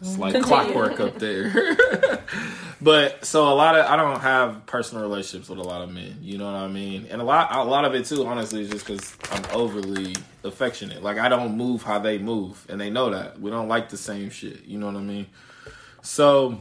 It's, like clockwork up there. but so a lot of I don't have personal relationships with a lot of men. You know what I mean? And a lot a lot of it too, honestly, is just because I'm overly affectionate. Like I don't move how they move, and they know that we don't like the same shit. You know what I mean? So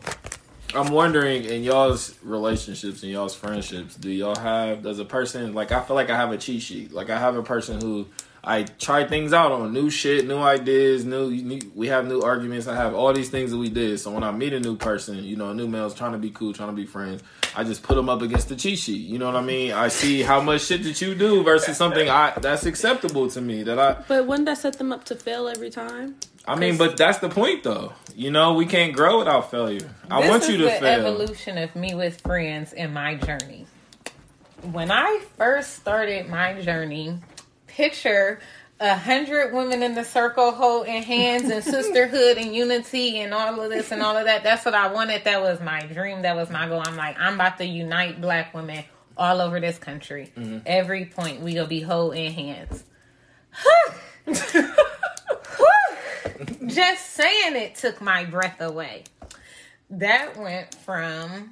I'm wondering in y'all's relationships and y'all's friendships, do y'all have does a person like I feel like I have a cheat sheet. Like I have a person who I try things out on new shit, new ideas, new, new, we have new arguments. I have all these things that we did. So when I meet a new person, you know, a new male's trying to be cool, trying to be friends, I just put them up against the cheat sheet. You know what I mean? I see how much shit that you do versus something I that's acceptable to me that I But wouldn't that set them up to fail every time? I mean, but that's the point though. You know, we can't grow without failure. I want you to the fail. evolution of me with friends in my journey. When I first started my journey, picture a hundred women in the circle holding hands and sisterhood and unity and all of this and all of that. That's what I wanted. That was my dream. That was my goal. I'm like, I'm about to unite black women all over this country. Mm-hmm. Every point we gonna be holding hands. Just saying it took my breath away. That went from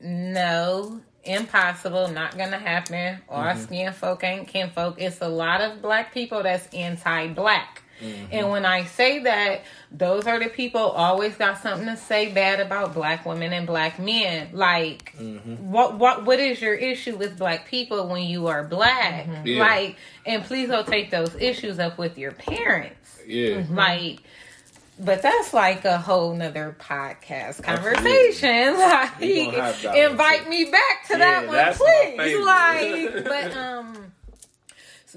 no, impossible, not gonna happen. All mm-hmm. skin folk ain't kinfolk. It's a lot of black people that's anti black. Mm-hmm. And when I say that, those are the people always got something to say bad about black women and black men. Like, mm-hmm. what what what is your issue with black people when you are black? Yeah. Like, and please don't take those issues up with your parents. yeah. Like, but that's like a whole nother podcast conversation. We Like, invite me back to Yeah, that one, please. Like, but um,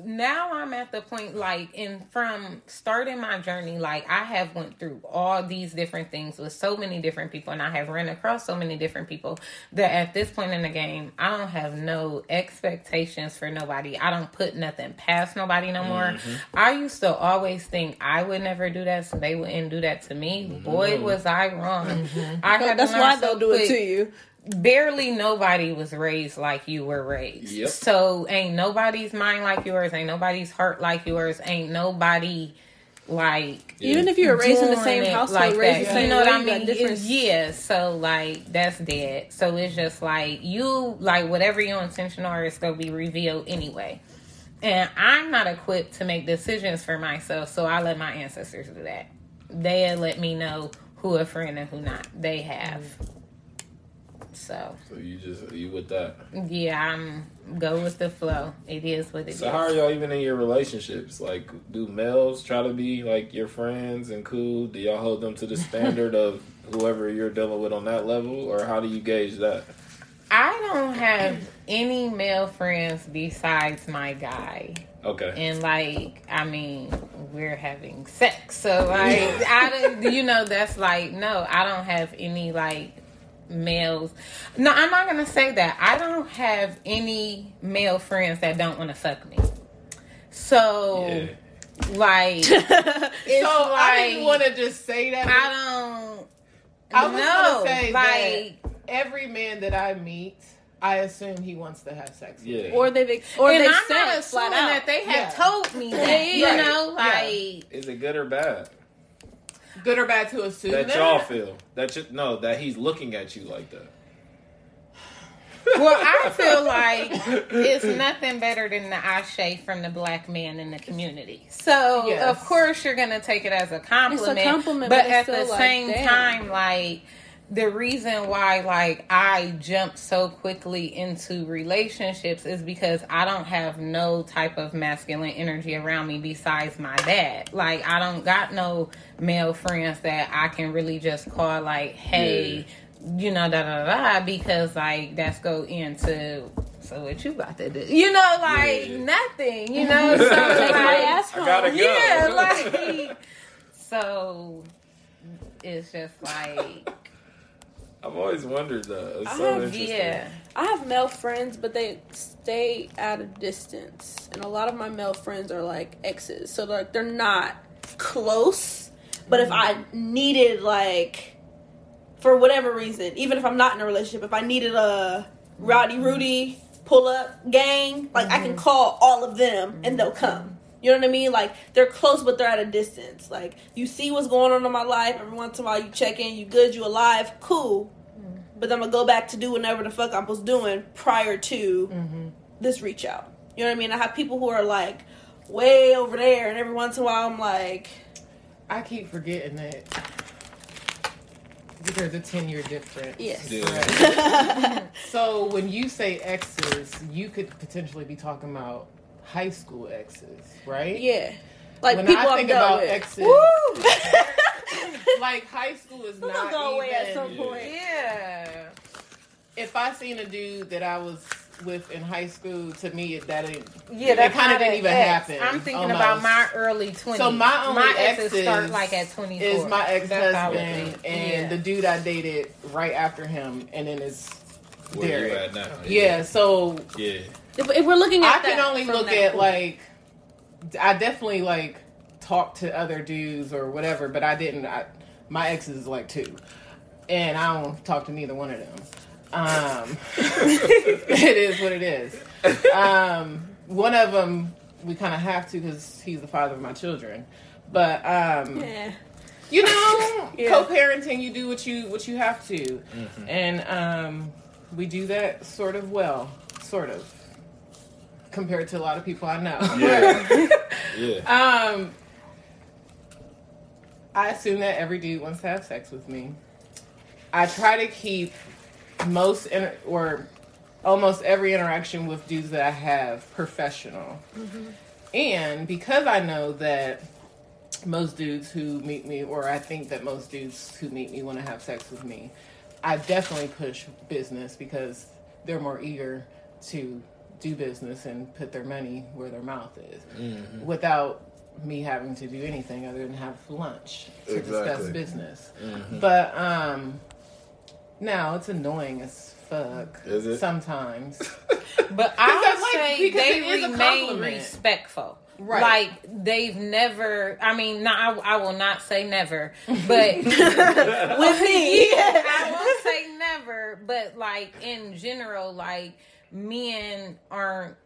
now I'm at the point like, in from starting my journey, like I have went through all these different things with so many different people, and I have run across so many different people that at this point in the game, I don't have no expectations for nobody. I don't put nothing past nobody no more. Mm-hmm. I used to always think I would never do that, so they wouldn't do that to me. Boy, was I wrong. I had to That's learn why so they'll do it to you. Barely nobody was raised like you were raised. Yep. So ain't nobody's mind like yours, ain't nobody's heart like yours, ain't nobody like Even if you were raised in the same it household, like raised that. the same you know what I mean? different- yeah, so like that's dead. So it's just like you like whatever your intention are is gonna be revealed anyway. And I'm not equipped to make decisions for myself, so I let my ancestors do that. They let me know who a friend and who not. They have. Mm-hmm. So So you just you with that. yeah, I'm go with the flow. It is what it is. So how are y'all even in your relationships? Like, do males try to be like your friends and cool? Do y'all hold them to the standard of whoever you're dealing with on that level, or how do you gauge that? I don't have any male friends besides my guy. Okay. And like, I mean, we're having sex. So like I don't you know, that's like, no, I don't have any like males. No, I'm not gonna say that. I don't have any male friends that don't want to fuck me. So Yeah. like it's So like I didn't want to just say that. I don't I was know. gonna say like every man that I meet, I assume he wants to have sex. with Yeah. me. Or they've ex- or and they I'm said not assuming that they have Yeah. told me that. Yeah, you yeah, know, yeah. like Is it good or bad good or bad to assume that that. y'all feel that you no that he's looking at you like that? well, I feel like it's nothing better than the ashe from the black man in the community. So Yes. of course you're gonna take it as a compliment. a compliment, but, but it's at the like, same damn. time, like the reason why like I jumped so quickly into relationships is because I don't have no type of masculine energy around me besides my dad. Like I don't got no male friends that I can really just call like, hey, you know, da da da, da because like that's go into so what you about to do? You know, like Yeah. nothing. You know, so Take my like, ass I gotta go. yeah, like so it's just like I've always wondered though. It's I so have- interesting. yeah. I have male friends, but they stay at a distance, and a lot of my male friends are like exes, so like they're not close. But if I needed like, for whatever reason, even if I'm not in a relationship, if I needed a rowdy Rudy pull up gang, like I can mm-hmm. call all of them and they'll come. You know what I mean? Like they're close, but they're at a distance. Like you see what's going on in my life. Every once in a while, you check in. You good? You alive? Cool. Mm-hmm. But I'm gonna go back to do whatever the fuck I was doing prior to mm-hmm. this reach out. You know what I mean? I have people who are like way over there, and every once in a while, I'm like, I keep forgetting that there's a ten year difference. yes. Yeah. So when you say exes, you could potentially be talking about high school exes, right? Yeah. Like When people I I've think about with. exes- Woo! Like high school is We'll not go away even. at some point. Yeah. If I seen a dude that I was with in high school, to me it, that ain't. Yeah, that kind of didn't even ex. happen. I'm thinking about my early 20s. So my only exes exes start like at 24. is my ex That's how it husband and Yeah. the dude I dated right after him, and then it's Where you Derek. at now? Yeah, so Yeah. If, if we're looking at, I at can only look at point. like I definitely like talk to other dudes or whatever, but I didn't. I, my ex is like two, and I don't talk to neither one of them. Um, it is what it is. Um, one of them we kind of have to because he's the father of my children, but um, yeah. you know, Yeah. co-parenting, you do what you what you have to, and um, we do that sort of well, sort of, compared to a lot of people I know. Yeah. yeah. um, I assume that every dude wants to have sex with me. I try to keep most inter- or almost every interaction with dudes that I have professional. And because I know that most dudes who meet me, or I think that most dudes who meet me want to have sex with me, I definitely push business because they're more eager to do business and put their money where their mouth is without me having to do anything other than have lunch to discuss Exactly. business. But um now it's annoying as fuck Is it? sometimes. But I Because, would like, say because they it is a remain respectful. Right. Like they've never. I mean, not, I, I will not say never, but With me. I won't say never. But like in general, like men aren't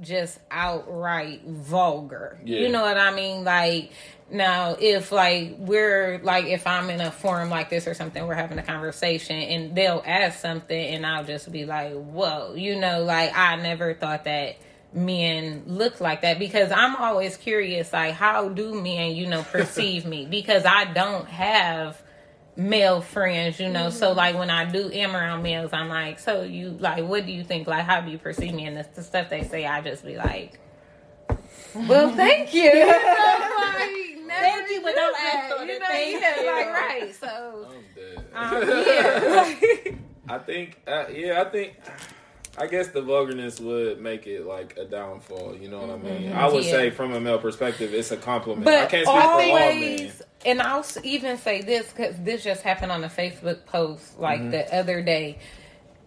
just outright vulgar. Yeah. You know what I mean? Like now, if like we're like if I'm in a forum like this or something, we're having a conversation and they'll ask something, and I'll just be like, "Whoa," you know, like I never thought that men look like that because I'm always curious, like how do men, you know, perceive me because I don't have male friends, you know. So like when I do am around males, I'm like, so you like, what do you think? Like, how do you perceive me? And the, the stuff they say, I just be like, well, thank you. You know, like, Thank you, do but don't that, act on you know, Thank yeah, you. like right. So I'm um, yeah, I think, uh, yeah, I think, I guess the vulgarness would make it like a downfall. You know what I mean? I would Yeah. say from a male perspective, it's a compliment. I but can't speak for all men. And I'll even say this because this just happened on a Facebook post like Mm-hmm. the other day.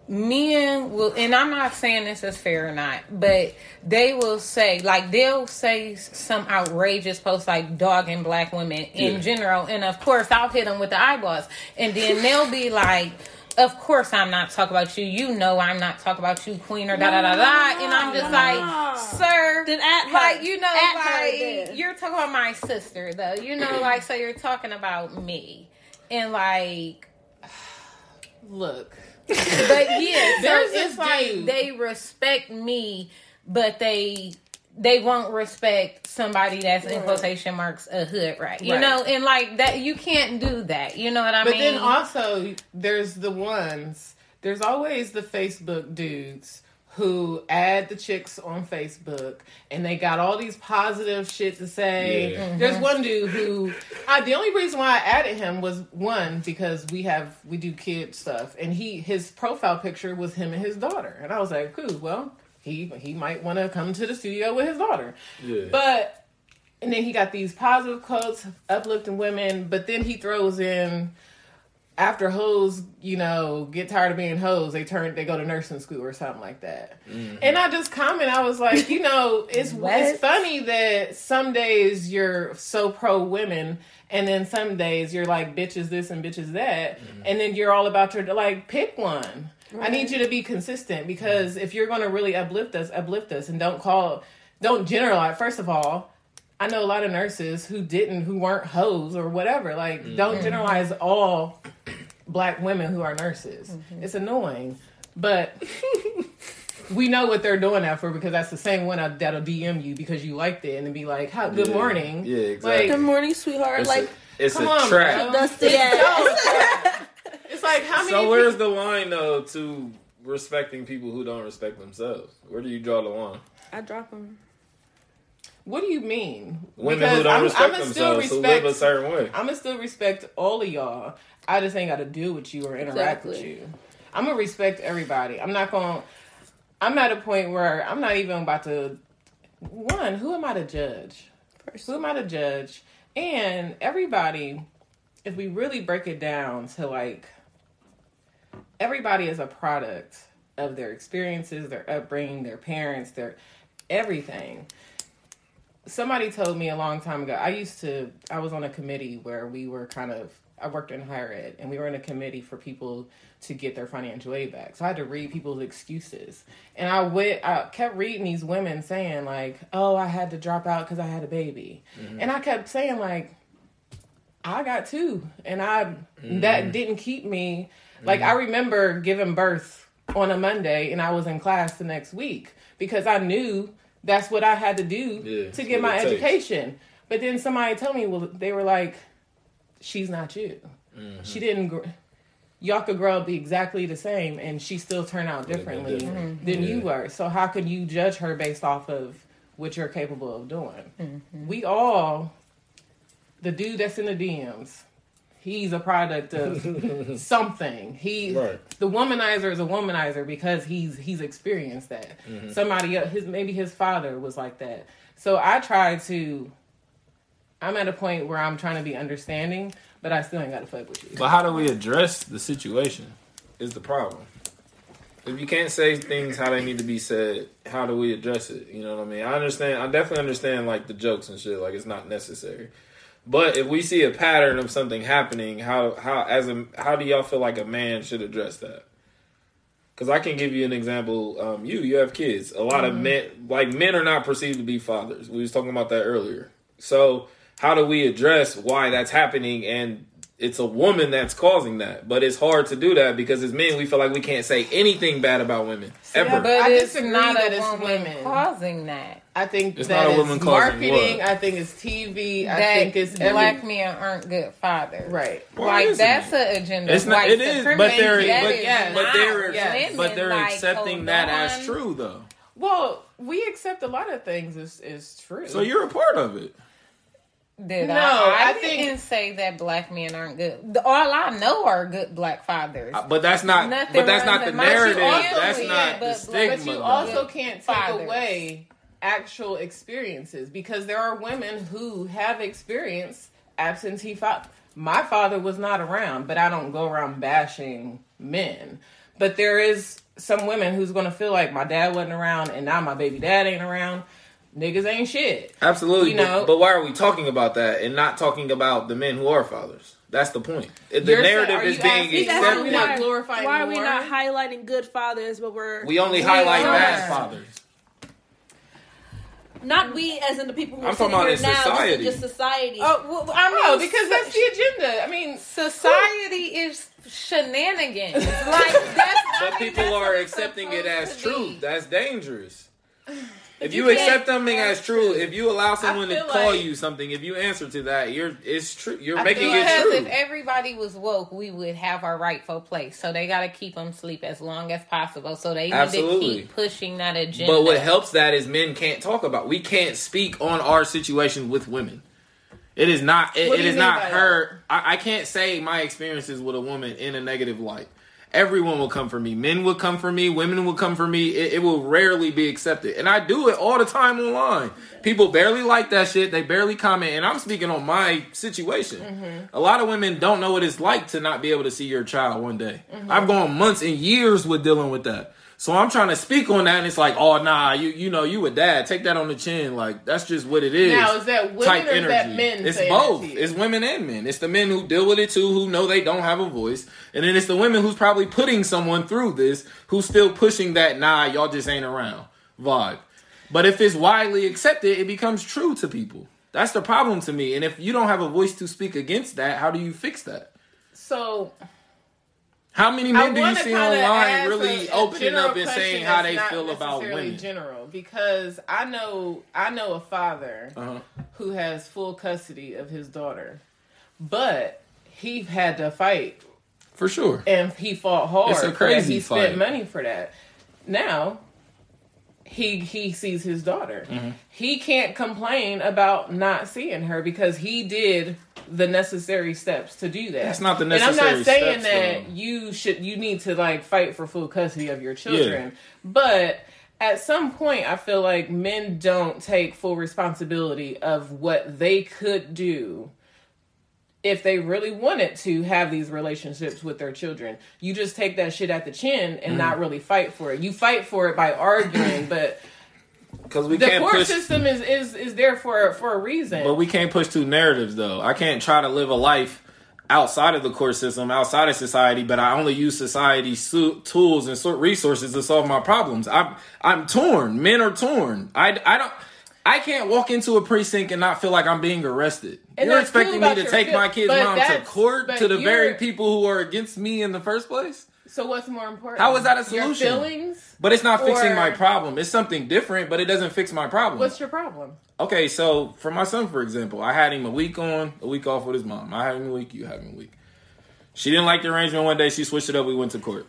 Men will, and I'm not saying this is fair or not, but they will say like they'll say some outrageous post like dogging black women in Yeah. general, and of course I'll hit them with the eyeballs, and then they'll be like. Of course, I'm not talking about you. You know, I'm not talking about you, queen, or da da da da. And I'm just like, sir, Then at like you know, At like you're talking about my sister, though. You know, like so you're talking about me, and like, Look, but yeah, so it's like dude. they respect me, but they they won't respect somebody that's in quotation marks a hood, right? You Right. know, and like that, you can't do that. You know what I but mean? But then also there's the ones. There's always the Facebook dudes who add the chicks on Facebook and they got all these positive shit to say. Yeah. There's mm-hmm. one dude who I the only reason why I added him was one because we have we do kid stuff and he his profile picture was him and his daughter and I was like, cool, well he he might want to come to the studio with his daughter, Yeah. but and then he got these positive quotes, uplifting women, but then he throws in after hoes, you know, get tired of being hoes, they turn they go to nursing school or something like that. Mm-hmm. And I just comment, I was like, you know, it's it's funny that some days you're so pro women and then some days you're like bitches this and bitches that, mm-hmm. and then you're all about your like pick one. I need you to be consistent because if you're going to really uplift us, uplift us, and don't call, don't generalize. First of all, I know a lot of nurses who didn't, who weren't hoes or whatever. Like, Mm-hmm. don't generalize all black women who are nurses. Mm-hmm. It's annoying, but we know what they're doing that for because that's the same one that'll DM you because you liked it and then be like, "How good Yeah. morning." Yeah, exactly. Good morning, sweetheart. It's like a, it's come a on, trap. bro. dusty ass. It's like how many? So peop- where's the line though to respecting people who don't respect themselves? Where do you draw the line? I drop them. what do you mean? Women Because who don't I'm- respect I'ma still themselves, who live a respect- certain way. I'm gonna still respect all of y'all. I just ain't got to deal with you or interact with you. I'm gonna respect everybody. I'm not gonna. I'm at a point where I'm not even about to. One, who am I to judge? First. Who am I to judge? And everybody, if we really break it down to like, everybody is a product of their experiences, their upbringing, their parents, their everything. Somebody told me a long time ago. I used to. I was on a committee where we were kind of. I worked in higher ed, and we were in a committee for people to get their financial aid back. So I had to read people's excuses, and I went. I kept reading these women saying like, "Oh, I had to drop out because I had a baby," mm-hmm. and I kept saying like, I got two, and I that mm-hmm. didn't keep me. Like I remember giving birth on a Monday, and I was in class the next week because I knew that's what I had to do Yeah, to get my it takes. education. But then somebody told me, well, they were like, "She's not you. Mm-hmm. She didn't." Gr- Y'all could grow up be exactly the same, and she still turn out Would've differently different. than you were. So how could you judge her based off of what you're capable of doing? Mm-hmm. We all, the dude that's in the DMs, he's a product of something. He Right. the womanizer is a womanizer because he's he's experienced that. Mm-hmm. Somebody else, his maybe his father was like that. So I try to. I'm at a point where I'm trying to be understanding, but I still ain't got to fuck with you. But how do we address the situation? Is the problem. If you can't say things how they need to be said, how do we address it? You know what I mean? I understand. I definitely understand like the jokes and shit. Like it's not necessary. But if we see a pattern of something happening, how how as a how do y'all feel like a man should address that? Because I can give you an example. Um, you you have kids. A lot of men like men are not perceived to be fathers. We was talking about that earlier. So how do we address why that's happening and it's a woman that's causing that but it's hard to do that because as men we feel like we can't say anything bad about women ever but- But I it's disagree not that it's women. causing that. I think It's that not a woman causing marketing. I think it's TV. I think it's every, black men aren't good fathers. right. Why like that's it? an agenda. It's not- white it is, but they're- supremacy. That but- is yeah, but they're yes. but they're like, accepting hold that as true though Well, we accept a lot of things is is true. so you're a part of it Did No, I? I, I think- didn't say that black men aren't good. All I know are good black fathers. Uh, but that's not Nothing but that's not the narrative that's can't, not the but- stigma but you though. also can't take Fathers. away actual experiences because there are women who have experienced absentee father. My father was not around, but I don't go around bashing men. But there is some women who's going to feel like my dad wasn't around and now my baby dad ain't around. Niggas ain't shit. Absolutely, You but- know- but, why are we talking about that and not talking about the men who are fathers? That's the point. The You're narrative are is being asking why accepted. we not glorifying Why are we more? not highlighting good fathers, but we're We only highlight are. bad fathers. Not we as in the people who I'm are sitting talking here about in now. society. This is just society. oh, well, I mean, Oh, because that's the agenda. I mean, society is shenanigans. like that's. But I mean, people that's are accepting it as to true. That's dangerous. If you you, accept something as true, if you allow someone to call like- you something, if you answer to that, you're it's true. You're I making it Because true. if everybody was woke, we would have our rightful place. So they got to keep them sleep as long as possible. So they need Absolutely. to keep pushing that agenda. But what helps that is men can't talk about. We can't speak on our situation with women. It is not. It, it is not her. I, I can't say my experiences with a woman in a negative light. Everyone will come for me. Men will come for me. Women will come for me. It, it will rarely be accepted, and I do it all the time online. People barely like that shit. They barely comment, and I'm speaking on my situation. Mm-hmm. A lot of women don't know what it's like to not be able to see your child one day. Mm-hmm. I've gone months and years with dealing with that. So I'm trying to speak on that, and it's like, oh nah, you you know you a dad, take that on the chin. Like that's just what it is. Now, is that women Type or that men It's both. It's women and men. It's the men who deal with it too, who know they don't have a voice, and then it's the women who's probably putting someone through this, who's still pushing that nah, y'all just ain't around vibe. But if it's widely accepted, it becomes true to people. That's the problem to me. And if you don't have a voice to speak against that, how do you fix that? So How many men do you see online really a- a opening up and saying how they feel about women? General, because I know I know a father Uh-huh. who has full custody of his daughter, but he had to fight For sure. and he fought hard. It's a crazy He spent fight. money for that. Now he he sees his daughter. Mm-hmm. He can't complain about not seeing her because he did the necessary steps to do that. That's not the necessary. And I'm not saying steps, that though. you should you need to like fight for full custody of your children, but at some point I feel like men don't take full responsibility of what they could do if they really wanted to have these relationships with their children. You just take that shit at the chin and not Mm. really fight for it. You fight for it by arguing, but Because we the court push. system is, is is there for for a reason. But we can't push two narratives though. I can't try to live a life outside of the court system, outside of society, but I only use society's su- tools and sort resources to solve my problems. I'm I'm torn. Men are torn. I I don't. I can't walk into a precinct and not feel like I'm being arrested. And you're expecting me to take my kid's mom to court to the very people who are against me in the first place? so what's more important? How is that a solution? Your feelings. But it's not fixing my problem. It's something different, but it doesn't fix my problem. What's your problem? Okay, so for my son, for example, I had him a week on, a week off with his mom. I had him a week, you had him a week. She didn't like the arrangement one day. She switched it up. We went to court.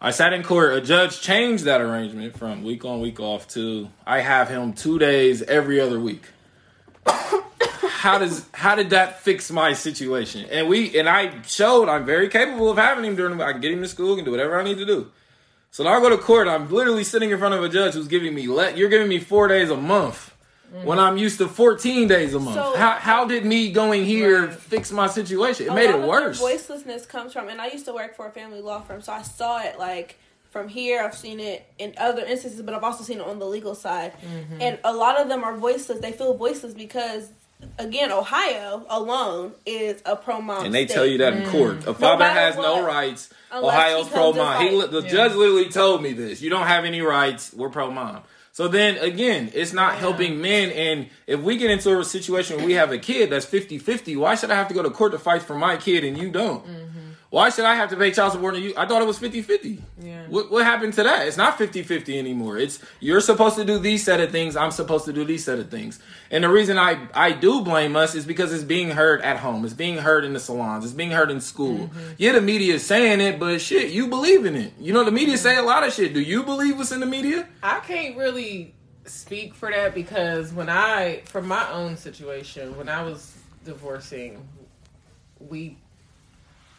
I sat in court. A judge changed that arrangement from week on, week off to I have him two days every other week. how does how did that fix my situation? And we and I showed I'm very capable of having him during. the I can get him to school and do whatever I need to do. So now I go to court. I'm literally sitting in front of a judge who's giving me let. You're giving me four days a month when I'm used to 14 days a month. So- how how did me going here Right. fix my situation? It a made lot it of worse. Voicelessness comes from, and I used to work for a family law firm, so I saw it like from here. I've seen it in other instances, but I've also seen it on the legal side. Mm-hmm. And a lot of them are voiceless. They feel voiceless because, again, Ohio alone is a pro mom. and they tell you that in court. A father matter has no rights. unless Ohio's pro comes and mom. He, the Yeah. judge literally told me this. You don't have any rights. We're pro mom. So then again, it's not helping men. And if we get into a situation where we have a kid that's 50 50, why should I have to go to court to fight for my kid and you don't? Mm-hmm. Why should I have to pay child support and you? I thought it was 50 50. Yeah. What, what happened to that? It's not 50 50 anymore. It's you're supposed to do these set of things. I'm supposed to do these set of things. And the reason I, I do blame us is because it's being heard at home. It's being heard in the salons. It's being heard in school. Mm-hmm. Yeah, the media is saying it, but shit, you believe in it. You know, the media say a lot of shit. Do you believe what's in the media? I can't really speak for that because when I, from my own situation, when I was divorcing, we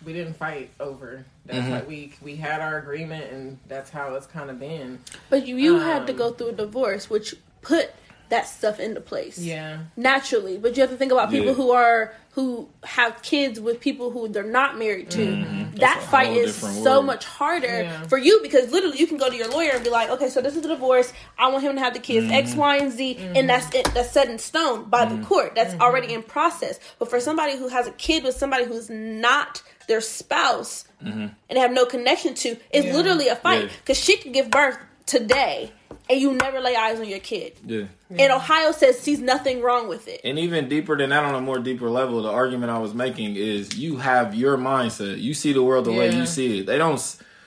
we didn't fight over. That's Mm-hmm. like we we had our agreement, and that's how it's kind of been. But you, you had to Um, go through a divorce, which put that stuff into place. Yeah, naturally but you have to think about people Yeah. who are who have kids with people who they're not married to Mm-hmm. That fight is so much harder Yeah. for you because literally you can go to your lawyer and be like okay so this is the divorce i want him to have the kids Mm-hmm. x y and z and that's it that's set in stone by the court that's already in process but for somebody who has a kid with somebody who's not their spouse mm-hmm. and have no connection to is Yeah. literally a fight Yeah. because she could give birth today and you never lay eyes on your kid Yeah. and Ohio says sees nothing wrong with it. And even deeper than that, on a more deeper level, the argument I was making is you have your mindset. You see the world the way you see it. They don't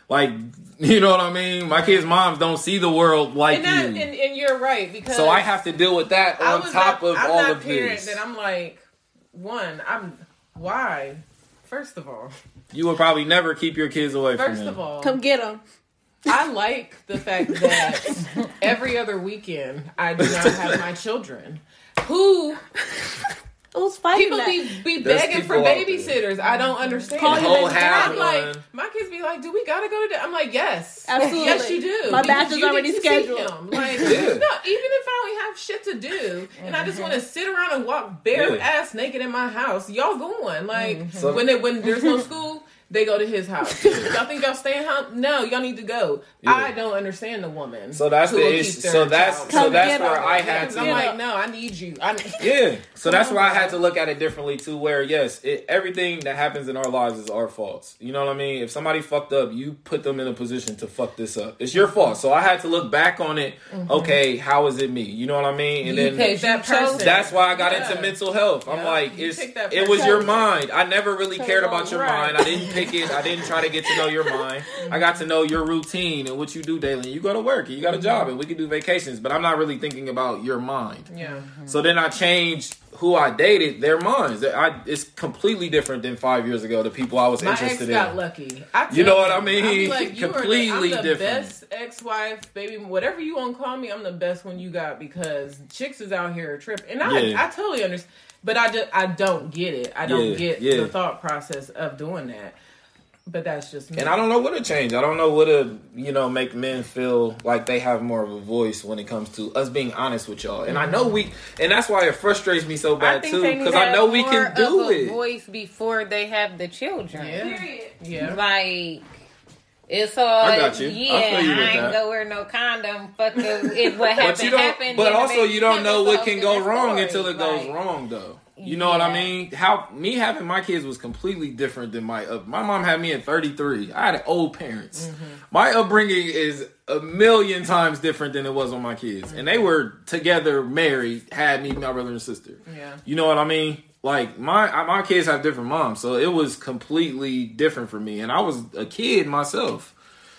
like, you know what I mean. My kids' moms don't see the world like and, that, you. and and you're right because so I have to deal with that on top that, of I'm all that of parent this. that I'm like, one, I'm why. First of all, you would probably never keep your kids away from first of all, Come get them. I like the fact that every other weekend I do not have my children. Who Who's fighting people that? be be There's begging for people out babysitters? I don't understand. Call The whole baby have I'm like, one. my kids be like, "Do we gotta go to?" that? I'm like, "Yes, Absolutely. yes, you do." My because batch is you already need to see scheduled. him. Like, Yeah. no, even if I only have shit to do, and I just want to mm-hmm. sit around and walk bare Yeah. ass naked in my house, y'all going like mm-hmm. So- when it, when there's no school. They go to his house. y'all think y'all staying home? No, y'all need to go. Yeah. I don't understand the woman. So that's the issue. So that's child. so that's get where. I Yeah, had 'cause to. I'm like, no, I need you. I need, Yeah. So that's why I had to look at it differently too. Where yes, it, everything that happens in our lives is our faults. You know what I mean? If somebody fucked up, you put them in a position to fuck this up. It's your fault. So I had to look back on it. Mm-hmm. Okay, how is it me? You know what I mean? And then that person. that's why I got Yeah. into mental health. I'm Yeah. like, it's it was your mind. I never really Chose cared about your Right. mind. I didn't pick it. I didn't try to get to know your mind. I got to know your routine and what you do daily. You go to work and you got a job and we can do vacations, but I'm not really thinking about your mind. yeah. Mm-hmm. So then I changed who I dated, their minds. I, it's completely different than five years ago. The people I was My ex interested got in. lucky. I You know what I mean? Like, Completely are the, I'm the different. best ex-wife, baby. Whatever you want to call me, I'm the best one you got because chicks is out here tripping, and I, Yeah. I totally understand. But I just, I don't get it. I don't Yeah, get yeah. the thought process of doing that. But that's just me. And I don't know what to change. I don't know what to, you know, make men feel like they have more of a voice when it comes to us being honest with y'all. And I know we, and that's why it frustrates me so bad too, because I know we can do of a it. voice before they have the children. Yeah. Yeah. Like it's all I got you. I yeah. feel you with I ain't that. gonna wear no condom. Fuck the, it, what happened But you don't. happened. But also, you don't know what can go wrong story. until it goes Like, wrong, though. You know what I mean? How me having my kids was completely different than my up. My mom had me at 33. I had old parents. Mm-hmm. My upbringing is a million times different than it was on my kids, and they were together, married, had me, my brother and sister. Yeah. You know what I mean? Like my my kids have different moms, so it was completely different for me, and I was a kid myself.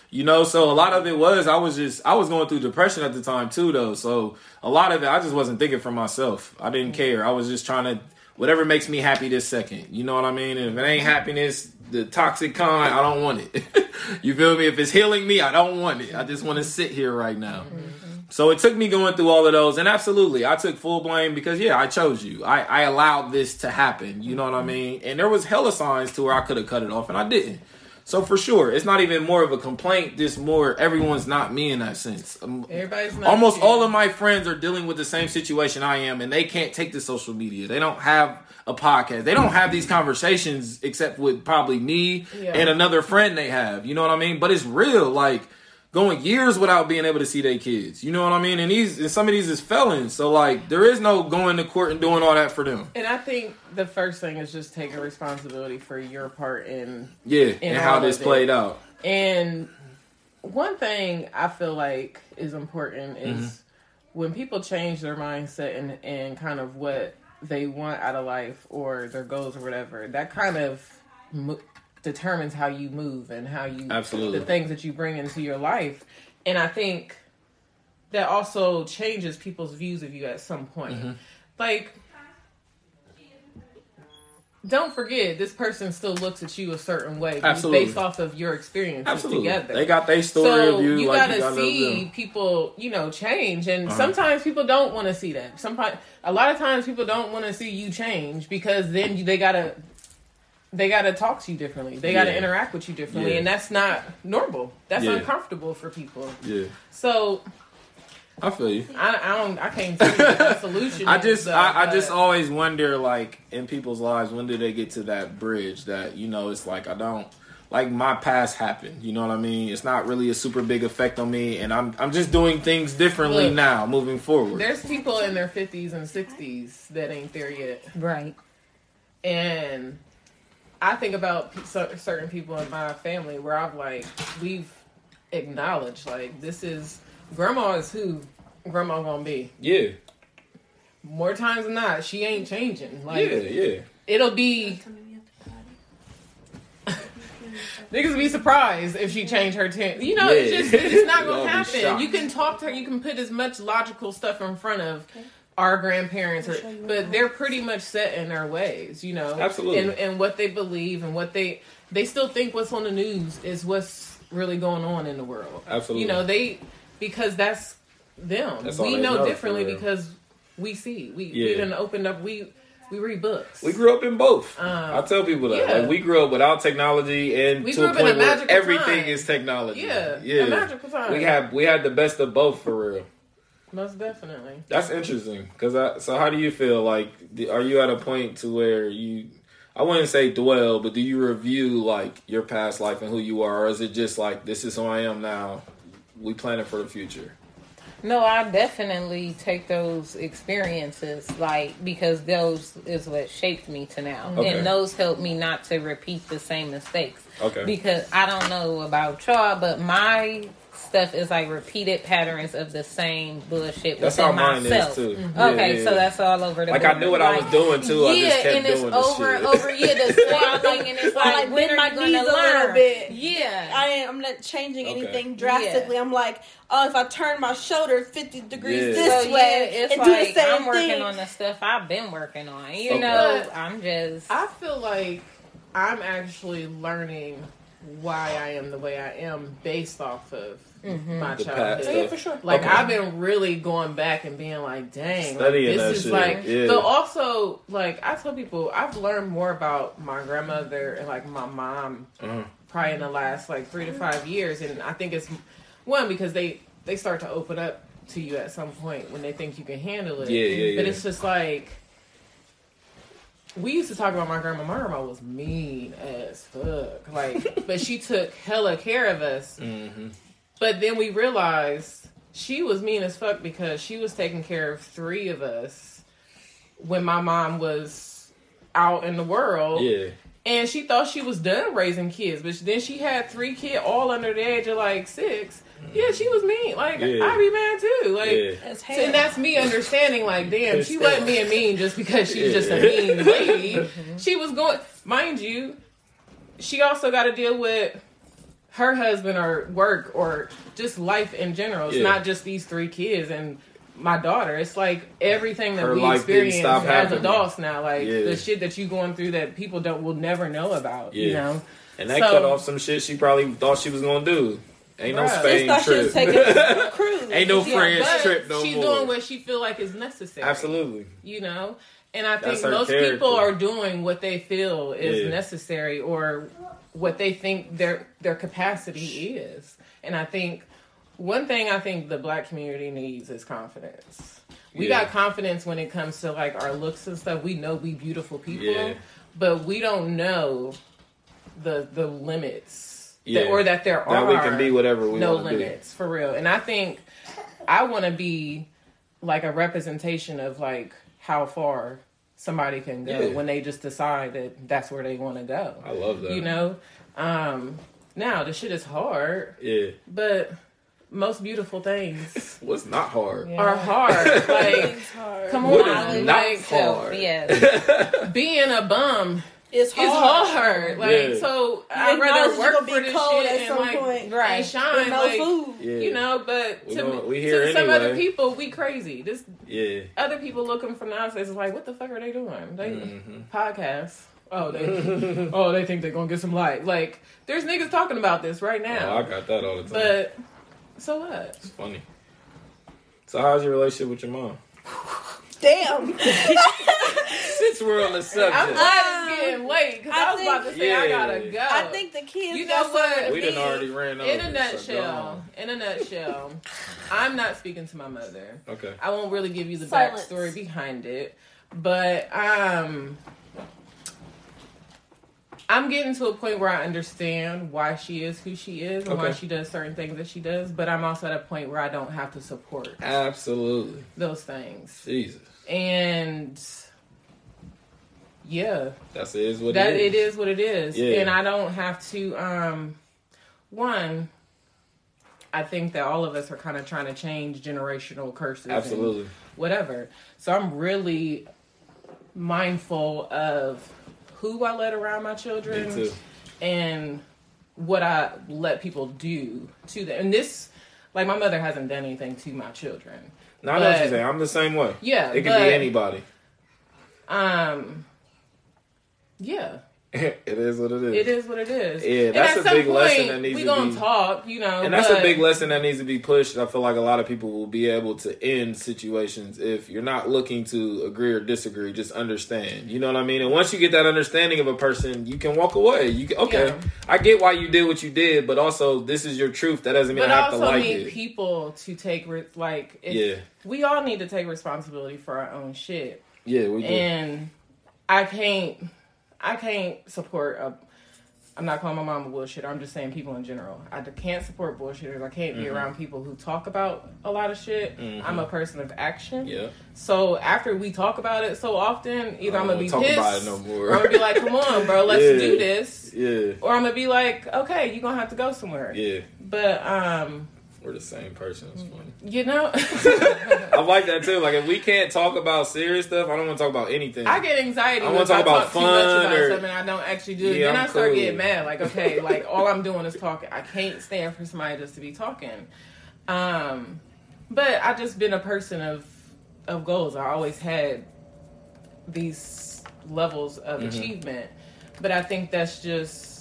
You know, so a lot of it was I was just I was going through depression at the time too, though. So a lot of it I just wasn't thinking for myself. I didn't care. I was just trying to whatever makes me happy this second. You know what I mean? And if it ain't happiness, the toxic kind, I don't want it. you feel me? If it's healing me, I don't want it. I just want to sit here right now. Mm-hmm. So it took me going through all of those, and absolutely, I took full blame because yeah, I chose you. I, I allowed this to happen. You know what I mm-hmm. mean? And there was hella signs to where I could have cut it off, and I didn't. So for sure, it's not even more of a complaint. Just more, everyone's not me in that sense. Um, Everybody's not almost you. all of my friends are dealing with the same situation I am, and they can't take the social media. They don't have a podcast. They don't have these conversations except with probably me Yeah. and another friend they have. You know what I mean? But it's real. Like going years without being able to see their kids. You know what I mean? And these, and some of these is felons. So like, there is no going to court and doing all that for them. And I think the first thing is just taking responsibility for your part in Yeah, In and how this played out. And one thing I feel like is important is Mm-hmm. when people change their mindset and, and kind of what they want out of life or their goals or whatever, that kind of determines how you move and how you Absolutely. the things that you bring into your life. And I think that also changes people's views of you at some point. Mm-hmm. Like don't forget, this person still looks at you a certain way Absolutely. based off of your experiences Absolutely. together. They got their story so of you. you like gotta you gotta see people, you know, change, and Uh-huh. sometimes people don't want to see that. Sometimes, a lot of times, people don't want to see you change because then they gotta, they gotta talk to you differently. They gotta Yeah. interact with you differently, Yeah. and that's not normal. That's Yeah. uncomfortable for people. Yeah, So I feel you. I, I don't, I can't see what the solution. I just, though, I, I just always wonder, like, in people's lives, when do they get to that bridge that you know, it's like I don't, like, my past happened. You know what I mean? It's not really a super big effect on me, and I'm, I'm just doing things differently Look, now, moving forward. There's people in their fifties and sixties that ain't there yet. Right. And I think about p- certain people in my family where I've like, we've acknowledged, like, this is, grandma is who grandma gonna be. Yeah, More times than not, she ain't changing. Like, yeah, yeah. it'll be, niggas be surprised if she changed her tune. You know, it's just, it's not gonna happen. You can talk to her, you can put as much logical stuff in front of our grandparents, or, but they're pretty much set in their ways, you know, Absolutely. and, and what they believe and what they they still think what's on the news is what's really going on in the world. Absolutely. you know they because that's them. That's we they know know, differently because we see we Yeah. we done opened up we we read books. We grew up in both. Um, I tell people that. yeah. Like we grew up without technology and We to grew a up in a point where everything time. is technology. Yeah, yeah. a magical time. We had we had the best of both for real. Most definitely. That's interesting. Cause I, so how do you feel? Like, are you at a point to where you? I wouldn't say dwell, but do you review like your past life and who you are, or is it just like this is who I am now? We planning for the future. No, I definitely take those experiences like because those is what shaped me to now, Okay. and those help me not to repeat the same mistakes. Okay. Because I don't know about y'all, but my stuff is like repeated patterns of the same bullshit That's within how mine is, myself. too. Mm-hmm. Okay, Yeah, yeah, so that's all over the Like I knew what I was doing too. I yeah, just kept and it's doing this over shit. and over. Yeah, the same thing, and it's like, like when bend are my you knees gonna a little learn? bit. Yeah, I am, I'm not changing Okay. anything drastically. I'm like, oh, if I turn my shoulder 50 degrees Yeah. this So, yeah, way it's and like do the same I'm working thing. on the stuff I've been working on. You Okay. know, I'm just I feel like I'm actually learning why I am the way I am based off of my The childhood. past Oh, yeah, for sure. Like Okay. I've been really going back and being like, dang, Studying like, this is shit, like. yeah. So also, like I tell people, I've learned more about my grandmother and like my mom Uh-huh. probably in the last like three to five years, and I think it's one because they they start to open up to you at some point when they think you can handle it. Yeah, yeah, yeah. But it's just like. We used to talk about my grandma. My grandma was mean as fuck. Like, but she took hella care of us. hmm But then we realized she was mean as fuck because she was taking care of three of us when my mom was out in the world. Yeah. And she thought she was done raising kids, but then she had three kids all under the age of like six. Yeah, she was mean. Like Yeah. I'd be mad too. Like Yeah. As and that's me understanding, like, damn, she wasn't being mean just because she's just a mean lady. she was going, mind you, she also got to deal with her husband or work or just life in general. It's Yeah. not just these three kids and my daughter. It's like everything that Her we experience as happening. adults now. Like Yeah. the shit that you going through that people don't will never know about. You know. And that So- cut off some shit she probably thought she was gonna do. Ain't no Bruh. Just Spain thought she was trip. taking a cruise. Ain't no Yeah, friends trip no she's more. doing what she feel like is necessary. Absolutely. you know and i think That's her most character. people are doing what they feel is Yeah. necessary or what they think their their capacity is and i think one thing i think the black community needs is confidence we Yeah. got confidence when it comes to like our looks and stuff we know we beautiful people Yeah. but we don't know the the limits Yeah. that, or that there That are we can be whatever we no want to be. limits for real and i think i want to be like a representation of like how far somebody can go Yeah. when they just decide that that's where they want to go I love that. you know um now the shit is hard Yeah. but most beautiful things What's not hard? Yeah. are hard like hard. come What on is not like hard? Yeah. being a bum It's is hard. hard like Yeah. so i'd acknowledge rather work for be this cold shit at and some like point. and Right. shine With no like food. Yeah. you know but We to, gonna- we to here some other people we crazy this Yeah. other people looking from the outside is like, what the fuck are they doing? They Mhm. podcasts. Oh, they oh they think they're gonna get some light. Like, there's niggas talking about this right Oh, I got that all the time. but so what? it's funny. So how's your relationship with your mom? Damn. Since we're on the I'm subject, glad it's getting late because I, I was about to think- say I gotta go. I think the kids. You know what? we done be- already ran over. in a nutshell, on. in a nutshell, I'm not speaking to my mother. Okay. I won't really give you the Silence. backstory behind it, but um, I'm getting to a point where I understand why she is who she is and why she does certain things that she does. But I'm also at a point where I don't have to support Absolutely. those things, Jesus. And yeah, That's it is what that it it is. is what it is, Yeah. and I don't have to. Um, one, I think that all of us are kind of trying to change generational curses. Absolutely. whatever. So I'm really mindful of who I let around my children and what I let people do to them. And this, like, my mother hasn't done anything to my children. No, I know what you're saying. I'm the same way. Yeah, It could but, be anybody. Um, yeah, it is what it is. it is what it is. Yeah, that's a big lesson that needs we to gonna be- talk, you know. And that's a big lesson that needs to be pushed. I feel like a lot of people will be able to end situations if you're not looking to agree or disagree. Just understand. You know what I mean? And once you get that understanding of a person, you can walk away. You can, okay, Yeah. I get why you did what you did, but also this is your truth. That doesn't mean But I have to like need it. people to take re- like if, Yeah. we all need to take responsibility for our own shit. yeah, we do. and I can't. I can't support a. I'm not calling my mom a bullshitter. I'm just saying people in general. I can't support bullshitters. I can't be Mhm. around people who talk about a lot of shit. Mhm. I'm a person of action. Yeah. So after we talk about it so often, either I'm gonna be pissed, about it no more. or I'm gonna be like, "Come on, bro, let's Yeah. do this," Yeah. or I'm gonna be like, "Okay, you're gonna have to go somewhere." Yeah. But um, We're the same person. It's funny. you know, I like that too. Like if we can't talk about serious stuff, I don't want to talk about anything. I get anxiety I wanna I talk talk, about too much fun about or- something I don't actually do. Yeah, then I'm I start cool. getting mad. Like, okay, like all I'm doing is talking. I can't stand for somebody just to be talking. Um, but I've just been a person of of goals. I always had these levels of Mhm. achievement, but I think that's just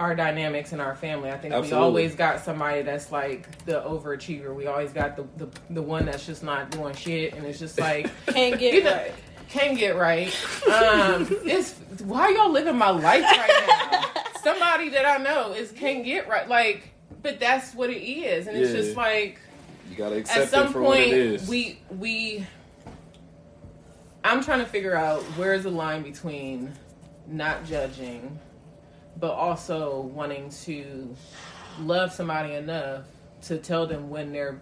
our dynamics in our family. I think we always got somebody that's like the overachiever. We always got the, the the one that's just not doing shit, and it's just like Can't get You know- right. can't get right. Um, it's why y'all living my life right now. Somebody that I know is can't get right. Like, but that's what it is, and it's Yeah. just like you gotta accept at some it for what it point we we. I'm trying to figure out where's the line between not judging, but also wanting to love somebody enough to tell them when they're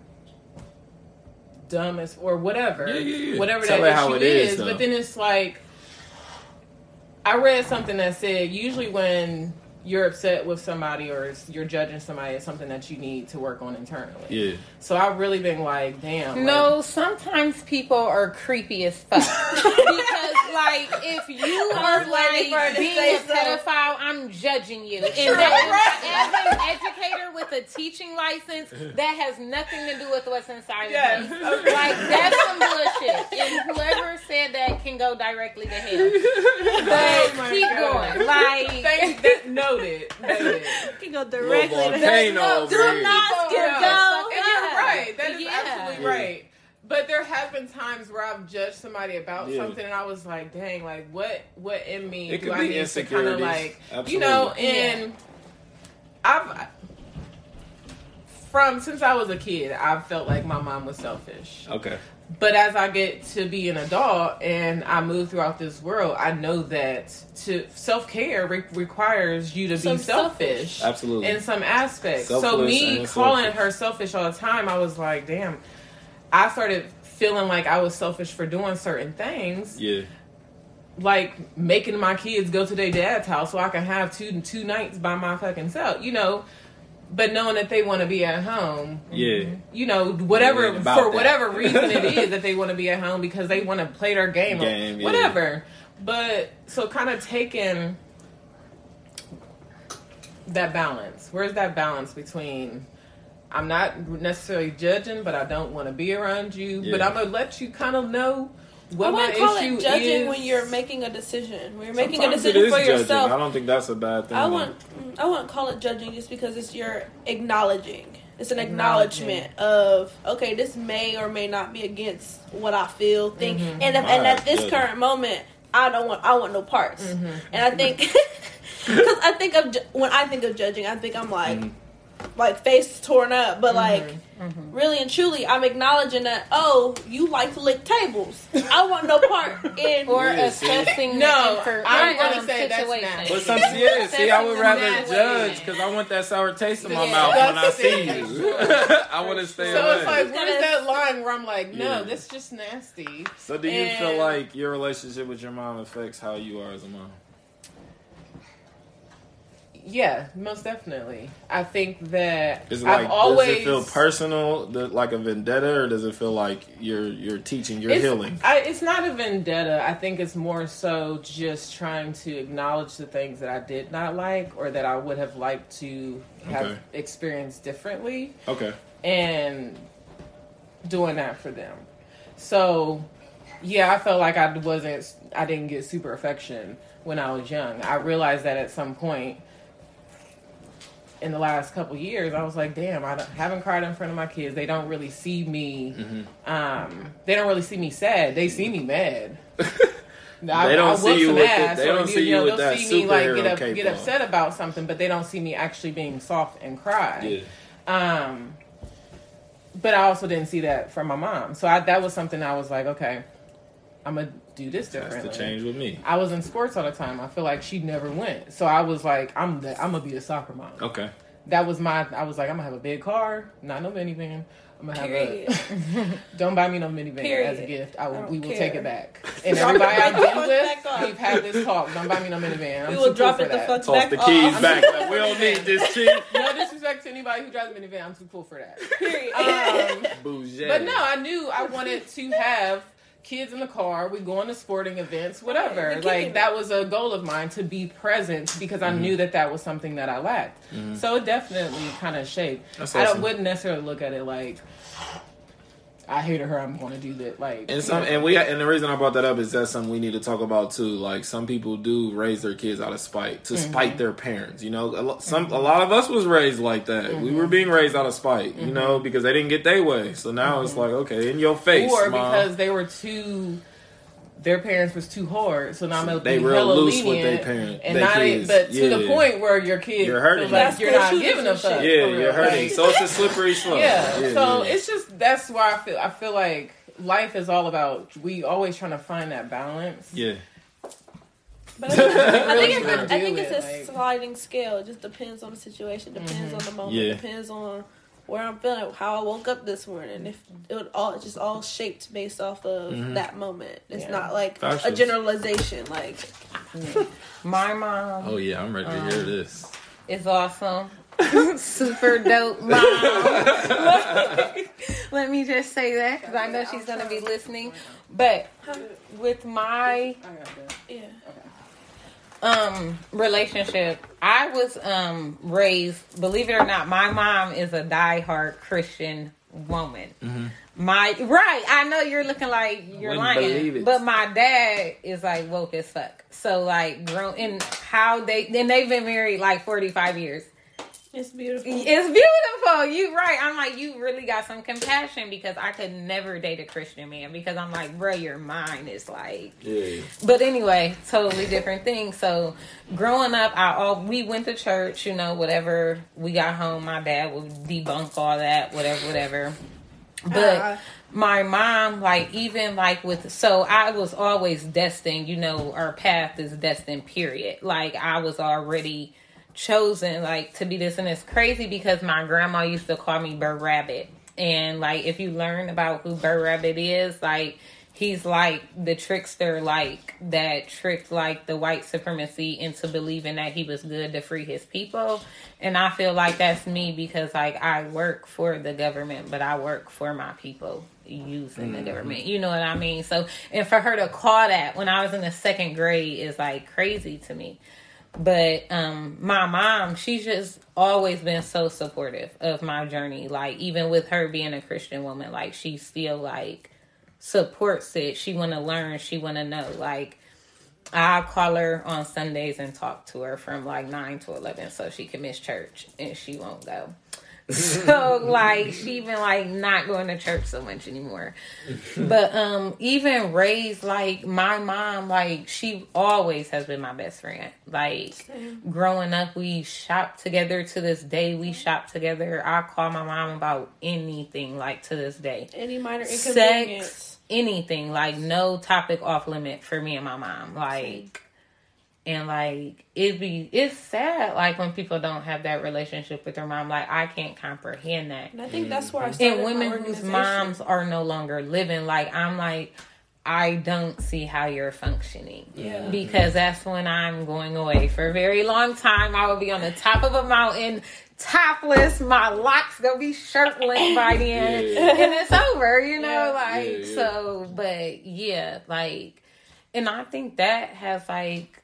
dumb as or whatever, Yeah, yeah, yeah. whatever Tell that issue it is, is. But then it's like, I read something that said usually when you're upset with somebody or you're judging somebody, it's something that you need to work on internally. yeah. So I've really been like, damn. No, sometimes people are creepy as fuck. because, like, if you are was waiting for her like to being say a so. pedophile, I'm judging you. And that, as an educator with a teaching license, that has nothing to do with what's inside Yes, of me. okay. Like, that's some bullshit. And whoever said that can go directly to hell. But Oh keep God. going. Like, Thank that noted. Noted. You can go directly Little to volcano hell. over Do here. not skip Yeah. go. And you're right. That is Yeah. absolutely Yeah. right. But there have been times where I've judged somebody about Yeah. something, and I was like, "Dang, like what? What in me It do I need to kind of like, Absolutely. you know?" And I've from since I was a kid, I've felt like my mom was selfish. Okay. But as I get to be an adult and I move throughout this world, I know that to self care re- requires you to Some be selfish Absolutely. in some aspects. so me calling selfish. her selfish all the time, I was like, damn. I started feeling like I was selfish for doing certain things, yeah. like making my kids go to their dad's house so I can have two two nights by my fucking self, you know. But knowing that they want to be at home, Yeah. you know, whatever It ain't about for that. whatever reason it is that they want to be at home because they want to play their game, Game, or yeah. whatever. But so kind of taking that balance. Where's that balance between I'm not necessarily judging, but I don't want to be around you, but I'm gonna let you kind of know what my wouldn't call issue it judging is when you're making a decision. When you're making a decision is for judging. yourself. I don't think that's a bad thing. I though. wouldn't. I wouldn't call it judging just because it's your acknowledging. It's an acknowledgement of okay, this may or may not be against what I feel, think, Mhm. and if, and Right, at this judging. current moment, I don't want. I want no parts. Mhm. And I think because I think of when I think of judging, I think I'm like Mhm. Like face torn up, but like. Mhm. Really and truly, I'm acknowledging that. Oh, you like to lick tables. I want no part in. or Yeah, see? assessing No, the infor- I'm gonna um, say that's situation. nasty. But some, yeah, see, I would rather judge because I want that sour taste in my Yeah, mouth when I see you. I want to stay So away. it's like, It's that line where I'm like, no, Yeah. this is just nasty. so, do you feel like your relationship with your mom affects how you are as a mom? Yeah, most definitely. I think that Is it I've like always does it feel personal, like a vendetta, or does it feel like you're you're teaching, you're it's, healing? I, it's not a vendetta. I think it's more so just trying to acknowledge the things that I did not like or that I would have liked to have Okay. experienced differently. Okay. and doing that for them. So, yeah, I felt like I wasn't, I didn't get super affection when I was young. I realized that at some point in the last couple years, I was like, damn, I haven't cried in front of my kids. They don't really see me, Mm-hmm. um, they don't really see me sad. They see me mad. They don't see you with the- they don't see you with they'll that see me like get, up, get upset about something, but they don't see me actually being soft and cry. Yeah. Um, but I also didn't see that from my mom. So I, that was something I was like, okay, I'm gonna do this That's differently. the change with me. I was in sports all the time. I feel like she never went, so I was like, I'm the, I'm gonna be a soccer mom. Okay. That was my. I was like, I'm gonna have a big car, not no minivan. I'm gonna have Period. a. don't buy me no minivan as a gift. I will. I we will care. take it back. And everybody I've been with, we've had this talk. Don't buy me no minivan. I'm we will drop for it the fuck Toss back the keys off. back. Like, we don't need this cheap. No disrespect to anybody who drives a minivan. I'm too cool for that. Period. Um, But no, I knew I wanted to have kids in the car. We go on to sporting events, whatever. Right, like that was a goal of mine to be present because Mm-hmm. I knew that that was something that I lacked. So it definitely kind of shaped. That's I don't, wouldn't necessarily look at it like I hated her. I'm going to do that. Like And some, and we, and the reason I brought that up is that's something we need to talk about too. Like some people do raise their kids out of spite to Mm-hmm. spite their parents. You know, a lot, some, a lot of us was raised like that. We Mm-hmm. were being raised out of spite. You know, because they didn't get their way. So now it's like, okay, in your face, Mm-hmm. or Mom. because they were too. Their parents was too hard, so now I'm gonna They be real hella loose with their parent- and their not kids. but to the Yeah. point where your kid You're hurting like you're not school giving them shooters fuck. and yeah, for you're hurting. Like- so it's a slippery slope. Yeah. so yeah. it's just that's why I feel I feel like life is all about we always trying to find that balance. yeah. But I think, I think, it's, gonna a, I think do it's a like- sliding scale. It just depends on the situation, depends mm-hmm. on the moment, Yeah. depends on where I'm feeling, how I woke up this morning. If it would all it's just all shaped based off of that moment. It's Yeah. not like a generalization. Like My mom Oh yeah, I'm ready to Um, hear this. It's awesome. Super dope mom. Let me just say that because I know she's going to be listening. But with my yeah, um relationship, I was um raised, believe it or not, my mom is a diehard Christian woman. mm-hmm. My right, I know you're looking like you're lying, but my dad is like woke as fuck. So like, grown in how they then they've been married like 45 years. It's beautiful. It's beautiful. You right. I'm like, you really got some compassion because I could never date a Christian man because I'm like, bro, your mind is like. Yeah. But anyway, totally different thing. So growing up, I all we went to church. You know, whatever we got home, my dad would debunk all that, whatever, whatever. But Ah. my mom, like even like with so I was always destined. You know, our path is destined. Period. Like I was already chosen like to be this and it's crazy because my grandma used to call me Brer Rabbit. And like if you learn about who Brer Rabbit is, like he's like the trickster like that tricked like the white supremacy into believing that he was good to free his people. And I feel like that's me because like I work for the government, but I work for my people using the mm-hmm. government. You know what I mean? So and for her to call that when I was in the second grade is like crazy to me but um my mom she's just always been so supportive of my journey. Like even with her being a christian woman like she still like supports it. She want to learn. She want to know. Like i call her on sundays and talk to her from like 9 to 11 so she can miss church and she won't go so like she even like not going to church so much anymore. But um even raised like my mom like she always has been my best friend. Like growing up we shop together. To this day we shop together. I call my mom about anything like to this day. Any minor sex inconvenience. anything. Like no topic off limit for me and my mom. Like and like it be it's sad like when people don't have that relationship with their mom like i can't comprehend that And I think that's where I mm-hmm. started and my women whose moms are no longer living like i'm like i don't see how you're functioning Yeah. because that's when i'm going away for a very long time i will be on the top of a mountain topless my locks gonna be shirtless by then Yeah. and it's over you know Yeah. like Yeah, yeah. so but yeah like and i think that has like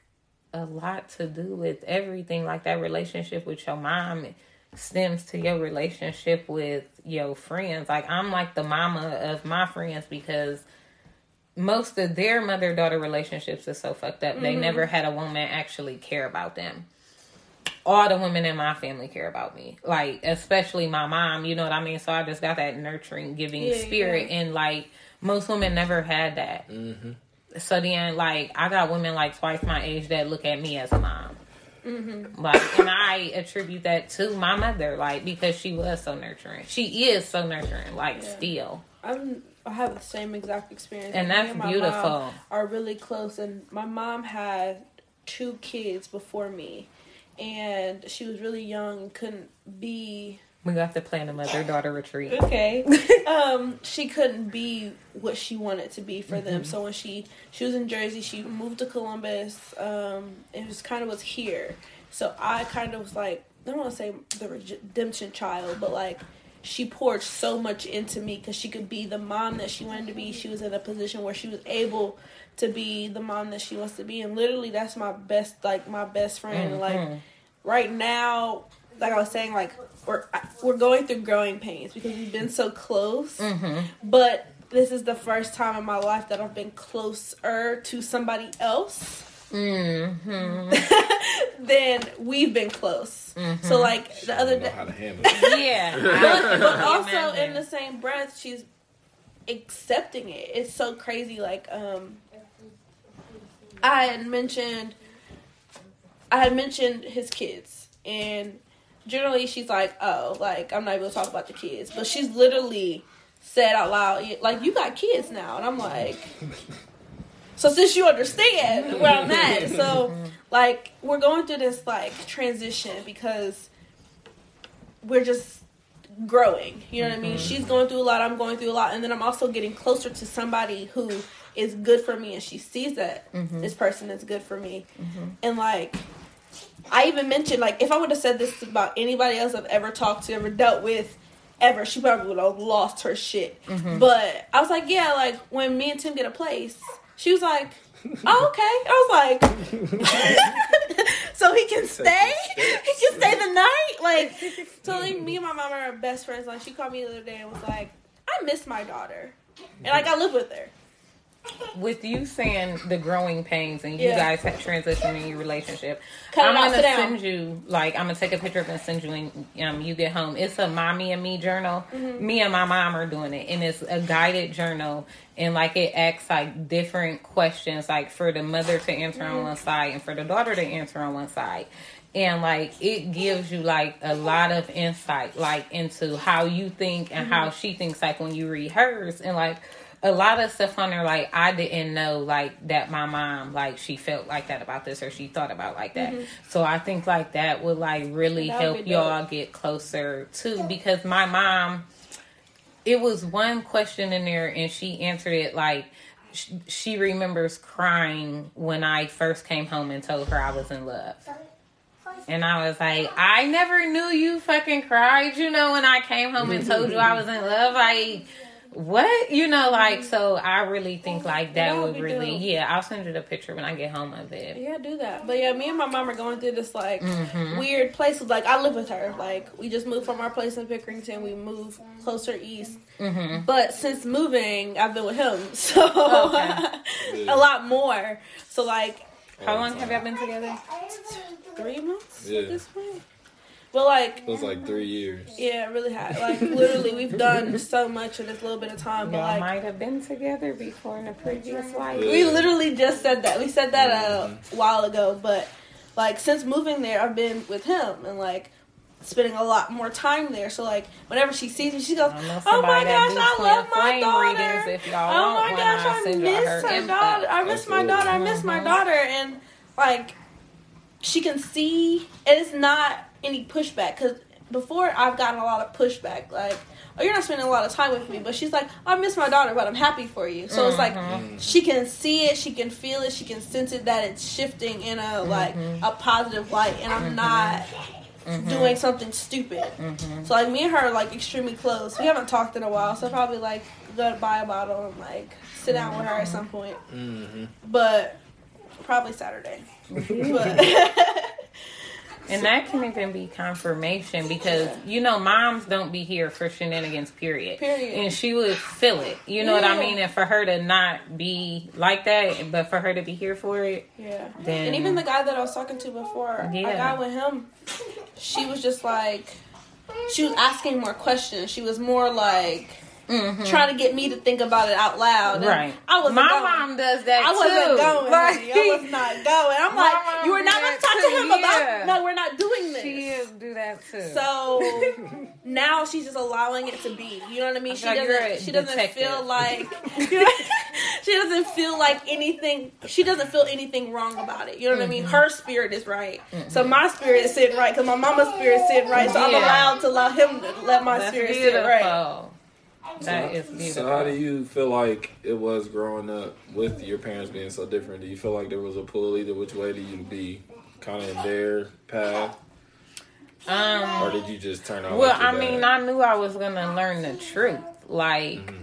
a lot to do with everything like that relationship with your mom stems to your relationship with your friends. Like i'm like the mama of my friends because most of their mother daughter relationships is so fucked up. They mm-hmm. never had a woman actually care about them. All the women in my family care about me. Like especially my mom you know what i mean? So i just got that nurturing giving Yeah, spirit and like most women never had that mm-hmm. So then, like, I got women like twice my age that look at me as a mom. Mm-hmm. Like, and I attribute that to my mother, like, because she was so nurturing. She is so nurturing, like, still. I'm I have the same exact experience. And Me that's my beautiful. are really close, and my mom had two kids before me, and she was really young and couldn't be We have to plan a mother daughter retreat. okay. um, she couldn't be what she wanted to be for them. So when she she was in Jersey, she moved to Columbus. Um, it was kind of was here. So I kind of was like I don't want to say the redemption child, but like she poured so much into me because she could be the mom that she wanted to be. She was in a position where she was able to be the mom that she wants to be, and literally that's my best like my best friend. And, Like right now, like I was saying, like we're we're going through growing pains because we've been so close. But this is the first time in my life that I've been closer to somebody else Mm-hmm. than we've been close. So like the other day, how to handle it. Yeah. but, but also Imagine. in the same breath, she's accepting it. It's so crazy. Like um, I had mentioned, I had mentioned his kids, and generally she's like, "Oh, like I'm not able to talk about the kids," but she's literally said out loud, "Like you got kids now," and I'm like. So since you understand where I'm at, so like we're going through this like transition because we're just growing. You know what I mean? Mm-hmm. She's going through a lot, I'm going through a lot, and then I'm also getting closer to somebody who is good for me and she sees that mm-hmm. this person is good for me. Mm-hmm. And like I even mentioned like if I would have said this about anybody else I've ever talked to, ever dealt with, ever, she probably would have lost her shit. Mm-hmm. But I was like, yeah, like when me and Tim get a place, she was like, Oh, okay. I was like, so he can stay? He can stay the night? Like, so like, me and my mom are best friends. Like, she called me the other day and was like, I miss my daughter. And like, I live with her. With you saying the growing pains and you Yeah. guys have transitioned in your relationship, Cut I'm gonna send you like I'm gonna take a picture of it and send you when um, you get home. It's a mommy and me journal. Mm-hmm. Me and my mom are doing it, and it's a guided journal. And like it asks like different questions, like for the mother to answer Mm-hmm. on one side and for the daughter to answer on one side. And like it gives you like a lot of insight, like into how you think and how Mm-hmm. she thinks. Like when you read hers, and like a lot of stuff on there like I didn't know like that my mom like she felt like that about this or she thought about like that. So I think like that would like really That help y'all get closer too because my mom it was one question in there and she answered it like sh- she remembers crying when I first came home and told her I was in love. And I was like, I never knew you fucking cried, you know, when I came home and told you I was in love. Like, what? You know, like, so I really think like that, That would would really, dope. yeah, I'll send you the picture when I get home of it. Yeah, do that. But yeah, me and my mom are going through this like Mm-hmm. weird place. Like I live with her. Like we just moved from our place in Pickerington. We moved closer east. Mm-hmm. But since moving, I've been with him, so Okay. a lot more. So like How long have y'all been together? three months Yeah. at this point. But like It was like three years. yeah, really high. Like literally, we've done so much in this little bit of time. But like might have been together before in a previous life. Yeah. We literally just said that. We said that a while ago, but like since moving there, I've been with him and like spending a lot more time there. So like whenever she sees me, she goes, "Oh my gosh, I love my daughter! If y'all oh my gosh, I'll I miss her her daughter. I miss my daughter. I miss my Mhm. daughter." And like she can see, and it's not any pushback because before I've gotten a lot of pushback, like. Oh, you're not spending a lot of time with me, but she's like, I miss my daughter, but I'm happy for you. So it's like Mhm. she can see it, she can feel it, she can sense it that it's shifting in a like mm-hmm. a positive light, and I'm not mm-hmm. doing something stupid. So like me and her are like extremely close. We haven't talked in a while, so probably like go to buy a bottle and like sit down with her at some point. Mm-hmm. But probably Saturday. but And that can even be confirmation because you know moms don't be here for shenanigans. Period. Period. And she would feel it. You know what I mean? And for her to not be like that, but for her to be here for it, yeah. then And even the guy that I was talking to before, I Yeah. got with him. She was just like, she was asking more questions. She was more like Mhm. trying to get me to think about it out loud. And right. I was My mom does that I wasn't too. going. Like. I was not going. I'm like, you were not going to talk to him yeah. about. No, we're not doing this. She is do that too. So now she's just allowing it to be. You know what I mean? She you're a doesn't. She doesn't detective. feel like. she doesn't feel like anything. She doesn't feel anything wrong about it. You know what I mean? Mm-hmm. Her spirit is right. So my spirit is sitting right because my mama's spirit is sitting right. So I'm allowed to allow him to let my That's spirit beautiful. sit right. That is beautiful. So how do you feel like it was growing up with your parents being so different? Do you feel like there was a pull either which way to you to be kind of in their path, um, or did you just turn out? Well, I mean. I knew I was gonna learn the truth, like,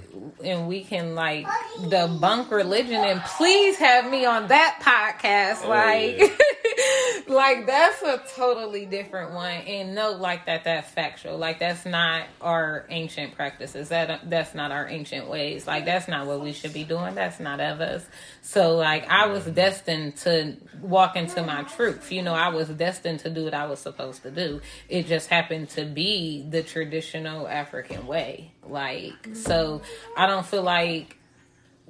and we can like debunk religion, and please have me on that podcast, Oh, like. like that's a totally different one. And no like that that's factual. Like that's not our ancient practices. That that's not our ancient ways. Like that's not what we should be doing. That's not of us. So like i was destined to walk into my truth. You know i was destined to do what i was supposed to do. It just happened to be the traditional african way like so i don't feel like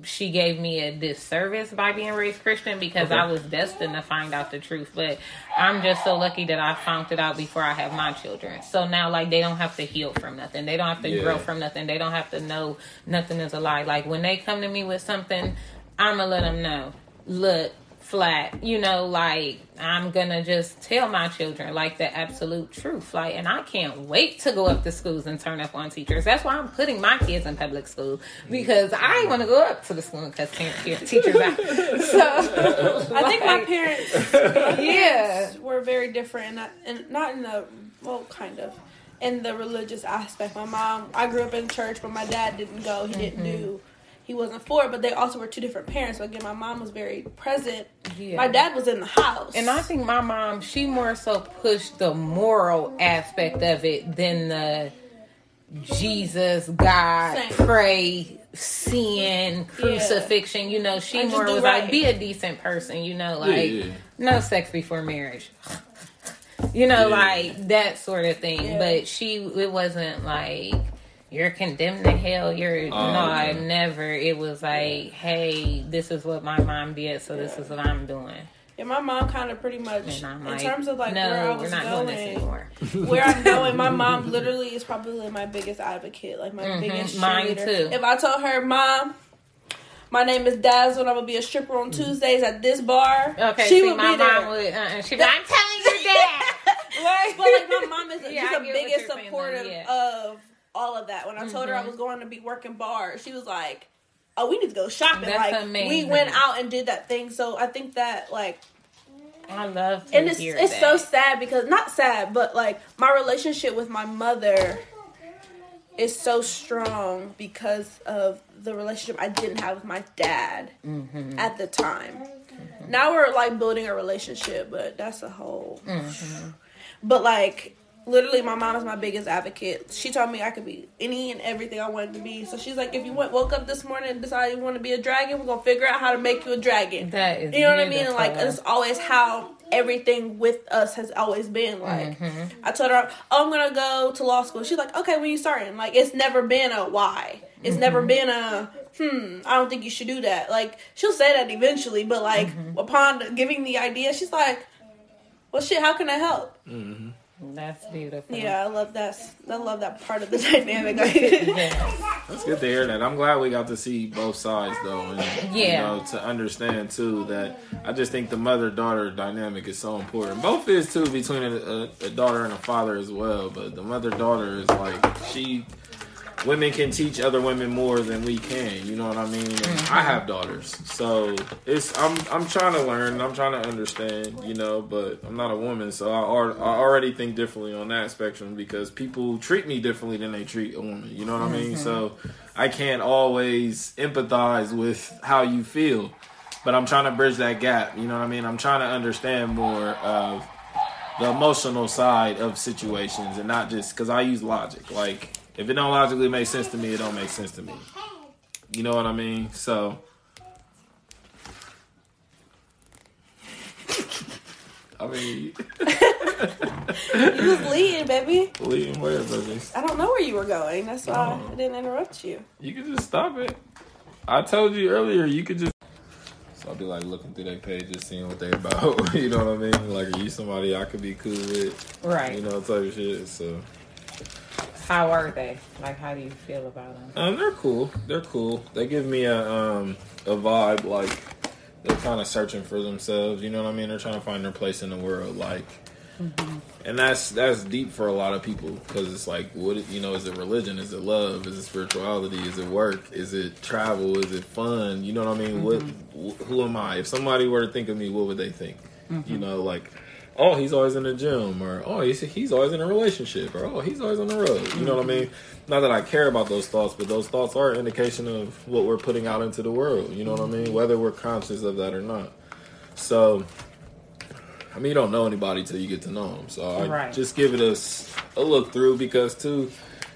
she gave me a disservice by being raised Christian because Okay. I was destined to find out the truth. But I'm just so lucky that I found it out before I have my children. So now, like, they don't have to heal from nothing. They don't have to Yeah. grow from nothing. They don't have to know nothing is a lie. Like, when they come to me with something, I'm going to let them know. Look, flat, you know, like, I'm going to just tell my children, like, the absolute truth. Like, and I can't wait to go up to schools and turn up on teachers. That's why I'm putting my kids in public school because I want to go up to the school and cuss te- teachers out. So, I think my like, parents yeah. were very different, and, not, and not in the well, kind of in the religious aspect. My mom, I grew up in church, but my dad didn't go. He didn't mm-hmm. do. He wasn't for it, but they also were two different parents. So again, my mom was very present. Yeah. My dad was in the house, And I think my mom, she more so pushed the moral aspect of it than the Jesus, God, Same. pray, sin, crucifixion. You know, she just more was right. like, be a decent person, you know, Yeah, like yeah. no sex before marriage. You know, Yeah. like that sort of thing. Yeah. But she, it wasn't like, you're condemned to hell. You're no, I okay. never. It was like, hey, this is what my mom did, so this is what I'm doing. yeah, my mom kind of pretty much And in like, terms of like no, where I was not doing this going. where I'm going, my mom literally is probably my biggest advocate, like my biggest Mm-hmm. mine cheerleader. too. If I told her, "Mom, my name is Dazzle, and I'm gonna be a stripper on Tuesdays at this bar," Okay, she see, would my be there. would. Uh, she'd be like, I'm telling you that. Like- but like my mom is Yeah, she's the biggest you're supportive yeah. Of all of that. When I told her I was going to be working bars, she was like, "Oh, we need to go shopping." That's like we went out and did that thing. So I think that like I love to and it's it's that. so sad because not sad, but like my relationship with my mother is so strong because of the relationship I didn't have with my dad Mm-hmm. at the time. Now we're like building a relationship, but that's a whole. Mm-hmm. But like literally, my mom is my biggest advocate. She told me I could be any and everything I wanted to be. So she's like, if you went, woke up this morning and decided you want to be a dragon, we're gonna figure out how to make you a dragon. That is You know what I mean? And like it's always how everything with us has always been. Like mm-hmm. I told her, Oh, I'm gonna go to law school. She's like, Okay, when you starting? Like it's never been a why. It's never mm-hmm. been a hmm, I don't think you should do that. Like she'll say that eventually, but like mm-hmm. upon giving the idea, she's like, Well shit, how can I help? That's beautiful. Yeah, I love that I love that part of the dynamic. Yes. It's good to hear that. I'm glad we got to see both sides though, and you Yeah. know to understand too that I just think the mother daughter dynamic is so important. Both is too between a, a, a daughter and a father as well, but the mother daughter is like she. Women can teach other women more than we can. You know what I mean? And Mm-hmm. I have daughters, so it's I'm I'm trying to learn. I'm trying to understand. You know, but I'm not a woman, so I, al- I already think differently on that spectrum because people treat me differently than they treat a woman. You know what I mean? So I can't always empathize with how you feel, but I'm trying to bridge that gap. You know what I mean? I'm trying to understand more of the emotional side of situations and not just because I use logic. Like if it don't logically make sense to me, it don't make sense to me. You know what I mean? So. I mean, you was leading, baby. leading where, baby? I don't know where you were going. That's why I didn't interrupt you. You can just stop it. I told you earlier, you could just. So I'll be like looking through their pages, seeing what they're about. you know what I mean? Like, are you somebody I could be cool with? Right. You know, type of shit. So How are they? Like, how do you feel about them? um, they're cool. They're cool. They give me a um a vibe like they're kind of searching for themselves. You know what I mean? They're trying to find their place in the world. Like. And that's that's deep for a lot of people because it's like, what you know? Is it religion? Is it love? Is it spirituality? Is it work? Is it travel? Is it fun? You know what I mean? What? wh- Who am I? If somebody were to think of me, what would they think? You know, like, oh, he's always in the gym, or oh, he's he's always in a relationship, or oh, he's always on the road. You know what I mean? Not that I care about those thoughts, but those thoughts are an indication of what we're putting out into the world. You know what I mean? Mm-hmm. Whether we're conscious of that or not. So. I mean, you don't know anybody till you get to know them. So I Right. just give it a, a look through because too,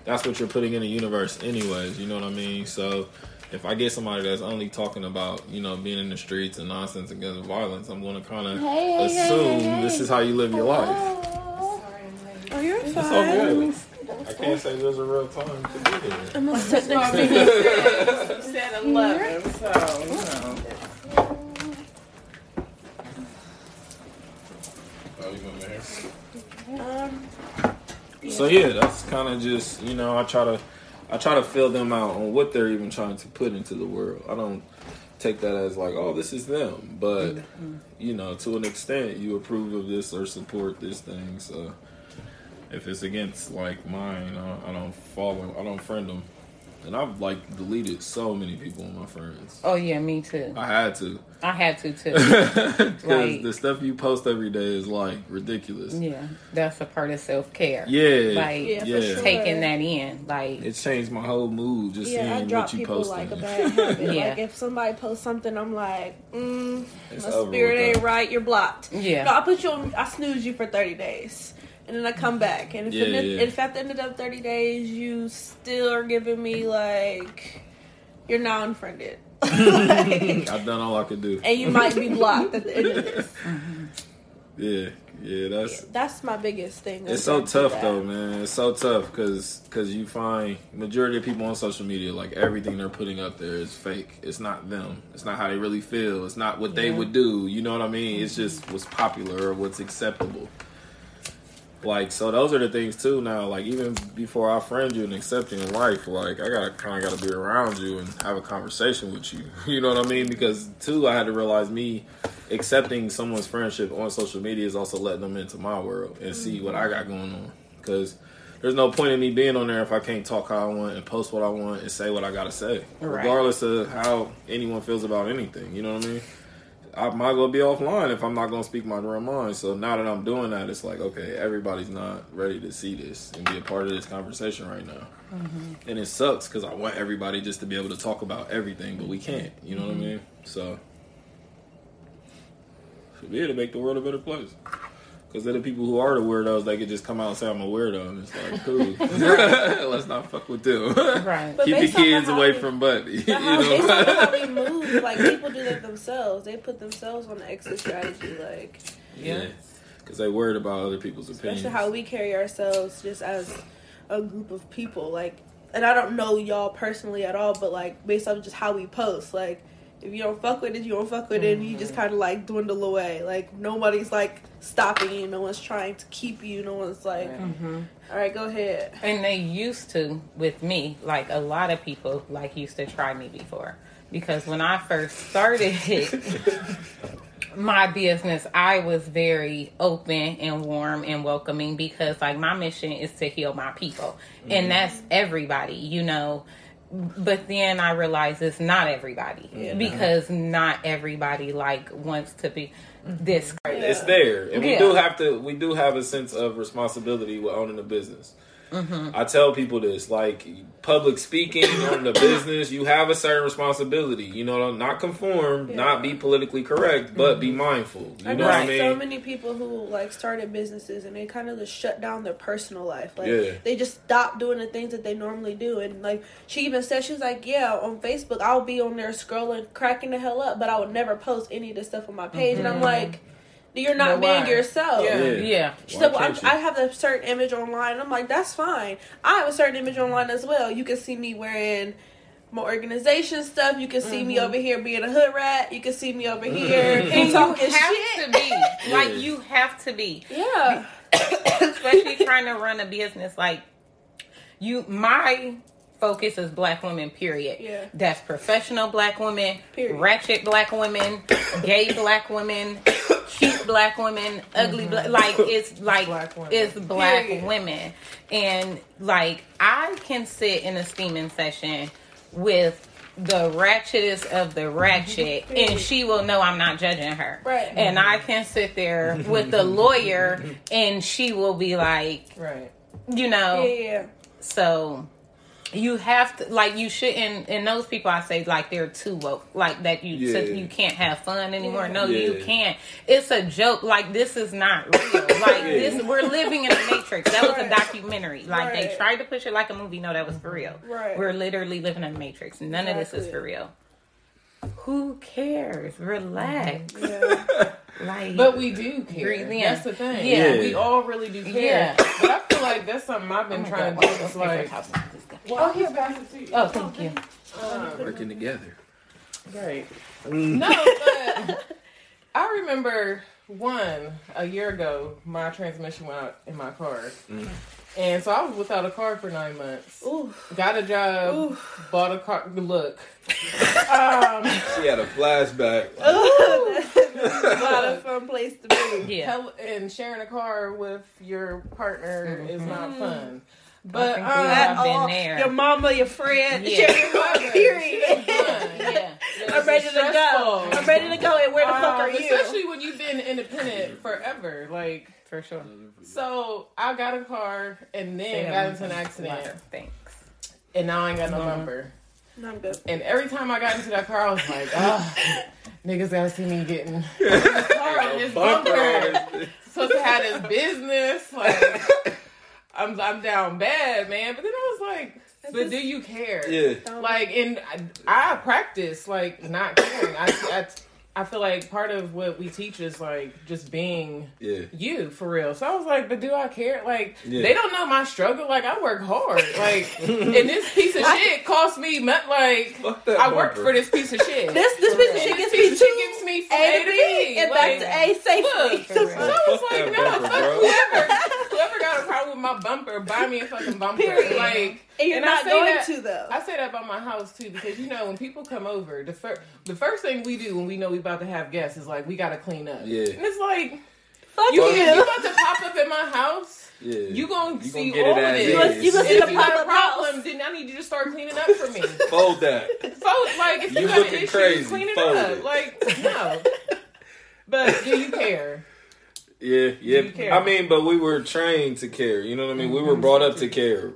that's what you're putting in the universe, anyways. You know what I mean? So if I get somebody that's only talking about you know being in the streets and nonsense and guns and violence, I'm going to kind of Hey, hey, hey, assume hey, hey. this is how you live your life. Oh, you're It's all fine. good. I can't say there's a real time to be here. I'm gonna sit next to You you. said, you said 11, so, you know. Oh, you want me here? Um, So yeah, that's kind of just you know I try to I try to fill them out on what they're even trying to put into the world. I don't take that as like oh this is them, but mm-hmm. you know to an extent you approve of this or support this thing. So if it's against like mine, I, I don't follow. I don't friend them. And I've like deleted so many people on my friends. Oh yeah, me too. I had to I had to too. because Like- the stuff you post every day is like ridiculous. yeah, that's a part of self care. Yeah, Like Yeah, for yeah. taking that in, like It changed my whole mood just yeah, I seeing drop what you people posting. like a bad habit. Yeah. Like if somebody posts something, I'm like, mm, my spirit with ain't right. You're blocked. Yeah. No, I put you on. I snooze you for 30 days. And then I come back, and if, Yeah, it, yeah. if at the end of the 30 days you still are giving me like, you're now unfriended, Like, I've done all I could do. and you might be blocked at the end of this. Yeah, yeah, that's That's my biggest thing. it's so in terms of tough that. though, man. It's so tough because because you find majority of people on social media like everything they're putting up there is fake. It's not them. It's not how they really feel. It's not what they would do. You know what I mean? It's just what's popular or what's acceptable. Like so, those are the things too. Now, like even before I friend you and accept you in life, like I gotta kind of gotta be around you and have a conversation with you. You know what I mean? Because too, I had to realize me accepting someone's friendship on social media is also letting them into my world and see what I got going on. Because there's no point in me being on there if I can't talk how I want and post what I want and say what I gotta say, Right. regardless of how anyone feels about anything. You know what I mean? I might go be offline if I'm not gonna speak my real mind. So now that I'm doing that, it's like okay, everybody's not ready to see this and be a part of this conversation right now, mm-hmm. and it sucks because I want everybody just to be able to talk about everything, but we can't. You know what I mm-hmm. mean? So should be here to make the world a better place. Because they're the people who are the weirdos, they could just come out and say I'm a weirdo, and it's like, cool. Let's not fuck with them. right. But Keep your based off of kids away we- from Buddy. You But how, based on how we move, like people do that themselves. They put themselves on the exit strategy, like Yeah. Because they worried about other people's opinions. especially how we carry ourselves just as a group of people. Like, and I don't know y'all personally at all, but like based on just how we post, like if you don't fuck with it, you don't fuck with it, and you just mm-hmm. kind of like dwindle away. Like nobody's like stopping you. No one's trying to keep you. No one's like, all right, mm-hmm. go ahead. And they used to with me, like a lot of people like used to try me before. Because when I first started my business, I was very open and warm and welcoming because like my mission is to heal my people. And mm-hmm. that's everybody, you know. But then I realized it's not everybody because not everybody like wants to be this crazy. it's there, and we do have to. We do have a sense of responsibility with owning a business. Mm-hmm. I tell people this, like public speaking on the business, you have a certain responsibility. You know, not conform, not be politically correct, but be mindful. You I know know what I mean? so many people who like started businesses and they kind of just shut down their personal life. Like Yeah. they just stopped doing the things that they normally do. And like she even said, she's like, "Yeah, on Facebook, I'll be on there scrolling, cracking the hell up, but I would never post any of this stuff on my page." And I'm like, "You're not But being why? yourself." Yeah. Yeah. Yeah. She Why said, well, I'm. I have a certain image online. I'm like, that's fine. I have a certain image online as well. You can see me wearing my organization stuff. You can see me mm-hmm. over here being a hood rat. You can see me over mm-hmm. here And you talking have shit. to be. Like Yeah. you have to be. Yeah. especially trying to run a business like you my focus is black women period Yeah. that's professional black women Period. ratchet black women gay black women cute black women ugly mm-hmm. black like it's like Black women. it's black Period. women and like i can sit in a steaming session with the ratchetest of the ratchet mm-hmm. and she will know i'm not judging her Right. and i can sit there mm-hmm. with the lawyer and she will be like Right. you know Yeah, yeah. so you have to like you shouldn't and those people I say like they're too woke like that you so Yeah. you can't have fun anymore. No, Yeah. you can't. It's a joke. Like this is not real. Like this we're living in a matrix. That was a documentary. Like they tried to push it like a movie. No, that was for real. Right. We're literally living in a matrix. None of this is for real. Who cares? Relax. Yeah. Like But we do care. Breathe. That's the thing. Yeah. We all really do care. Yeah. But I feel like that's something I've been oh trying to do. It's like, oh, he's back to you. Oh, thank you. Um, Working together. Right. No, but I remember one a year ago. My transmission went out in my car, and so I was without a car for nine months. Ooh. Got a job, Ooh. bought a car. Look, um, She had a flashback. a lot of fun place to be. Yeah. hell- and sharing a car with your partner is not Mm-hmm. fun. But think we um, all- At I've been all, there. Your mama, your friend, Yeah. your mom, period. Yeah. I'm ready to go. I'm ready to go. And where the fuck Um, are you? Especially when you've been independent forever, like. For sure. So I got a car and then got into an accident, Thanks. and now I ain't got no bumper. No, I'm good. And every time I got into that car, I was like, ah, niggas gotta see me getting in this car and this bumper. Supposed to have this business, like I'm I'm down bad, man. But then I was like, but do you care? Yeah. Like, and I, I practice like not caring. I, I I feel like part of what we teach is like just being Yeah. you for real. So I was like, but do I care? Like Yeah. they don't know my struggle. Like I work hard. Like and this piece of shit cost me mu- like Fuck that I worked for this piece of shit. This this piece of shit this gets me of shit to gets me from A to B and back to A safely. Look, so real. I was like, no, fuck bro. whoever, whoever got a problem with my bumper, buy me a fucking bumper. Period. Like, and you're and I not say going that- to though. I say that about my house too because you know when people come over, the first the first thing we do when we know we about to have guests is like we gotta clean up. Yeah. and it's like Fuck you you. you about to pop up in my house. Yeah. You gonna You see gonna get all it of this. You gonna- you gonna see if the you got a pop-up house. problem, then I need you to start cleaning up for me. Fold that. Fold like if you, You got an issue, crazy. clean it Fold up. it. Like no. But do you care? Yeah, yeah. I mean, but we were trained to care. You know what I mean? We were brought up to care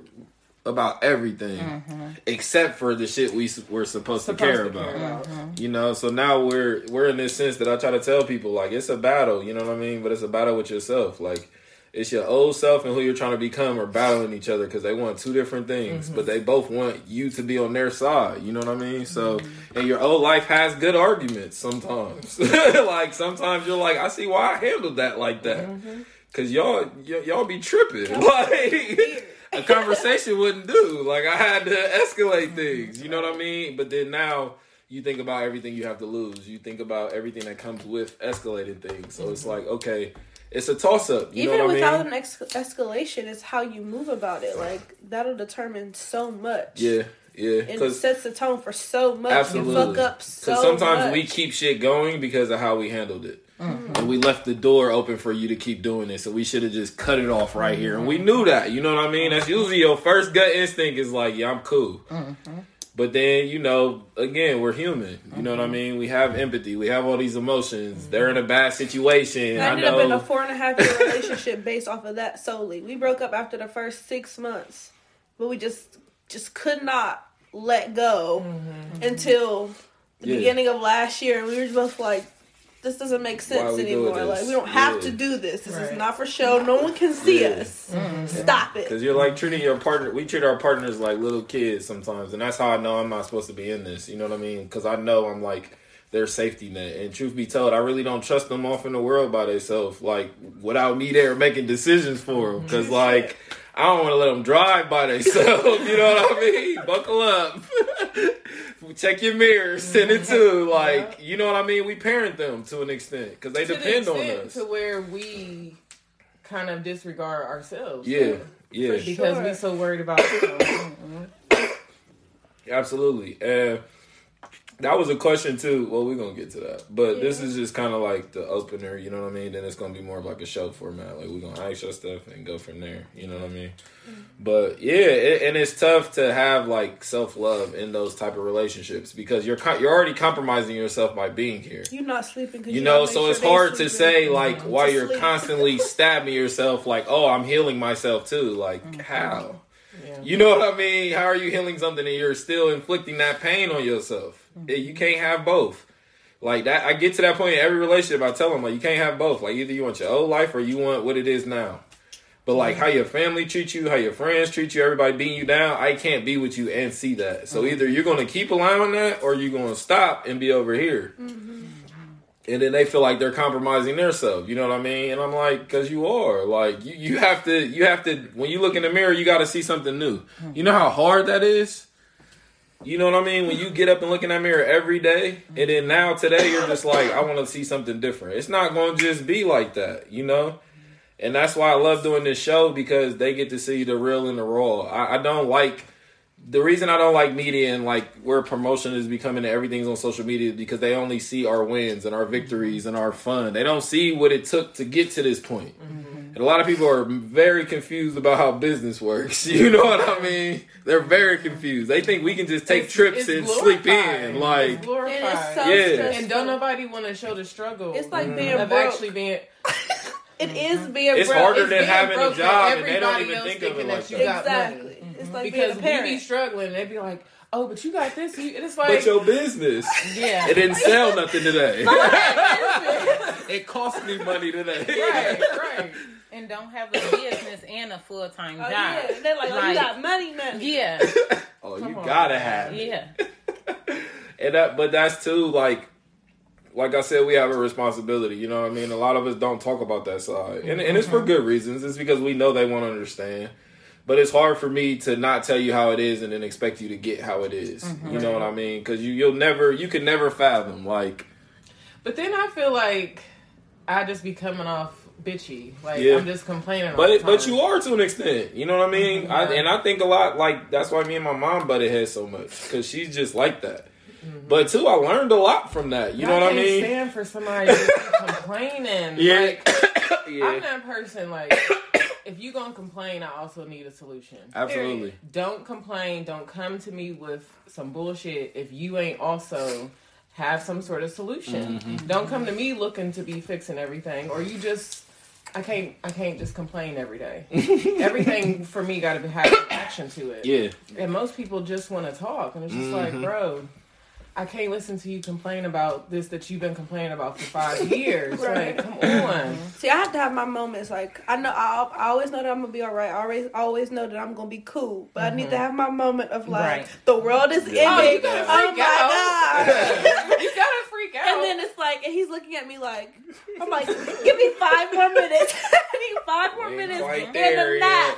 about everything except for the shit we were supposed, to care to about. care about. You know, so now we're we're in this sense that I try to tell people like it's a battle. You know what I mean? But it's a battle with yourself. Like it's your old self and who you're trying to become are battling each other because they want two different things, but they both want you to be on their side. You know what I mean? So, mm-hmm. and your old life has good arguments sometimes. like sometimes you're like, I see why I handled that like that. Mm-hmm. Cause y'all, y- y'all be tripping. Like a conversation wouldn't do. Like I had to escalate mm-hmm. things. You know what I mean? But then now you think about everything you have to lose. You think about everything that comes with escalating things. So it's like, okay, it's a toss up. Even know what without I mean? an ex- escalation, it's how you move about it. Like that'll determine so much. Yeah, yeah. And it sets the tone for so much. Absolutely. You fuck up so sometimes much. we keep shit going because of how we handled it. Mm-hmm. And we left the door open for you to keep doing it. So we should have just cut it off right here. And we knew that. You know what I mean? That's usually your first gut instinct is like, yeah, I'm cool. Mm-hmm. But then, you know, again, we're human. You know what I mm-hmm. mean? We have empathy. We have all these emotions. They're in a bad situation. I I ended up in a four and a half year relationship based off of that solely. We broke up after the first six months, but we just just could not let go mm-hmm. until the Yeah. beginning of last year, and we were both like, "This doesn't make sense anymore. this? Like we don't have Yeah. to do this. This is not for show. No one can see Yeah. us. Mm-hmm. Stop it." Because you're like treating your partner, we treat our partners like little kids sometimes. And that's how I know I'm not supposed to be in this. You know what I mean? Because I know I'm like their safety net. And truth be told, I really don't trust them off in the world by themselves, like without me there making decisions for them. Because, mm-hmm. like, I don't want to let them drive by themselves. you know what I mean? Buckle up. Check your mirror, send it to mm-hmm. like you know what I mean. We parent them to an extent because they to the depend on us. to where we kind of disregard ourselves. Yeah, too. yeah, because Sure. we so worried about. absolutely. And that was a question too. Well, we're gonna get to that, but this is just kind of like the opener. You know what I mean? Then it's gonna be more of like a show format. Like we're gonna ask your stuff and go from there. You know what I mean? Mm-hmm. But yeah, it, and it's tough to have like self love in those type of relationships because you're you're already compromising yourself by being here. You're not sleeping. 'cause You gotta know, so sure it's hard to say like mm-hmm. while you're sleep. constantly stabbing yourself, like, oh, I'm healing myself too. Like mm-hmm. how? Yeah. You know what I mean? How are you healing something and you're still inflicting that pain on yourself? You can't have both. Like that, I get to that point in every relationship. I tell them like you can't have both. Like either you want your old life or you want what it is now. But like how your family treat you, how your friends treat you, everybody beating you down, I can't be with you and see that. So mm-hmm. either you're gonna keep allowing that or you're gonna stop and be over here. Mm-hmm. And then they feel like they're compromising themselves. You know what I mean? And I'm like, because you are. Like you, you have to you have to when you look in the mirror, you gotta see something new. Mm-hmm. You know how hard that is? You know what I mean? When you get up and look in that mirror every day, and then now today you're just like, I want to see something different. It's not going to just be like that, you know. And that's why I love doing this show because they get to see the real and the raw. I, I don't like the reason I don't like media and like where promotion is becoming everything's on social media because they only see our wins and our victories and our fun. They don't see what it took to get to this point. Mm-hmm. And a lot of people are very confused about how business works. You know what I mean? They're very confused. They think we can just take It's- trips it's and sleep glorified. in. It's Like, glorified. And it's so Yeah. stressful. and don't nobody want to show the struggle. It's like Mm-hmm. being of broke. actually being. It is being It's broke. harder it's than having a job and they don't everybody even else think of it thinking like that you that. got exactly. money. It's like because being a parent. we be struggling, and they be like, "Oh, but you got this." You- It's like, but your business, yeah, it didn't sell nothing today. it cost me money today. right, right. and don't have a business and a full time Oh, job. yeah. They're like, oh, you got money, money. Yeah, Oh, Come you on. gotta have it. yeah. And that, but that's too like, like I said, we have a responsibility. You know what I mean? A lot of us don't talk about that side, and and it's for mm-hmm. good reasons. It's because we know they won't understand. But it's hard for me to not tell you how it is and then expect you to get how it is. You mm-hmm. know what I mean? Because you you'll never you can never fathom like But then I feel like I just be coming off bitchy. Like Yeah. I'm just complaining. But it, but you are to an extent, you know what I mm-hmm. mean. I, and I think a lot like that's why me and my mom butted heads so much because she's just like that. Mm-hmm. But too, I learned a lot from that. You know what I mean? Stand for somebody complaining. Yeah, Like, I'm that person. Like, if you're gonna complain, I also need a solution. absolutely. Don't complain. Don't come to me with some bullshit if you ain't also have some sort of solution. Mm-hmm. Don't come to me looking to be fixing everything, or you just. I can't. I can't just complain every day. Everything for me got to have some action to it. Yeah, And most people just want to talk, and it's just like, Mhm. bro, I can't listen to you complain about this that you've been complaining about for five years. Right. Like, come on. See, I have to have my moments. Like I know, I, I always know that I'm gonna be all right. I always, always know that I'm gonna be cool. But I need to mm-hmm. have my moment of like Right. the world is oh, ending. Yeah. Oh, Oh, my god! you gotta freak out. And then it's like, and he's looking at me like, I'm like, give me five more minutes. I need five more Ain't minutes quite and there a nap.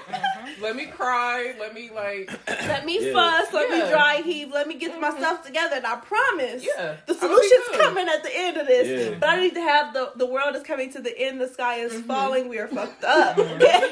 let me cry. Let me like, Let me Yeah. fuss. Let Yeah. me dry heave. Let me get myself together. And I promise, yeah, the I'm gonna be solution's coming at the end of this. Yeah. But I need to have the the world is coming to the end. The sky is Mm-hmm. falling. We are fucked up. Okay.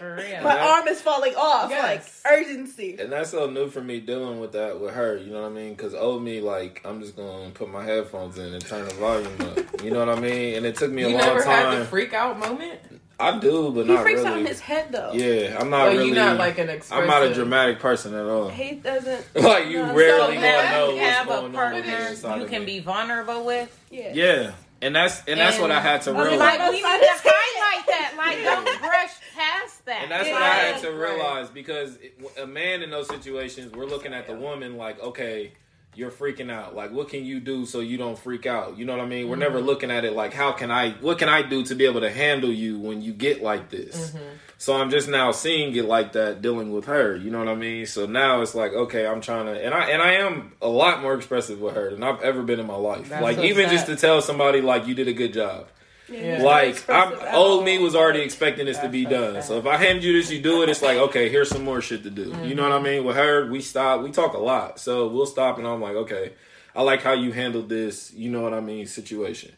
My Yeah. arm is falling off. Yes. Like urgency. and that's so new for me dealing with that with her. You know what I mean? Because old me, like I'm just gonna put my headphones in and turn the volume up. You know what I mean? And it took me a You long never had time. the freak out moment. I do, but He not freaks really. out in his head though. yeah, I'm not But really. you're not like an expressive. I'm not a dramatic person at all. He doesn't. Like you No, rarely so gonna now know you have what's a going on partner inside you can be vulnerable with. Yeah. Yeah, and that's and that's what I had to And- realize. Like Like, we need to highlight that. Like Yeah. don't brush past that. And that's Yeah. what I had to realize because it, a man in those situations, we're looking at the woman like, okay, you're freaking out. Like, what can you do so you don't freak out? You know what I mean? We're never mm-hmm. looking at it like, how can I, what can I do to be able to handle you when you get like this? Mm-hmm. So I'm just now seeing it like that, dealing with her. You know what I mean? So now it's like, okay, I'm trying to, and I and I am a lot more expressive with her than I've ever been in my life. That's like even just to tell somebody like you did a good job. Yeah. Like I'm old me was already expecting this to be done. So if I hand you this, you do it. It's like okay, here's some more shit to do. You know what I mean? With her, we stop. We talk a lot, so we'll stop, and I'm like, okay, I like how you handled this. You know what I mean? Situation.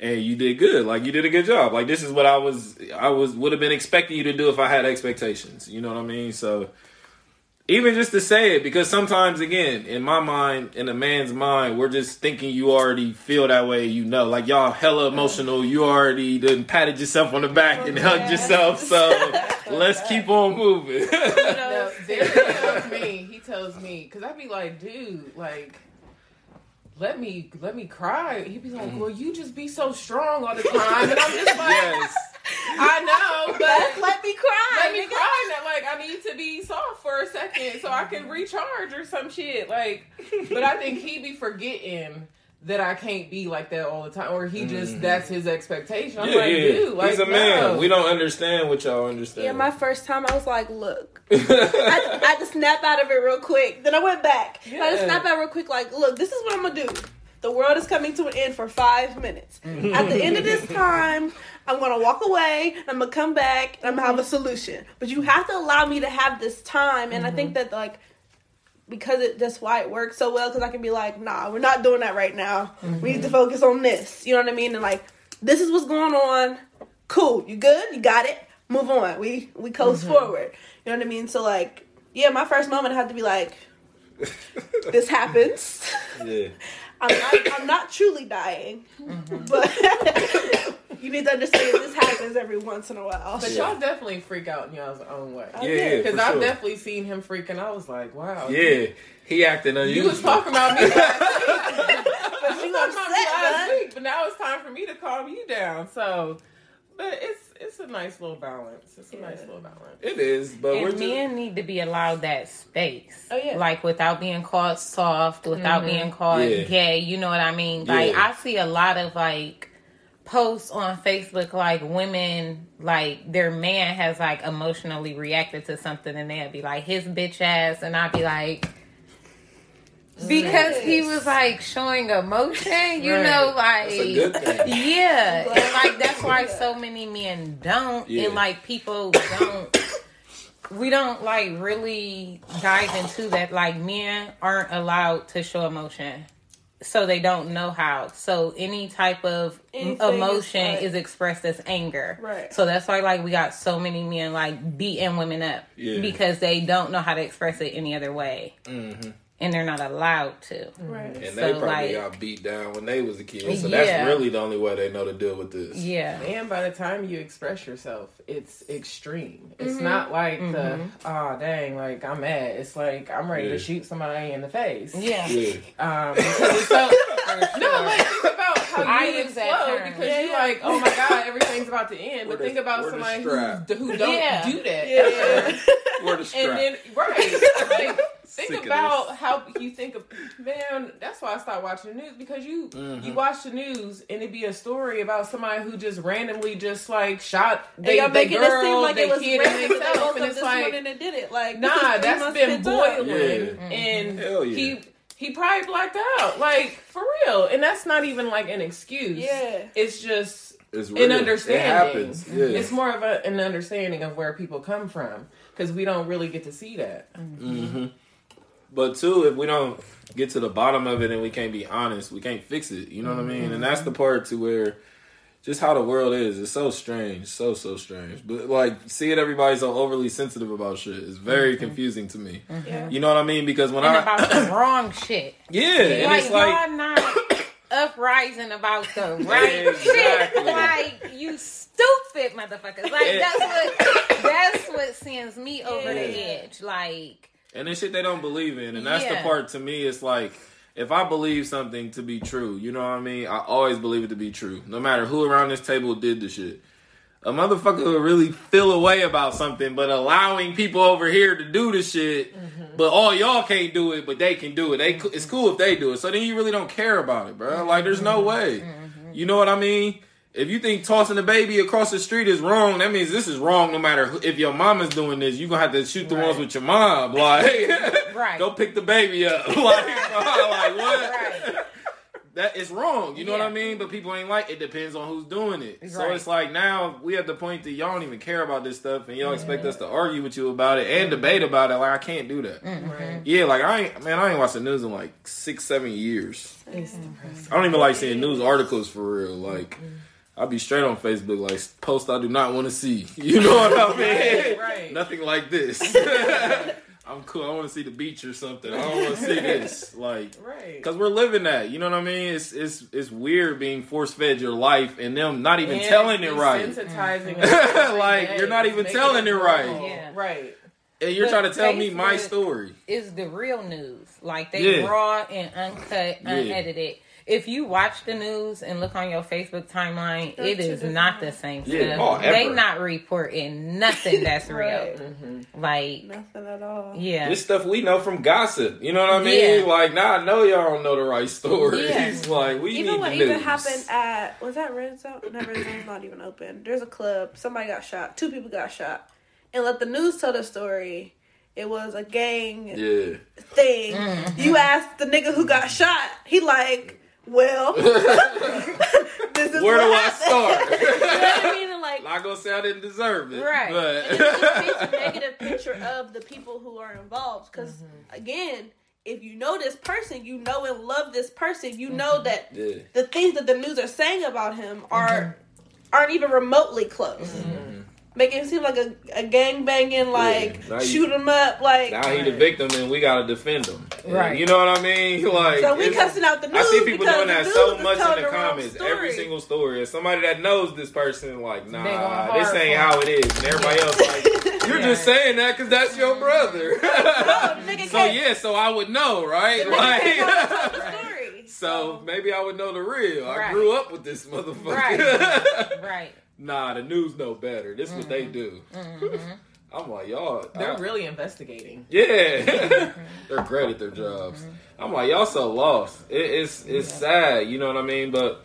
And you did good. Like you did a good job. Like this is what I was. I was would have been expecting you to do if I had expectations. You know what I mean? So even just to say it, because sometimes again, in my mind, in a man's mind, we're just thinking you already feel that way. You know, like y'all hella emotional. You already done patted yourself on the back and oh, hugged Yeah. yourself. So let's keep on moving. No, Derek tells me, he tells me, because I'd be like, dude, like, let me let me cry. He'd be like, mm. well, you just be so strong all the time, and I'm just like, yes. I know, but Let me cry. let me nigga. cry. That like I need to be soft for a second so I can recharge or some shit. Like, but I think he be forgetting. That I can't be like that all the time, or he just that's his expectation. I'm Mm-hmm. Yeah, like, yeah. dude, like He's a man. no. We don't understand what y'all understand. Yeah, my first time I was like, look. I, I had to snap out of it real quick. Then I went back. I had to snap out real quick, like, look, this is what I'm gonna do. The world is coming to an end for five minutes. At the end of this time, I'm gonna walk away. I'm gonna come back. and I'm gonna have a mm-hmm. solution. But you have to allow me to have this time. And I think mm-hmm. that like because it that's why it works so well. Because I can be like, nah, we're not doing that right now. We need to mm-hmm. focus on this. You know what I mean? And like, this is what's going on. Cool. You good? You got it. Move on. We we coast forward. You know what I mean? So like, yeah, my first moment I had to be like, this happens. yeah. I'm not, I'm not truly dying, but you need to understand this happens every once in a while. But Yeah. y'all definitely freak out in y'all's own way. I Yeah, did. yeah, Because I've sure. definitely seen him freaking. I was like, wow. Yeah, he acting unusual. You was talking about me last week. But you you was upset, talking about me last week, but now it's time for me to calm you down. So, but it's it's a nice little balance. It's a nice little balance. It is, but we're And just, men need to be allowed that space. Oh, yeah. Like without being called soft, without mm-hmm. being called Yeah. gay. You know what I mean? Like Yeah. I see a lot of like posts on Facebook like women like their man has like emotionally reacted to something and they'd be like his bitch ass and I'd be like because he was like showing emotion, you Right. know, like That's a good thing. yeah, and like that's why so many men don't, Yeah. and like people don't. we don't like really dive into that. Like men aren't allowed to show emotion, so they don't know how. So any type of Anything is, emotion like- is expressed as anger. Right. So that's why like we got so many men like beating women up Yeah. because they don't know how to express it any other way, Mhm. And they're not allowed to. Right. and they probably like- got beat down when they was a kid. So Yeah. that's really the only way they know to deal with this. Yeah. And by the time you express yourself, it's extreme. It's not like the oh dang, like I'm mad. It's like I'm ready Yeah. to shoot somebody in the face. Yeah. Yeah. Um, because it's so no, like think about how I you use explode term. because Yeah, you yeah. like, oh my god, everything's about to end. Where But the- think about somebody who who don't Yeah. do that. Yeah. ever. Where the strap? And then right, like Sick think of about how you think of man. That's why I stopped watching the news because you Mm-hmm. you watch the news and it be a story about somebody who just randomly just like shot And they, y'all they making girl, it seem like they it was kid, random and that they themselves, and up it's like morning and did it. Like Nah, three that's months been pent up. boiling, Yeah. and yeah. he he probably blacked out, like for real. And that's not even like an excuse. Yeah. it's just it's an understanding. It happens. Yeah. It's more of a, an understanding of where people come from because we don't really get to see that. hmm But two, if we don't get to the bottom of it and we can't be honest, we can't fix it. You know what I mean? And that's the part to where just how the world is. It's so strange, so so strange. But like seeing everybody so overly sensitive about shit is very mm-hmm. confusing to me. Mm-hmm. Yeah. You know what I mean? Because when And I about the wrong shit. yeah, and like, it's like y'all not uprising about the right Exactly. shit. Like you stupid motherfuckers. Like Yeah. that's what that's what sends me over the edge. Like and it's shit they don't believe in, and that's the part to me. It's like. If I believe something to be true, you know what I mean? I always believe it to be true. No matter who around this table did the shit. A motherfucker will really feel away about something, but allowing people over here to do the shit, mm-hmm. but all y'all can't do it, but they can do it. They, It's mm-hmm. cool if they do it. So then you really don't care about it, bro. Like, there's no mm-hmm. way. You know what I mean? If you think tossing a baby across the street is wrong, that means this is wrong. No matter who, if your mama's doing this, you are gonna have to shoot the Right. ones with your mom. Like, Right. go pick the baby up. like, like what? right. that is wrong. You know what I mean? But people ain't like it. Depends on who's doing it. So it's like now we at the point that y'all don't even care about this stuff, and y'all expect us to argue with you about it and debate about it. Like I can't do that. Mm-hmm. Right. Yeah, like I ain't man, I ain't watched the news in like six, seven years. It's depressing. I don't even like seeing news articles for real. Like mm-hmm. I'll be straight on Facebook, like post I do not want to see. You know what I mean? Right, right. Nothing like this. I'm cool. I want to see the beach or something. I don't want to see this. Like Right. because we're living that. You know what I mean? It's it's it's weird being force fed your life and them not even And telling it right. desensitizing us every Like, you're not even telling it right. Yeah. Right. And you're But trying to tell me my story. is the real news. Like they Yeah. raw and uncut, Yeah. Unedited. If you watch the news and look on your Facebook timeline, They're it two is not the same Yeah. stuff. Oh, they ever. not reporting nothing that's Right. real. Like, Nothing at all. yeah. This stuff we know from gossip. You know what I mean? Yeah. Like now I know y'all don't know the right stories. Yeah. like we Even need what the even news. happened at was that Red Zone? No, Red Zone's not even open. There's a club. Somebody got shot. Two people got shot. And let the news tell the story. It was a gang Yeah. thing. Mm-hmm. You asked the nigga who got shot. He like, well, this is Where do I happened. start? you know what I mean? Like, Not gonna say I didn't deserve it, Right. and it just paints a negative picture of the people who are involved. Because mm-hmm. again, if you know this person, you know and love this person, you know mm-hmm. that yeah. the things that the news are saying about him are mm-hmm. aren't even remotely close. Making him seem like a, a gang banging, like Now you- shoot him up, like Now he the victim, and we gotta defend him. Right. You know what I mean? Like so we cussing out the news. I see people doing that so much in the comments. story. Every single story. As somebody that knows this person, like, They nah, this ain't how it. it is. And everybody else, like, you're Yeah. just saying that because that's your brother. No, so yeah, so I would know, right? the nigga can't come and tell Like, the story. so maybe I would know the real. I grew up with this motherfucker. Right. right. Nah, the news know better. This is what they Mm-hmm. do. Mm-hmm. I'm like, y'all. They're I- really investigating. Yeah, mm-hmm. they're great at their mm-hmm. jobs. I'm like, y'all so lost. It, it's it's sad, you know what I mean? But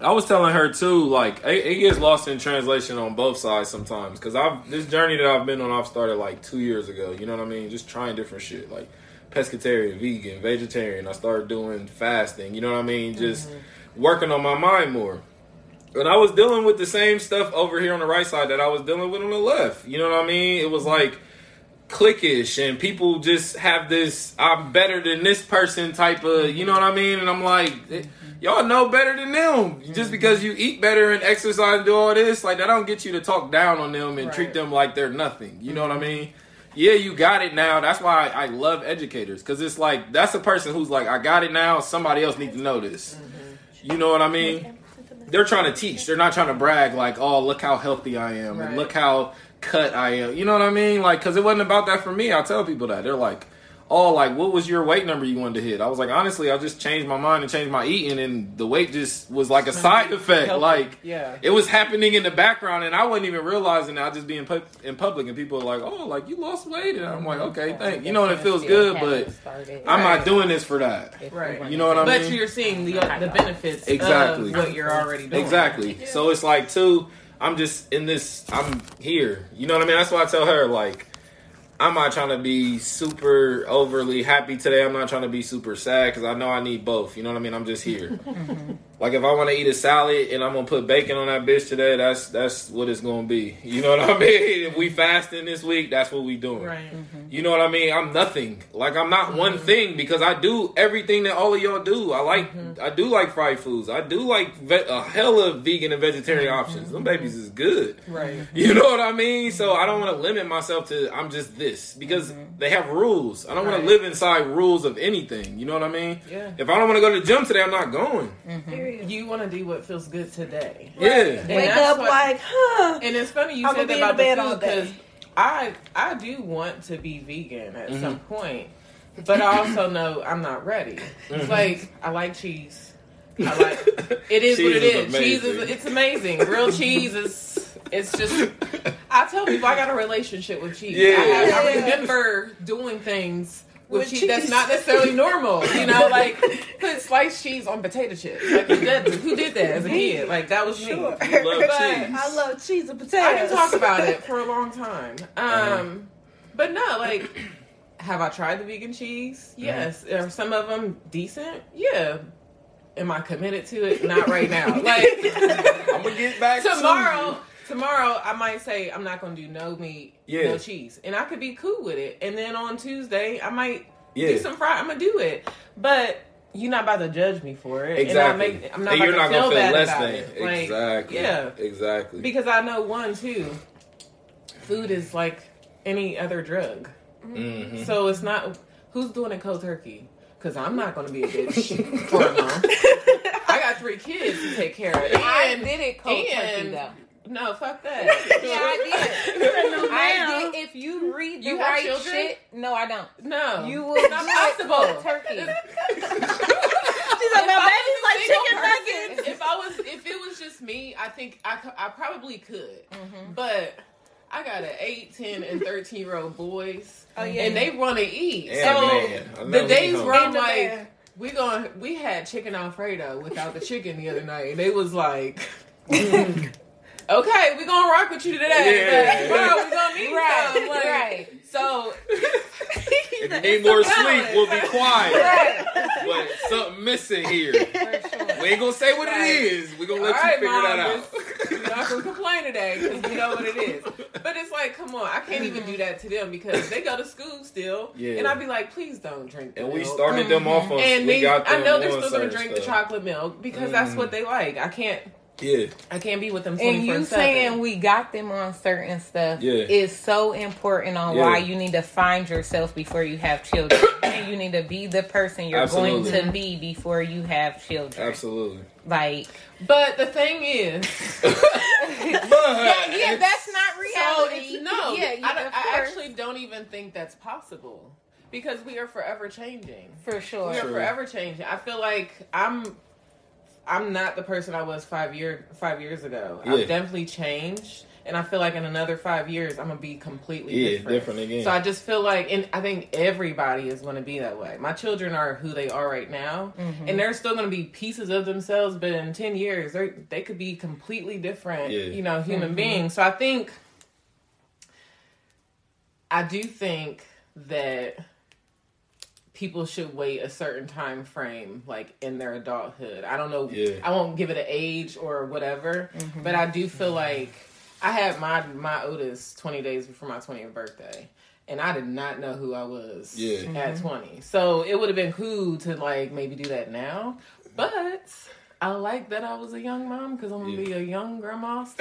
I was telling her too, like it, it gets lost in translation on both sides sometimes. Because I've this journey that I've been on, I've started like two years ago. You know what I mean? Just trying different shit, like pescatarian, vegan, vegetarian. I started doing fasting. You know what I mean? Just working on my mind more. And I was dealing with the same stuff over here on the right side that I was dealing with on the left. You know what I mean? It was like cliquish and people just have this I'm better than this person type of you know what I mean? And I'm like eh, y'all know better than them. Just mm-hmm. because you eat better and exercise and do all this, like that don't get you to talk down on them and treat them like they're nothing. You know what I mm-hmm. mean? Yeah, you got it now. That's why I, I love educators because it's like that's a person who's like, I got it now. Somebody else needs to know this. Mm-hmm. You know what I mean? They're trying to teach. They're not trying to brag like, "Oh, look how healthy I am and look how cut I am." You know what I mean? Like, because it wasn't about that for me. I tell people that they're like, "Oh, like what was your weight number you wanted to hit?" I was like, honestly, I just changed my mind and changed my eating, and the weight just was like a side effect. Healthy. Like, Yeah. it was happening in the background, and I wasn't even realizing. it. I just being pu- in public, and people are like, "Oh, like you lost weight," and I'm like, mm-hmm. "Okay, thank you." know, and it feels good, but I'm Right. not doing this for that. Right. You know what I mean? But you're seeing the the benefits Exactly. of what you're already doing. Exactly. So it's like too. I'm just in this. I'm here. You know what I mean? That's why I tell her like, I'm not trying to be super overly happy today. I'm not trying to be super sad because I know I need both. You know what I mean? I'm just here. Mm-hmm. Like if I want to eat a salad and I'm gonna put bacon on that bitch today, that's that's what it's gonna be. You know what I mean? If we fasting this week, that's what we doing. Right. Mm-hmm. You know what I mean? I'm nothing. Like I'm not one mm-hmm. thing because I do everything that all of y'all do. I like mm-hmm. I do like fried foods. I do like ve- a hell of vegan and vegetarian options. Them babies is good. Right. You know what I mean? So I don't want to limit myself to I'm just this because they have rules. I don't want to live inside rules of anything. You know what I mean? Yeah. If I don't want to go to the gym today, I'm not going. Period. You want to do what feels good today. Yeah. And Wake up what- like, huh? And it's funny you I'm said that about the the food because I I do want to be vegan at Mm-hmm. some point, but I also know I'm not ready. Mm-hmm. It's like I like cheese. I like it is what it is is. Cheese is amazing. it's amazing. Real cheese is it's just. I tell people I got a relationship with cheese. Yeah. I, have, I remember doing things. With, With cheese, that's not necessarily normal, you know. Like put sliced cheese on potato chips. Like who did, who did that as a kid? Like that was me. Sure. love But cheese. I love cheese and potatoes. I can talk about it for a long time. Um, Uh-huh. but no, like, have I tried the vegan cheese? Uh-huh. Yes. Are some of them decent? Yeah. am I committed to it? Not right now. Like I'm gonna get back to tomorrow. you. Tomorrow, I might say I'm not gonna do no meat, Yeah. no cheese, and I could be cool with it. And then on Tuesday, I might Yeah. do some fry. I'm gonna do it, but you're not about to judge me for it. Exactly. And I make, I'm not And about you're to not feel gonna feel bad less about than. it. Like, exactly. Yeah. Exactly. Because I know one too. Food is like any other drug, Mhm. so it's not who's doing it cold turkey. Because I'm not going to be a bitch for a month. I got three kids to take care of. I And- did it cold turkey though. No, fuck that. Yeah, I No, did. I did. If you read the You have right children? shit, no, I don't. No, You will It's do not it possible. turkey. She's like, my baby's like chicken person, nuggets. If I was, if it was just me, I think I, I probably could. Mm-hmm. But I got an 8, 10, and 13 year old boys, Oh, yeah. and they want to eat. Yeah, so man. The days hungry. where I'm like, we going, we had chicken alfredo without the chicken the other night, and they was like. Okay, we're gonna rock with you today. Yeah. but tomorrow we gonna need Right, some. Like, right. So If you need more sleep, we'll be quiet. But something missing here. Sure. We ain't gonna say what Right. it is. We're gonna let All you right, figure Mom, that out. just- You're not gonna complain today because we know what it is. But it's like, come on, I can't even do that to them because they go to school still, Yeah. and I'd be like, please don't drink. The And we milk. started them off on. And we they, got I know they're still gonna certain drink the chocolate milk because that's what mm. they like. I can't, Yeah, I can't be with them And you saying we got them on certain stuff Yeah. is so important on Yeah. why you need to find yourself before you have children. and you need to be the person you're Absolutely. going to be before you have children. absolutely. Like, But the thing is, yeah, yeah, that's not reality. it's, no, yeah, yeah, I, I actually don't even think that's possible because we are forever changing. for sure. We are True. forever changing. I feel like I'm I'm not the person I was five year five years ago. Yeah. I've definitely changed. And I feel like in another five years I'm gonna be completely Yeah, different. different again. So I just feel like and I think everybody is gonna be that way. My children are who they are right now. Mm-hmm. And they're still gonna be pieces of themselves, but in ten years they they could be completely different, Yeah. you know, human Mm-hmm. beings. So I think I do think that people should wait a certain time frame like in their adulthood. I don't know Yeah. I won't give it an age or whatever, Mm-hmm. but I do feel like I had my my Otis 20 days before my 20th birthday. And I did not know who I was Yeah. Mm-hmm. at 20. So it would have been cool to like maybe do that now. But I like that I was a young mom because I'm gonna Yeah. be a young grandma.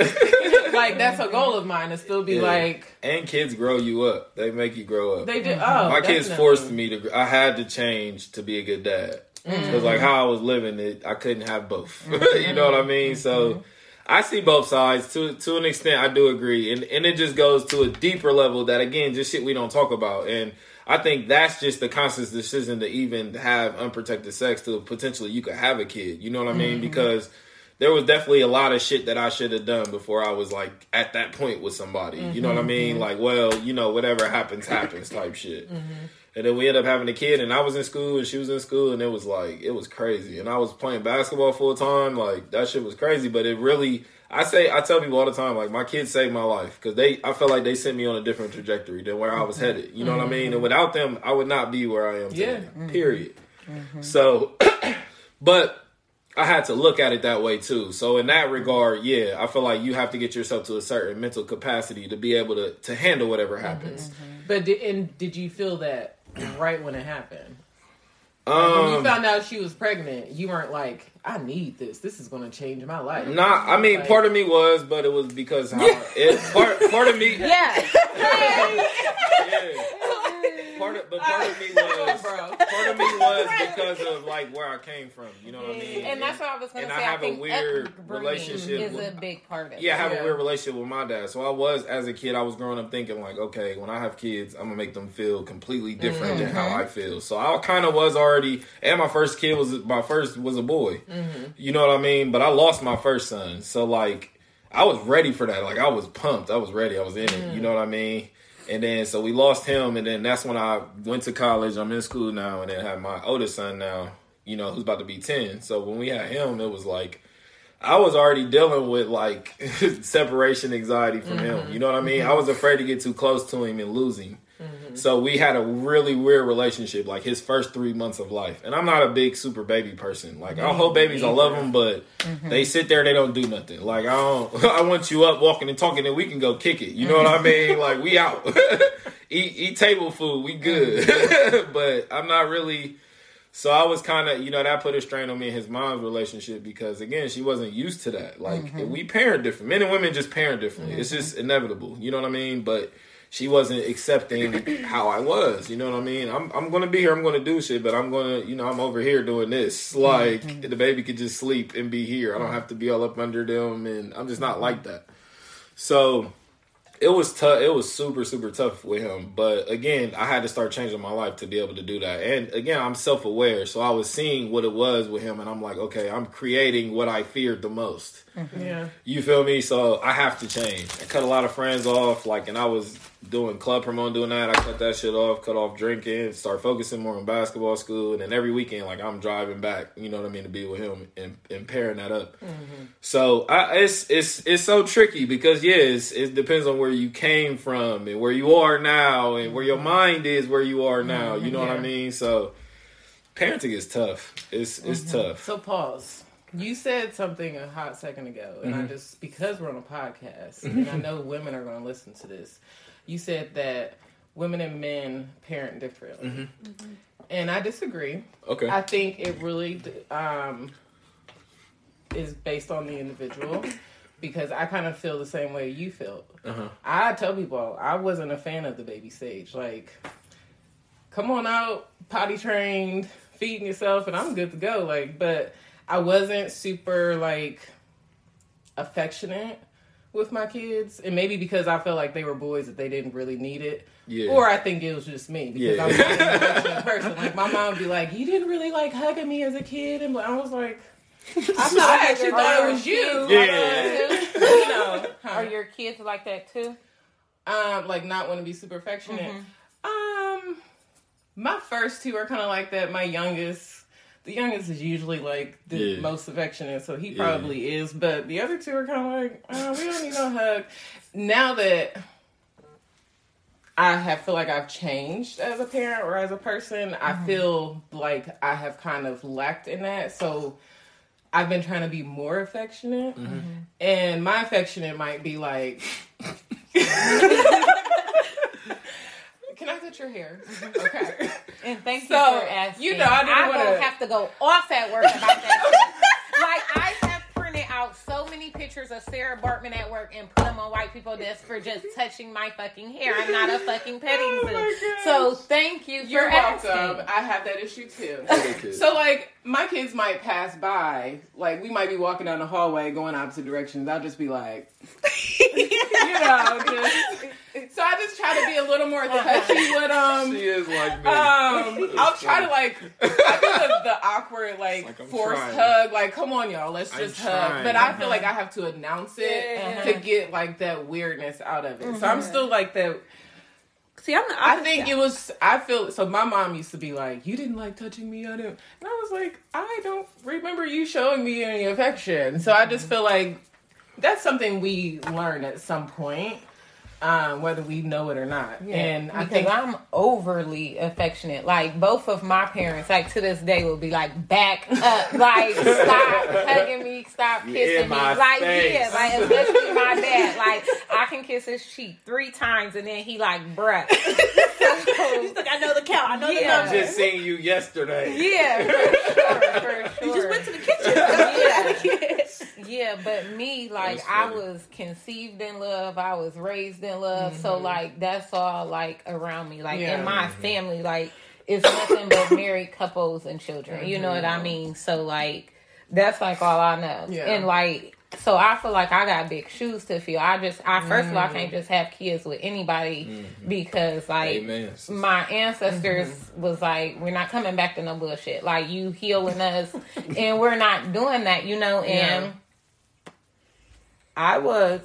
like that's a goal of mine to still be Yeah. like And kids grow you up. They make you grow up. they did. Oh, My kids forced me to. I had to change to be a good dad mm. because, like, how I was living it, I couldn't have both. you mm-hmm. know what I mean? So, mm-hmm. I see both sides to to an extent. I do agree, and and it just goes to a deeper level that again, just shit we don't talk about. And I think that's just the conscious decision to even have unprotected sex to potentially you could have a kid. You know what I mean? Mm-hmm. Because there was definitely a lot of shit that I should have done before I was like at that point with somebody. You know what I mm-hmm. mean? Mm-hmm. Like, well, you know, whatever happens, happens type shit. And then we ended up having a kid, and I was in school, and she was in school, and it was like it was crazy. And I was playing basketball full time, like that shit was crazy. But it really, I say, I tell people all the time, like my kids saved my life because they, I felt like they sent me on a different trajectory than where I was mm-hmm. headed. You know what I mean? And mm-hmm. without them, I would not be where I am today. Mm-hmm. Period. So, but I had to look at it that way too. So in that regard, yeah, I feel like you have to get yourself to a certain mental capacity to be able to to handle whatever happens. But did, and did you feel that right when it happened? When you Um, found out she was pregnant, you weren't like, "I need this. This is going to change my life." Nah, I mean, Like- part of me was, but it was because how it, part part of me, Yeah. yeah. Part of, but part of me was, part of me was because of like where I came from. You know what I mean? And that's what I was going And to I have a weird relationship is with- a big part of it. Yeah, I have Yeah. a weird relationship with my dad. So I was, as a kid, I was growing up thinking like, okay, when I have kids, I'm gonna make them feel completely different than how mm-hmm. I feel. So I kind of was already, and my first kid was my first was a boy. Mm-hmm. You know what I mean? But I lost my first son, so like I was ready for that. Like I was pumped. I was ready. I was in it. You mm. know what I mean? And then so we lost him, and then that's when I went to college. I'm in school now, and then have my oldest son now. You know, who's about to be ten. So when we had him, it was like. I was already dealing with like separation anxiety from him. Mm-hmm. You know what I mean? I mm-hmm. was afraid to get too close to him and lose him. Mm-hmm. So we had a really weird relationship, like his first three months of life. And I'm not a big super baby person. Like I hold babies, I love them, but mm-hmm. they sit there, they don't do nothing. Like I don't, I want you up walking and talking, and we can go kick it. You know what I mm-hmm. mean? Like we out, eat eat table food, we good. but I'm not really. So I was kind of, you know, that put a strain on me and his mom's relationship because again, she wasn't used to that. Like we parent different. Men and women just parent differently. It's just inevitable. You know what I mean? But she wasn't accepting how I was. You know what I mean? I'm I'm gonna be here. I'm gonna do shit, but I'm gonna, you know, I'm over here doing this. Like mm-hmm. the baby could just sleep and be here. I don't have to be all up under them, and I'm just not like that. So it was tough. It was super super tough with him. But again, I had to start changing my life to be able to do that. And again, I'm self aware, so I was seeing what it was with him, and I'm like, okay, I'm creating what I feared the most. Mm-hmm. Yeah. You feel me? So I have to change. I cut a lot of friends off, like, and I was doing club promoting, doing that. I cut that shit off, cut off drinking, start focusing more on basketball school, and then every weekend, like, I'm driving back. You know what I mean to be with him and, and pairing that up. Mm-hmm. So I, it's it's it's so tricky because yes, it depends on where you came from and where you are now and where your mm-hmm. mind is where you are now. You know what I mean? So parenting is tough. It's it's mm-hmm. tough. So pause. You said something a hot second ago, and Mm-hmm. I just because we're on a podcast, and I know women are going to listen to this. You said that women and men parent differently, Mm-hmm. and I disagree. Okay. I think it really um, is based on the individual because I kind of feel the same way you felt. Uh-huh. I tell people I wasn't a fan of the baby stage. Like, come on out, potty trained, feeding yourself, and I'm good to go. Like, but I wasn't super like affectionate with my kids, and maybe because I felt like they were boys that they didn't really need it. Yeah. Or I think it was just me because Yeah. I'm not an person. Like my mom would be like, "You didn't really like hugging me as a kid," and I was like, "I, thought, I actually thought it was you." Yeah. you know, huh? Are your kids like that too? um, like not want to be super affectionate. Um, my first two are kind of like that. My youngest, the youngest is usually like the Yeah. most affectionate, so he Yeah. probably is. But the other two are kind of like, oh, we don't need no hug. Now that I have feel like I've changed as a parent or as a person, I mm-hmm. feel like I have kind of lacked in that. So. I've been trying to be more affectionate, mm-hmm. Mm-hmm. and my affectionate might be like, Can I touch your hair? Okay. And thank you So, for asking. you know, I didn't don't wanna- have to go off at work about that. like I have printed out so many pictures of Sarah Baartman at work and put them on white people desks for just touching my fucking hair. I'm not a fucking petting Oh zoo. So thank you You're for welcome. asking. I have that issue too. Okay. So like my kids might pass by, like we might be walking down the hallway going opposite directions. I'll just be like, you know, just. So I just try to be a little more touchy with um. She is like me. Um, I'll try to like I do the, the awkward like, like forced trying. hug, like come on y'all, let's I'm just hug. trying. But I feel like I have to announce it Yeah. to get like that weirdness out of it. So I'm still like that. See, I'm the I opposite. think it was. I feel so. My mom used to be like, "You didn't like touching me." I didn't. And I was like, I don't remember you showing me any affection. So I just feel like that's something we learn at some point, um, whether we know it or not. and I think I'm overly affectionate. Like both of my parents, like to this day, will be like, "Back up! Like stop hugging me, stop kissing me." Like face. yeah, like especially my dad. Like I can kiss his cheek three times, and then he like, "Bruh." He's like, I know the count. I know Yeah. the number. Just seeing you yesterday. Yeah, for sure, for sure. You just went to the kitchen. Yeah. Yeah, but me, like That's I was conceived in love, I was raised in love, so mm-hmm. like that's all like around me. Like Yeah. in my mm-hmm. family, like it's nothing but married couples and children. You know what I mm-hmm. mean? So like that's like all I know. Yeah. And like so I feel like I got big shoes to fill. I just I first of all I can't just have kids with anybody because like Amen. my ancestors was like, we're not coming back to no bullshit. Like you healing us, and we're not doing that, you know. And I was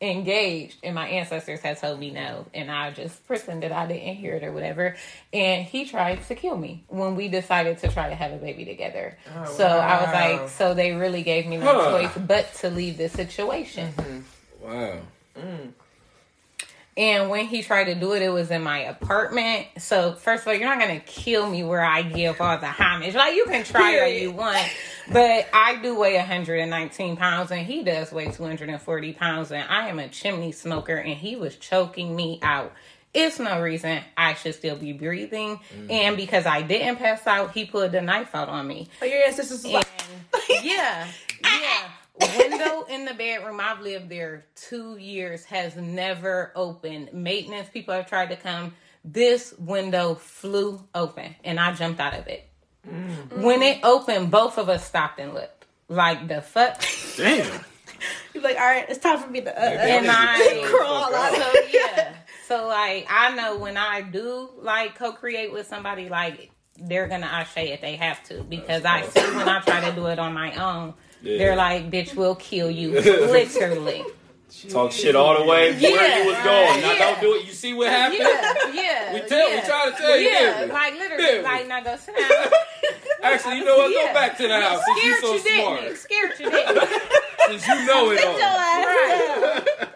engaged and my ancestors had told me no and I just pretended I didn't hear it or whatever and he tried to kill me when we decided to try to have a baby together. Oh, so I was like so they really gave me no Huh. choice but to leave the situation. Mm-hmm. Wow. Mm. And when he tried to do it, it was in my apartment. So first of all, you're not gonna kill me where I give all the homage. Like you can try all you want, but I do weigh 119 pounds, and he does weigh 240 pounds, and I am a chimney smoker, and he was choking me out. It's no reason I should still be breathing, mm. and because I didn't pass out, he pulled the knife out on me. Oh, your ancestors And yeah, ah, yeah. Window in the bedroom. I've lived there two years. Has never opened. Maintenance people have tried to come. This window flew open, and I jumped out of it. When it opened, both of us stopped and looked. Like the fuck. Damn. you're like, all right, it's time for me to uh, And uh, I crawl out of so yeah. So like I know when I do like co-create with somebody, like they're gonna ashe if they have to because I see when I try to do it on my own, Yeah. they're like, "Bitch, we'll kill you," literally. Talk shit all the way where Yeah. you was going. Now Yeah. don't do it. You see what happened? Yeah, yeah. We tell- we try to tell you, Yeah, like literally, Didn't we? like now go sit down. Actually, you know what? Yeah. Go back to the house since you Scared so you didn't. you? Scared you didn't. Since you know it Sit your ass down.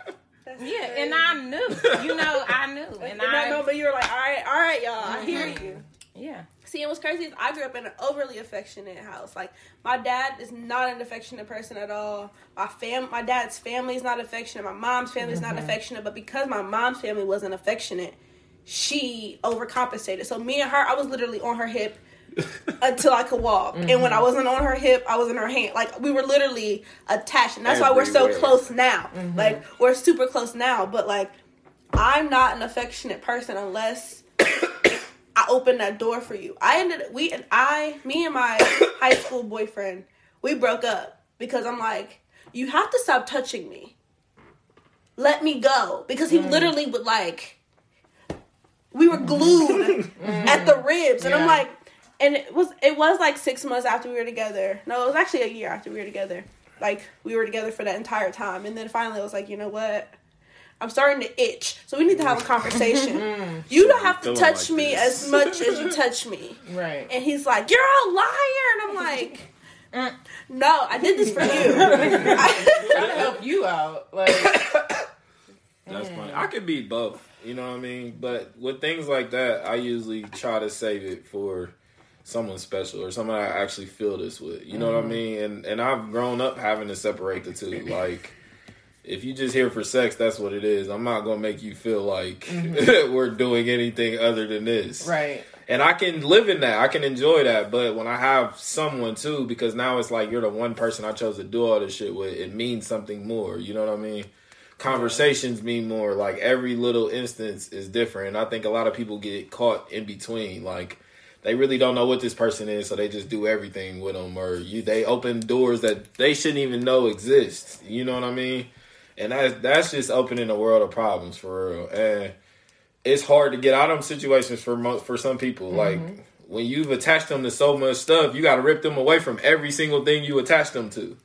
Yeah, and I knew. You know, I knew, and And I know, I. but you were like, all right, all right, y'all, I hear mm-hmm. you. Yeah. See, and what's crazy is I grew up in an overly affectionate house. Like my dad is not an affectionate person at all. My fam, my dad's family is not affectionate. My mom's family is not mm-hmm. affectionate. But because my mom's family wasn't affectionate, she overcompensated. So me and her, I was literally on her hip until I could walk. And when I mm-hmm. wasn't on her hip, I was in her hand. Like we were literally attached, and that's why we're so close now. Mm-hmm. Like we're super close now. But like I'm not an affectionate person unless I opened that door for you. I ended we and I, me and my high school boyfriend, we broke up because I'm like, you have to stop touching me. Let me go because he mm. literally would like. We were glued mm-hmm. at the ribs, and I'm like, and it was it was like six months after we were together. No, it was actually a year after we were together. Like we were together for that entire time, and then finally I was like, you know what? I'm starting to itch, so we need to have a conversation. you don't have to touch like me this. as much as you touch me. Right. And he's like, "You're a liar," and I'm like, "Mm, "No, I did this for you." I- Trying to help you out. Like, That's funny. I could be both. You know what I mean? But with things like that, I usually try to save it for someone special or someone I actually feel this with. You know what I mean? And and I've grown up having to separate the two. Like if you just here for sex, that's what it is. I'm not gonna make you feel like mm-hmm. we're doing anything other than this. right. And I can live in that. I can enjoy that. But when I have someone too, because now it's like you're the one person I chose to do all this shit with, it means something more. You know what I mean? Conversations mean more. Like every little instance is different. And I think a lot of people get caught in between. Like they really don't know what this person is, so they just do everything with them, or you they open doors that they shouldn't even know exist. You know what I mean? And that that's just opening a world of problems for real. And it's hard to get out of them situations for most for some people. Mm-hmm. Like when you've attached them to so much stuff, you got to rip them away from every single thing you attached them to.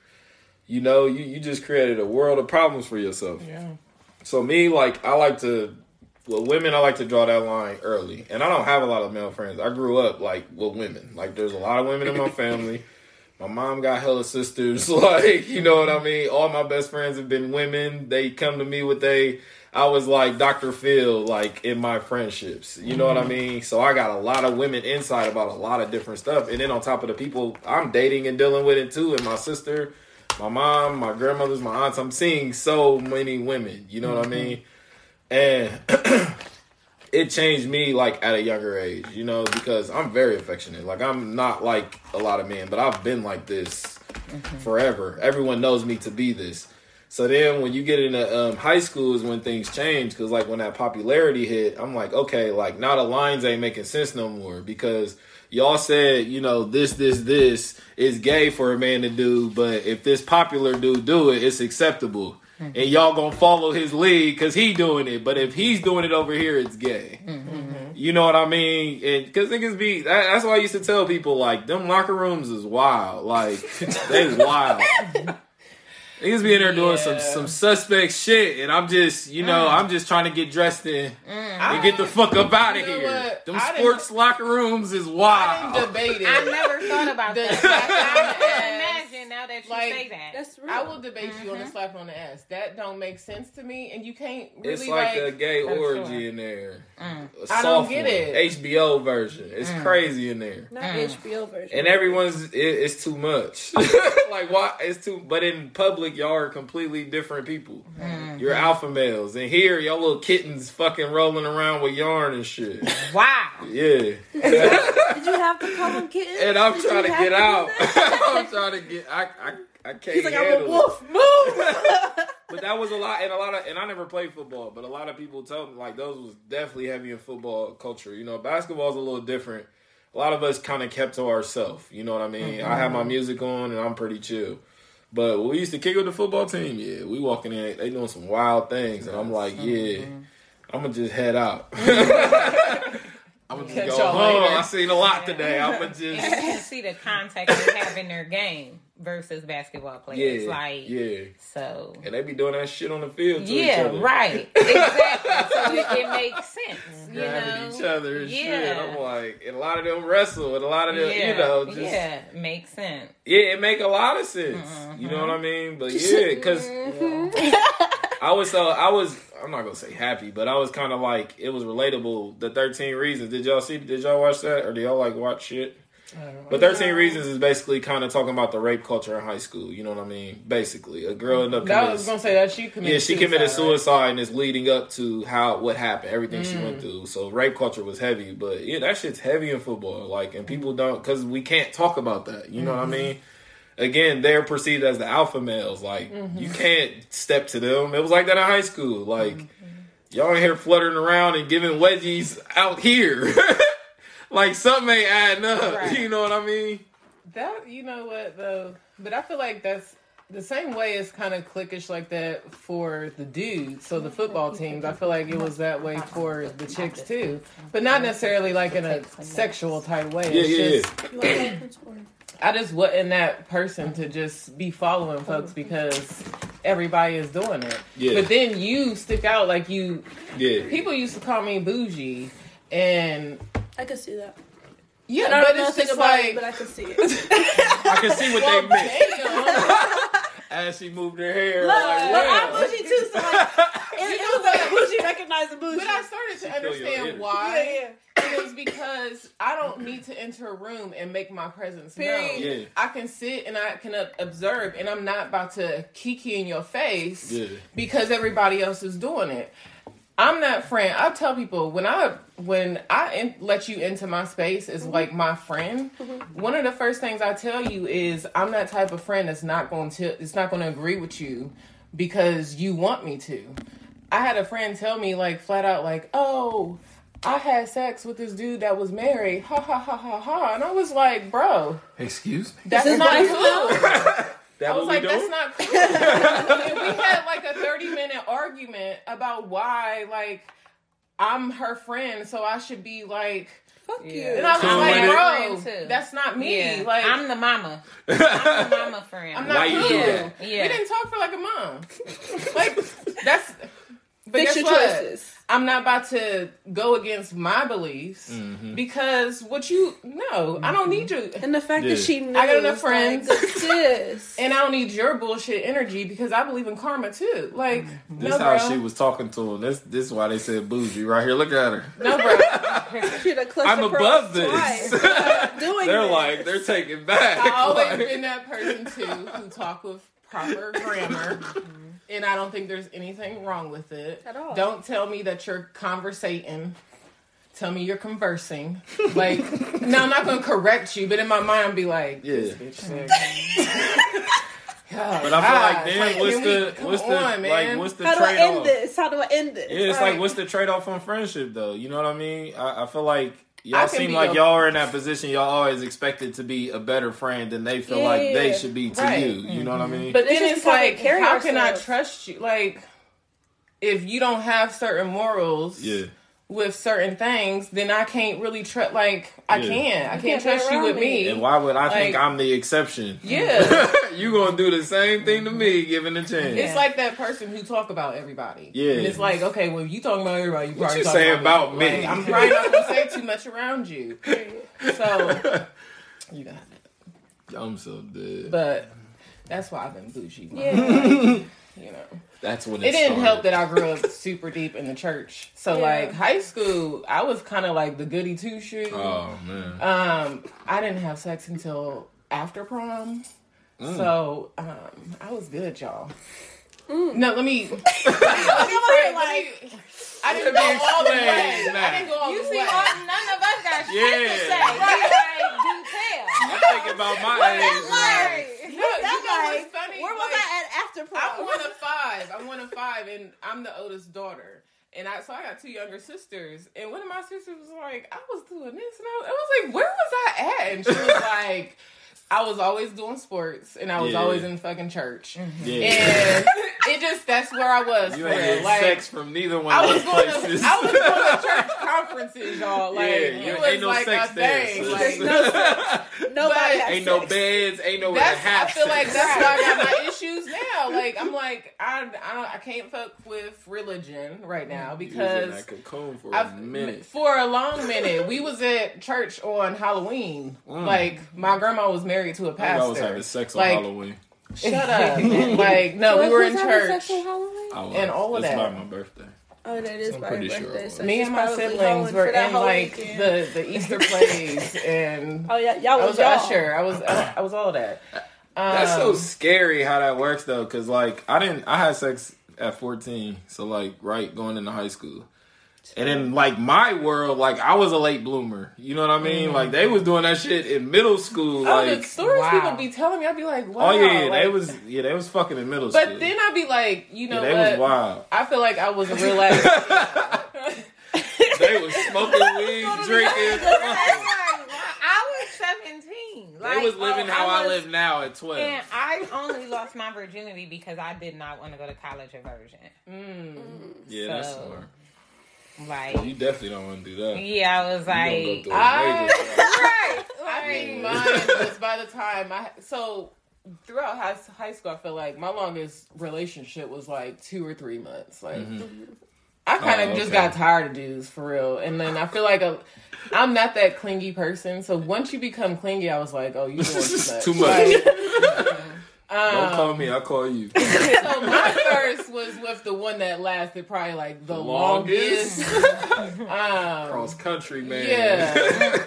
You know, you you just created a world of problems for yourself. Yeah. So me, like, I like to, with women, I like to draw that line early. And I don't have a lot of male friends. I grew up like with women. Like, there's a lot of women in my family. My mom got hella sisters. Like, you know what I mean? All my best friends have been women. They come to me with they. I was like Dr. Phil, like in my friendships. You know what I mm-hmm. mean? So I got a lot of women inside about a lot of different stuff. And then on top of the people I'm dating and dealing with it too, and my sister, my mom, my grandmothers, my aunts. I'm seeing so many women. You know what I mm-hmm. mean? And it changed me like at a younger age, you know, because I'm very affectionate. Like I'm not like a lot of men, but I've been like this forever. Everyone knows me to be this. So then when you get into um, high school is when things change because like when that popularity hit, I'm like, okay, like now the lines ain't making sense no more because y'all said, you know, this, this, this is gay for a man to do, but if this popular dude do it, it's acceptable. Mm-hmm. And y'all gonna follow his lead because he doing it, but if he's doing it over here, it's gay. Mm-hmm. You know what I mean? And because niggas be that, that's why I used to tell people like them locker rooms is wild. Like they wild. Niggas be in there doing some Yeah. some suspect shit, and I'm just, you know, mm. I'm just trying to get dressed in mm. and get the fuck up out of here. what? Them I sports locker rooms is wild. didn't debate. I never thought about that. slap I on the can ass. imagine now that you Like, say that. That's real. I will debate you on the mm-hmm. slap on the ass. That don't make sense to me, and you can't really It's like, a like. gay for orgy sure. in there. Mm. A I don't soft get one. it. HBO version. It's mm. crazy in there. Not Mm. HBO version. And everyone's it, it's too much. like why it's too but in public y'all are completely different people. Mm-hmm. You're alpha males. And here y'all little kittens fucking rolling around with yarn and shit. wow. Yeah. Did you have to call him kitten? and I'm Did trying to get do out. I'm trying to get I I I can't He's like, I'm a handle it. wolf. Move. But that was a lot, and a lot of, and I never played football, but a lot of people tell me like those was definitely heavy in football culture. You know, basketball's a little different. A lot of us kind of kept to ourselves. You know what I mean? Mm-hmm. I have my music on, and I'm pretty chill. But we used to kick with the football team, yeah, we walking in, they doing some wild things, and I'm like, yeah, mm-hmm. I'm gonna just head out. I'm gonna Catch just go home. later. I seen a lot today. I'm gonna And you just. see the context they have in their game versus basketball players. Yeah, like, yeah, so. and they be doing that shit on the field to each Yeah, other. right. Exactly. so it, it makes sense. You grabbing know? each other and shit. I'm like, and a lot of them wrestle, and a lot of them, yeah, you know, just yeah. yeah, makes sense. Yeah, it make a lot of sense. Mm-hmm. You know what I mean? But yeah, because mm-hmm. I was so I was I'm not gonna say happy, but I was kind of like it was relatable. The 13 Reasons. Did y'all see? Did y'all watch that, or do y'all like watch shit? But 13 Reasons is basically kind of talking about the rape culture in high school. You know what I mean? Basically, a girl ended up That committing was gonna say that she committed. yeah, she committed suicide, right? and it's leading up to how what happened, everything she Mm. went through. So rape culture was heavy, but yeah, that shit's heavy in football. Like, and people don't because we can't talk about that. You know Mm-hmm. what I mean? Again, they're perceived as the alpha males. Like, Mm-hmm. you can't step to them. It was like that in high school. Like, Mm-hmm. y'all in here fluttering around and giving wedgies out here. like something ain't adding up. Right. You know what I mean? That you know what though, but I feel like that's the same way it's kind of cliquish like that for the dudes. So the football teams, I feel like it was that way for the chicks too, but not necessarily like in a sexual type way. Yeah, It's yeah, just, You want that? I just wasn't that person to just be following folks oh. because everybody is doing it. Yeah. But then you stick out like you. yeah. People used to call me bougie, and I could see that. yeah, I don't but know it's nothing just about like. it, but I could see it. I can see what well, they meant damn. as she moved her hair. Look, like, look, yeah. I'm bougie too, so like, it, it was like bougie recognizing bougie. But I started to understand why. yeah, It was because I don't need to enter a room and make my presence known. Yeah. I can sit and I can uh, observe, and I'm not about to kiki in your face Yeah. because everybody else is doing it. I'm that friend. I tell people when I when I in, let you into my space as like my friend. One of the first things I tell you is I'm that type of friend that's not going to it's not going to agree with you because you want me to. I had a friend tell me like flat out like, "Oh, I had sex with this dude that was married." Ha ha ha ha ha. And I was like, "Bro, Excuse me. that's not nice cool." That I was what we like, that's not cool. and we had like a 30 minute argument about why, like, I'm her friend, so I should be like. fuck Yeah. you. And I was Cool like, bro, that's not me. Yeah, Like, I'm the mama. I'm the mama friend. I'm not Why you cool. do yeah. We didn't talk for like a month. like, that's. But Fix guess your what? choices. I'm not about to go against my beliefs Mm-hmm. because what you no, I don't mm-hmm. need you, And the fact Yeah. that she knew. I got enough was friends. Like, sis. and I don't need your bullshit energy because I believe in karma too. Like, mm-hmm. This no, how bro. she was talking to him. This this is why they said bougie right here. Look at her. No, bro. She done clutched I'm above this. twice. Doing They're this. like they're taking back. I always Like- been that person too who talk with proper grammar. Mm-hmm. And I don't think there's anything wrong with it. At all. Don't tell me that you're conversating. Tell me you're conversing. Like, now I'm not going to correct you, but in my mind, I'll be like, Yeah. this bitch sick. But I feel like, damn, what's can the we- what's the on, like what's the How do I trade end off? this? How do I end this? Yeah, it's Right. like what's the trade off on friendship though? You know what I mean? I, I feel like y'all seem like a- y'all are in that position. Y'all always expected to be a better friend than they feel like they should be to Right. you. You know what I mm-hmm. mean? But then just it's like, carry how can I trust you? Like, if you don't have certain morals, yeah, with certain things, then I can't really trust. Like I Yeah. can't. I can't can't trust you around with me. me. And why would I think I'm the exception? Yeah. you gonna do the same thing to me, given a chance. It's like that person who talk about everybody. Yeah. And it's like, okay, well, you talking about everybody, you What probably you talking say about, about me? Like, I'm probably not gonna say too much around you. So you got it. I'm so dead. But that's why I've been bougie. my Yeah. Whole life, you know. That's when It it, didn't started. help that I grew up super deep in the church. So Yeah. like high school, I was kind of like the goody two shoe. Oh man. Um, I didn't have sex until after prom. Mm. So um, I was good, y'all. Mm. No, let me. let me, phrase- let me I didn't go all the way. explain I didn't go all You the see, way. all, none of us got shit Yeah. to say. We like, do tell. I'm thinking about my age. Right. No, you know like, what's funny? Where was Like, I at after prom? I'm one of five. I'm one of five, and I'm the oldest daughter. And I so I got two younger sisters, and one of my sisters was like, "I was doing this," and I was, I was like, "Where was I at?" And she was like, "I was always doing sports, and I was Yeah. always in fucking church." Yeah. And it just that's where I was. you for ain't Like sex from neither one I of was those going to places. I was going to church conferences, y'all. Like yeah, it you, was ain't no like sex a there. thing. sis. Like, Nobody But- has ain't no beds, ain't no That's half I feel like that's why I got my issues now. Like I'm like I I, don't, I can't fuck with religion right now You was in because that cocoon for a I've, minute. for a long minute we was at church on Halloween. Mm. Like my grandma was married to a I think I was having sex on Like, Halloween. Shut up. like no, we were in church. And all of it's that. about my birthday. Oh, that is I'm my pretty sure birthday. so. Me and my siblings were in like weekend. the the Easter plays and Oh yeah, y'all I was, was y'all. usher. I was I, I was all that. That's so Um, scary how that works though, because like I didn't, I had sex at 14, so like right going into high school, and in like my world, like I was a late bloomer. You know what I mean? Like they was doing that shit in middle school. Oh, the Like, stories Wow. people be telling me, I'd be like, wow. oh yeah, yeah, they was yeah, they was fucking in middle school. But then I'd be like, you yeah, know they what? was wild. I feel like I was a real life. they was smoking weed, drinking. fucking- I was 17. They was living oh, how I, was- live now at 12. And I only lost my virginity because I did not want to go to college a virgin. Mm. yeah, that's so- smart. Like, You definitely don't want to do that. yeah, I was You gonna go like, through a I- major process. right. I think mine was by the time I so throughout high, high school. I feel like my longest relationship was like two or three months. Like mm-hmm. I kind of Oh, just got tired of dudes for real, and then I feel like a, I'm not that clingy person. So once you become clingy, I was like, oh, you doing too much. Too much. Like, Don't um, call me, I'll call you. So my first was with the one that lasted probably like the, The longest. longest? um, Cross country, man. Yeah.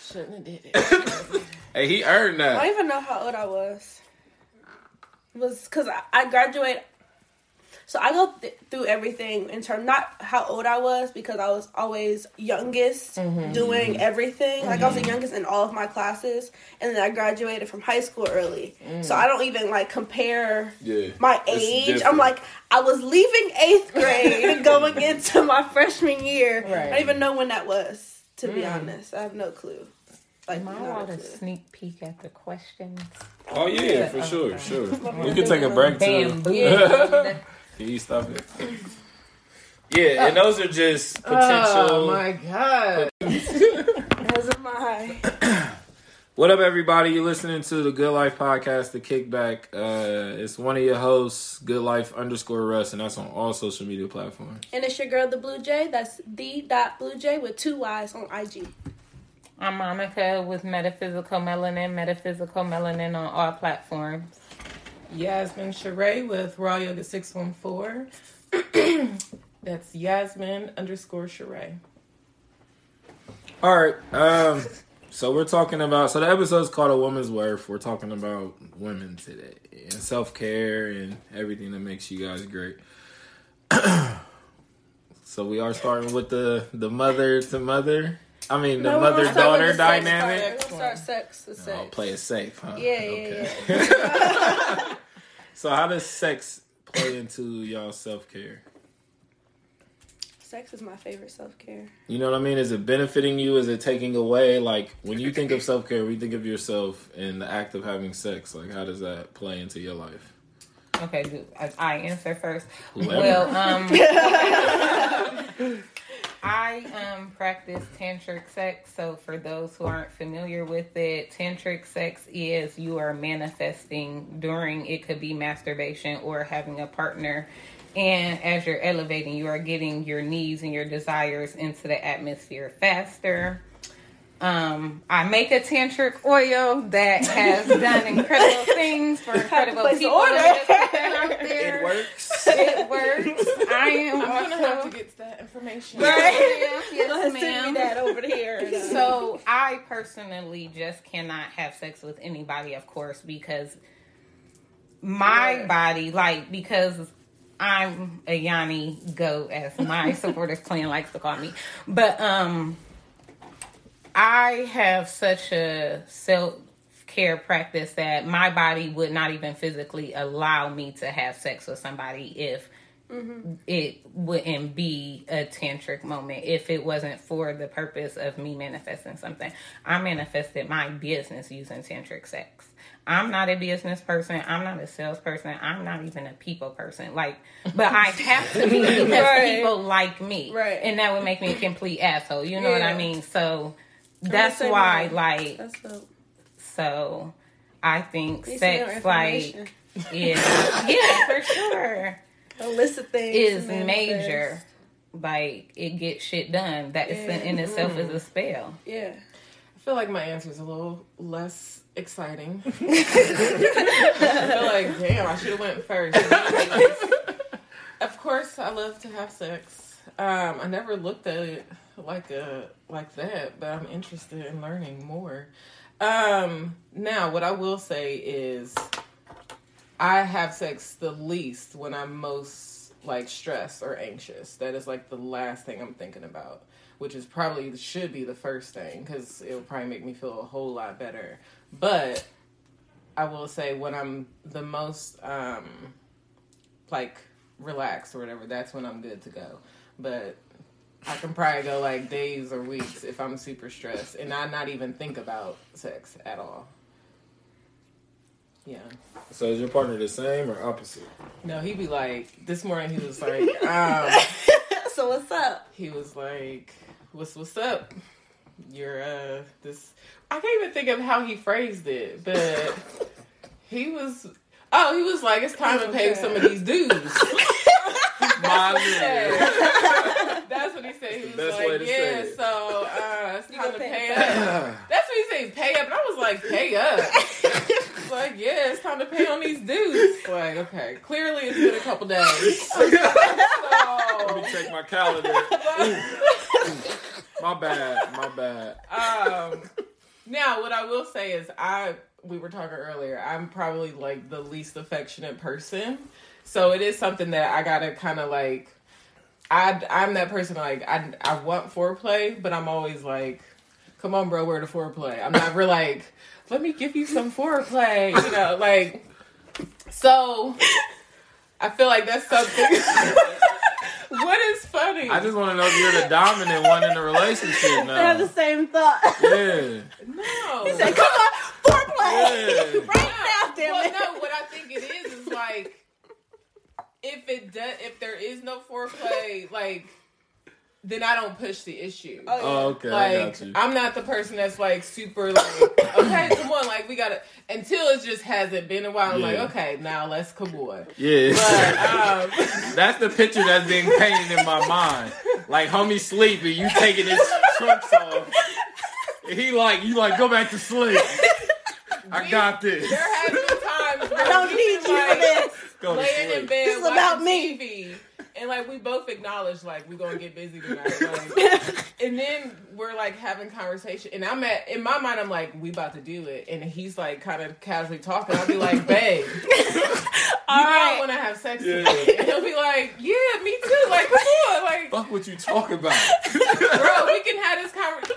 shouldn't have did it. hey, he earned that. I don't even know how old I was. It was because I, I graduated. So I go th- through everything in terms not how old I was because I was always youngest mm-hmm. doing everything. Like I was the mm-hmm. youngest in all of my classes, and then I graduated from high school early. So mm. I don't even like compare Yeah. my age. I'm like I was leaving eighth grade going into my freshman year. I don't even know when that was. To be mm. honest, I have no clue. Like Am I not a allowed a clue. sneak peek at the questions? Oh yeah, for sure, sure. We could take a break too. Bamboo. Can you stop it? Yeah, and those are just potential. Oh my god. As am I. What up, everybody? You're listening to the Good Life podcast, The Kickback. Uh, it's one of your hosts, Good Life underscore Russ, and that's on all social media platforms. And it's your girl, the Blue Jay. That's the dot Blue Jay with two Y's on IG. I'm Monica with Metaphysical Melanin, Metaphysical Melanin on all platforms. Yasmin Sheree with Raw Yoga 614. That's Yasmin underscore Sheree. All right. Um, so we're talking about. So the episode's called "A Woman's Worth." We're talking about women today and self care and everything that makes you guys great. so we are starting with the the mother to mother. I mean the No, mother gonna start with daughter dynamic. We're gonna start sex to sex. I'll play it safe, huh? Yeah, yeah, Okay. so how does sex play into y'all self care? Sex is my favorite self care. You know what I mean? Is it benefiting you? Is it taking away? Like when you think of self care, we think of yourself in the act of having sex. Like how does that play into your life? Okay, I, I answer first. Whoever. Well, um, I um practice tantric sex. So for those who aren't familiar with it, tantric sex is you are manifesting during it could be masturbation or having a partner. And as you're elevating, you are getting your needs and your desires into the atmosphere faster. Um, I make a tantric oil that has done incredible things for incredible people order. that just put that out there. It works. It works. I am I'm gonna have to get that information. Yes, yes, Go ahead, send me that over here. So I personally just cannot have sex with anybody, of course, because my Right. body, like, because I'm a Yanni goat, as my supporters clan likes to call me. But um I have such a self care practice that my body would not even physically allow me to have sex with somebody if mm-hmm. it wouldn't be a tantric moment if it wasn't for the purpose of me manifesting something. I manifested my business using tantric sex. I'm not a business person. I'm not a salesperson. I'm not even a people person. Like, but I have to be because Right. people like me, Right. And that would make me a complete asshole. You know what I mean? So that's why, way. like, That's dope. so I think Need sex, like, information. is yeah, for sure illicit things is manifest. major. Like it gets shit done. That is in, in itself is a spell. Yeah. I feel like my answer is a little less exciting. I feel like, damn, I should have went first. of course, I love to have sex. Um, I never looked at it like a like that, but I'm interested in learning more. Um, now, what I will say is, I have sex the least when I'm most like stressed or anxious. That is like the last thing I'm thinking about, which is probably should be the first thing because it will probably make me feel a whole lot better. But I will say when I'm the most um like relaxed or whatever, that's when I'm good to go. But I can probably go like days or weeks if I'm super stressed and I not even think about sex at all. Yeah. So is your partner the same or opposite? No, he'd be like, this morning he was like, um, So what's up? he was like, what's, what's up? You're, uh, this, I can't even think of how he phrased it, but he was, oh, he was like, it's time to pay some of these dues. My nigga. That's what he said. He was like, yeah, so, uh, it's time to pay pay up. That's what he said, pay up. And I was like, pay up. It's like, yeah, it's time to pay on these dues. Like, okay, clearly it's been a couple days. Let me check my calendar. My bad. My bad. um, now what I will say is I we were talking earlier. I'm probably like the least affectionate person, so it is something that I gotta kind of like. I I'm that person like I I want foreplay, but I'm always like, come on, bro, where the foreplay? I'm never like, let me give you some foreplay, you know, like. So, I feel like that's something. what is funny? I just want to know if you're the dominant one in the relationship I have the same thought. Yeah. no. He said, Come on, foreplay. Yeah. right now, damn well, it. no, what I think it is is like if it does, if there is no foreplay, like then I don't push the issue. Oh, yeah. Oh, okay. I like got you. I'm not the person that's like super like okay, come on, like we gotta until it just hasn't been a while. I'm Yeah. like okay, now let's come on. Yeah. But um, That's the picture that's being painted in my mind. Like homie sleeping, you taking his trunks off. He like, you like, go back to sleep. I We- got this. there has been times where I don't need been, you like, for this. Go to laying in sleep. bed This is watching about me. TV, and like we both acknowledge like we're gonna get busy tonight. Like, and then we're like having conversation, and I'm at in my mind I'm like we about to do it, and he's like kind of casually talking. I'll be like, babe, you All don't right. want to have sex Yeah. tonight, and he'll be like, yeah, me too. Like, come on, like, Fuck what you talk about. bro, we can have this conversation.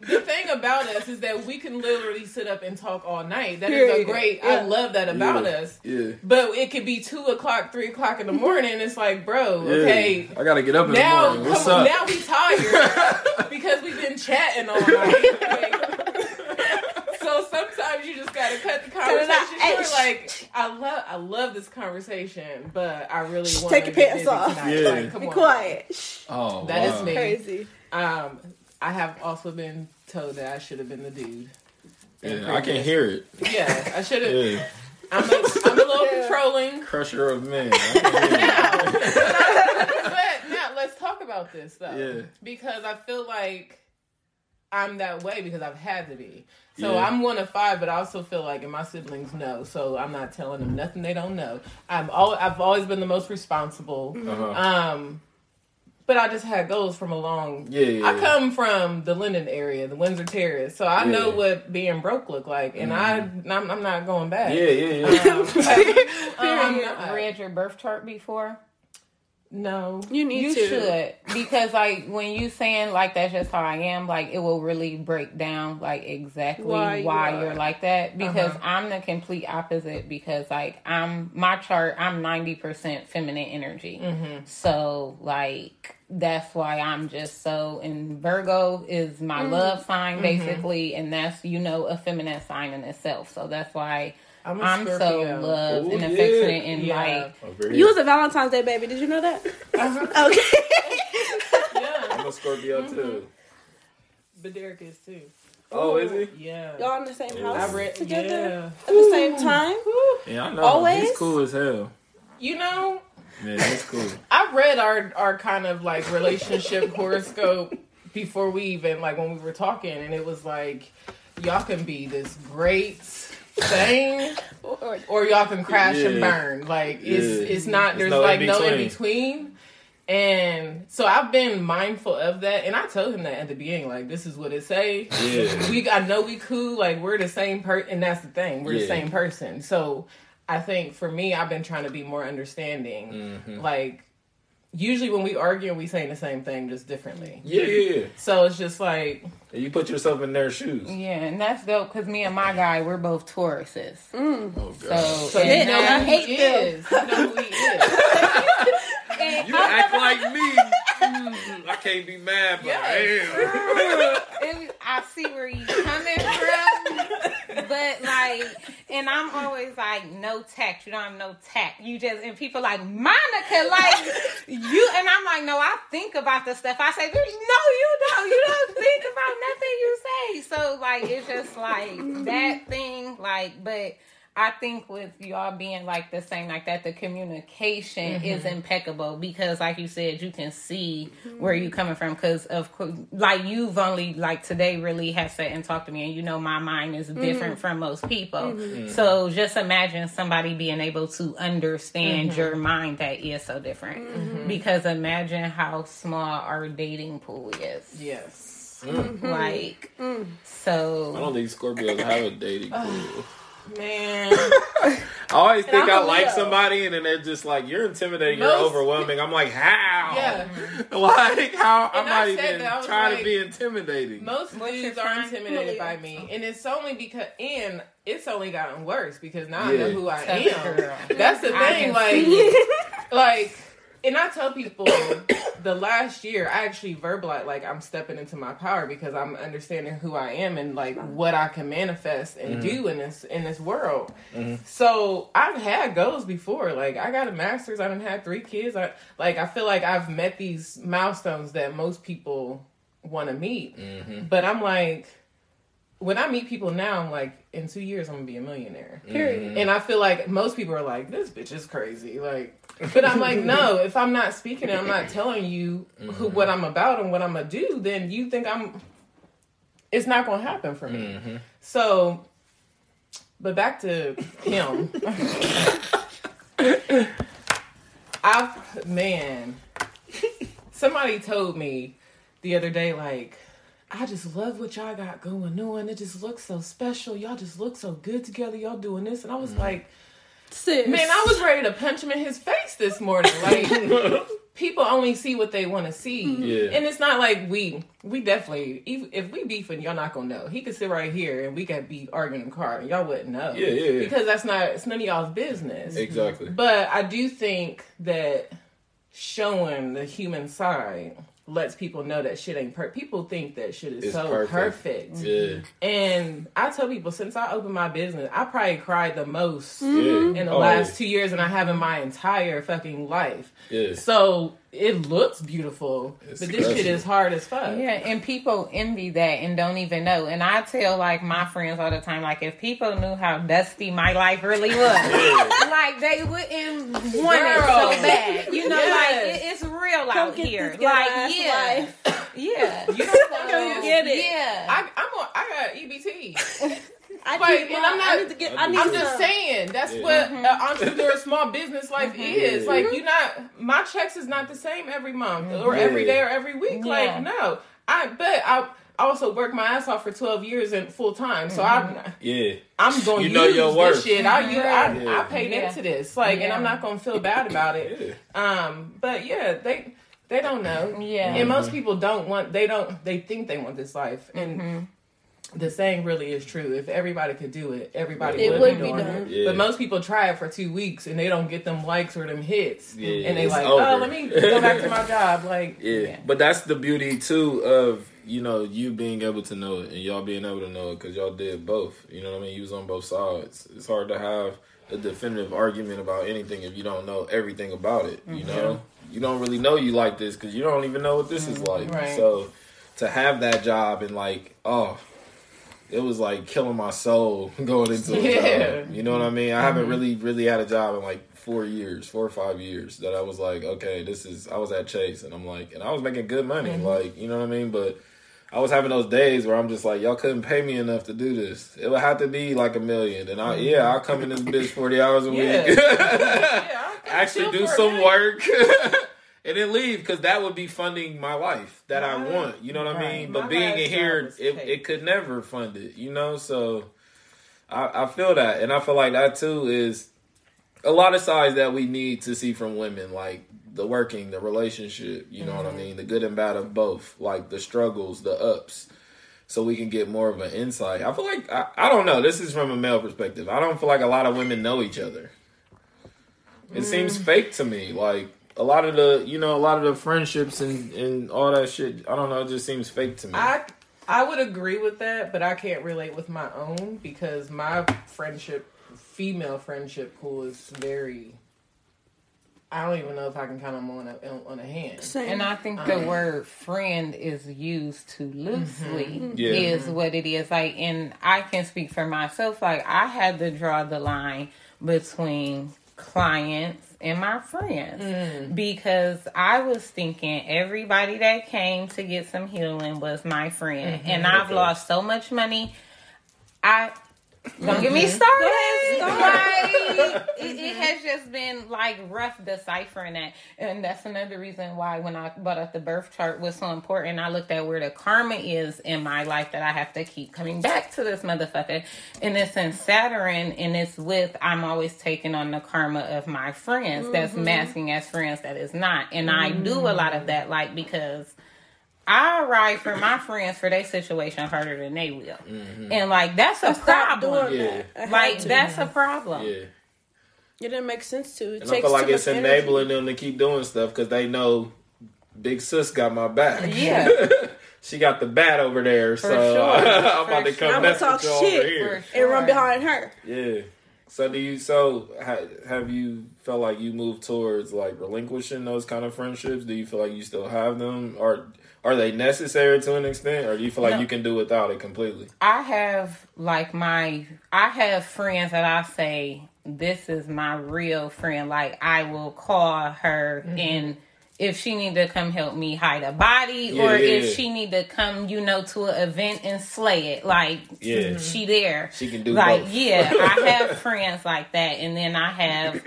We the thing about us is that we can literally sit up and talk all night. That is a great. Yeah. I love that about Yeah. us. Yeah. But it could be two o'clock, three o'clock in the morning. It's like, bro, Yeah. okay. I gotta get up in Now, the morning. What's come on, up? now we tired because we've been chatting all night. Like, so sometimes you just gotta cut the it conversation Hey, short. sh- Like I love, I love this conversation, but I really want to Take to your pants off. Tonight. Yeah. Like, come Be on. quiet. Oh, That is wow. me. Crazy. Um, I have also been told that I should have been the dude. Yeah, I can previous- hear it. Yeah, I should have. Yeah, I'm, a, I'm a little Yeah. controlling. crusher of men. I can hear it. but now let's talk about this though. Yeah. Because I feel like I'm that way because I've had to be. So Yeah. I'm one of five, but I also feel like, and my siblings know, so I'm not telling them nothing they don't know. I'm all, I've always been the most responsible. Uh-huh. Um, but I just had goals from a long. Yeah, yeah, I yeah. come from the Linden area, the Windsor Terrace, so I know what being broke look like, and I, I'm, I'm not going back. Yeah, yeah, yeah. Um, I'm you read your birth chart before? no. You need You to. should because like when you saying like that's just how I am, like it will really break down like exactly Why why, you are. you're like that. Because Uh-huh. I'm the complete opposite. Because like I'm my chart, I'm ninety percent feminine energy. Mm-hmm. So like that's why I'm just so. And Virgo is my love sign Mm-hmm. basically, and that's you know a feminine sign in itself. So that's why. I'm a I'm so Scorpio. loved Ooh, and yeah. affectionate and Yeah. like You here. was a Valentine's Day baby. Did you know that? Uh-huh. Okay. Yeah. I'm a Scorpio too. But Derek is too. Oh, is he? Yeah. Y'all in the same I house I read together Yeah. at the same time. Yeah, I know. Always? He's cool as hell. You know, Yeah, he's cool. I read our our kind of like relationship horoscope before we even like when we were talking, and it was like y'all can be this great thing, Or- or y'all can crash and burn. Like it's Yeah. it's not There's there's no like in no in between. between. And so I've been mindful of that, and I told him that at the beginning, like this is what it say. Yeah. we I know we cool, like we're the same person, and that's the thing, we're the same person. So I think for me, I've been trying to be more understanding. Mm-hmm. Like usually when we argue, we saying the same thing just differently. Yeah, yeah, yeah. So it's just like you put yourself in their shoes. Yeah, and that's dope because me and my guy, we're both Tauruses. Mm. Oh So, god. so you and know I hate he them. You know who he is. You act like me. Mm, I can't be mad, but Yes. I am. I see where you're coming from, but like, and I'm always like, no tact. You don't have no tact. You just and people like Monica, like you, and I'm like, no, I think about the stuff I say. No, you don't. You don't think about nothing you say. So like, it's just like that thing, like, but. I think with y'all being like the same like that, the communication is mm-hmm. impeccable because, like you said, you can see mm-hmm. where you're coming from. Because of course, like you've only like today really have sat and talked to me, and you know my mind is mm-hmm. different from most people. So just imagine somebody being able to understand your mind that is so different. Because imagine how small our dating pool is. Yes. Like so. I don't think Scorpios have a dating pool. Man. I always think I'm like Leo. somebody, and then they're just like, "You're intimidating, you're overwhelming." I'm like, "How? Yeah. like how? I'm And not said even that, I trying like, to be intimidating." Most What's dudes are sign? intimidated by me, and it's only because and it's only gotten worse because now I know who I am. That's the thing, like, like, and I tell people the last year I actually verbalize like I'm stepping into my power because I'm understanding who I am and like what I can manifest and mm-hmm. do in this in this world. Mm-hmm. So I've had goals before. Like I got a master's. I done had three kids. I like I feel like I've met these milestones that most people want to meet. Mm-hmm. But I'm like, when I meet people now, I'm like, in two years I'm gonna be a millionaire. Period. And I feel like most people are like, this bitch is crazy. Like, but I'm like, no, if I'm not speaking and I'm not telling you who what mm-hmm. I'm about and what I'm gonna do, then you think I'm. It's not gonna happen for me. Mm-hmm. So, but back to him. I've man, somebody told me the other day, like, I just love what y'all got going on. It just looks so special. Y'all just look so good together. Y'all doing this, and I was mm-hmm. like, Sis. man, I was ready to punch him in his face this morning. Like, people only see what they want to see, mm-hmm. Yeah. and it's not like we we definitely if, if we beefing, y'all not gonna know. He could sit right here and we could be arguing in the car, and y'all wouldn't know. Yeah, yeah, yeah. Because that's not it's none of y'all's business. Exactly. But I do think that showing the human side, lets people know that shit ain't perfect. People think that shit is It's so perfect. perfect. Yeah. And I tell people since I opened my business, I probably cried the most Yeah. in the Oh, last two years than I have in my entire fucking life. Yeah. So it looks beautiful, It's but this shit is hard as fuck. Yeah, and people envy that and don't even know. And I tell like my friends all the time, like if people knew how dusty my life really was, like they wouldn't want it so bad. You know, Yes. like it, it's real Come out get here. this Like ghetto-ass yeah, life. yeah, You don't want Come to get it. yeah. I, I'm on, I got EBT. I Like, need and one. I'm not- I need to get. I need I'm some. just saying that's Yeah. what mm-hmm. an entrepreneur small business life mm-hmm. is. Yeah. Like mm-hmm. you're not my checks is not the same every month or every day or every week. Yeah. Like no, I but I also worked my ass off for 12 years and full time. So I'm Yeah. I'm going to You know use your this shit. I you I, Yeah. I paid Yeah. into this. Like and I'm not going to feel bad about it. Um but yeah, they they don't know. Yeah. And most people don't want they don't they think they want this life and the saying really is true. If everybody could do it, everybody It would, would be be doing it. Yeah. But most people try it for two weeks and they don't get them likes or them hits. Yeah, and they it's like, over. oh, let me go back to my job. Like, Yeah. Yeah. But that's the beauty too of you know you being able to know it and y'all being able to know it because y'all did both. You know what I mean? You was on both sides. It's hard to have a definitive argument about anything if you don't know everything about it. You mm-hmm. know, you don't really know you like this because you don't even know what this is mm-hmm. like. Right. So to have that job and like, oh. It was like killing my soul going into a Yeah. job. You know what I mean? I haven't really, really had a job in like four years, four or five years that I was like, okay, this is. I was at Chase and I'm like, and I was making good money, like you know what I mean. But I was having those days where I'm just like, y'all couldn't pay me enough to do this. It would have to be like a million, and I yeah, I'll come in this bitch forty hours a Yeah. week, yeah, I can actually do some work. And then leave because that would be funding my life that I want. You know what I Right. mean? My But being in here, it, it could never fund it. You know, so I, I feel that, and I feel like that too is a lot of sides that we need to see from women, like the working, the relationship. You know what I mean? The good and bad of both, like the struggles, the ups. So we can get more of an insight. I feel like I, I don't know. This is from a male perspective. I don't feel like a lot of women know each other. It seems fake to me. Like a lot of the, you know, a lot of the friendships and and all that shit. I don't know. It just seems fake to me. I I would agree with that, but I can't relate with my own because my friendship, female friendship pool is very. I don't even know if I can count them on a on a hand. Same. And I think the um, word friend is used too loosely mm-hmm. Yeah. is mm-hmm. what it is. Like and I can speak for myself, like I had to draw the line between clients and my friends mm. because I was thinking everybody that came to get some healing was my friend. Mm-hmm. And I've Okay. lost so much money. I don't get me started. Like, it, it has just been like rough deciphering that, and that's another reason why when I brought up the birth chart was so important. I looked at where the karma is in my life that I have to keep coming back to this motherfucker, and it's in Saturn, and it's with I'm always taking on the karma of my friends that's mm-hmm. masking as friends that is not, and I do a lot of mm-hmm. that, like because. I ride for my friends for their situation harder than they will, mm-hmm. and like that's a problem. Yeah. that. Like to. that's a problem. yeah. It didn't make sense to. It And I feel like it's enabling energy. them to keep doing stuff because they know Big Sis got my back. Yeah. she got the bat over there, so sure. I'm about For to sure. come I'ma mess talk shit over and run behind her. Yeah. So do you? So ha, have you felt like you moved towards like relinquishing those kind of friendships? Do you feel like you still have them, or are they necessary to an extent, or do you feel like No. you can do without it completely? I have like my I have friends that I say this is my real friend. Like I will call her Mm-hmm. and if she need to come help me hide a body Yeah, or yeah, if yeah. she need to come, you know, to an event and slay it, like Yeah. she there. She can do like both. yeah, I have friends like that and then I have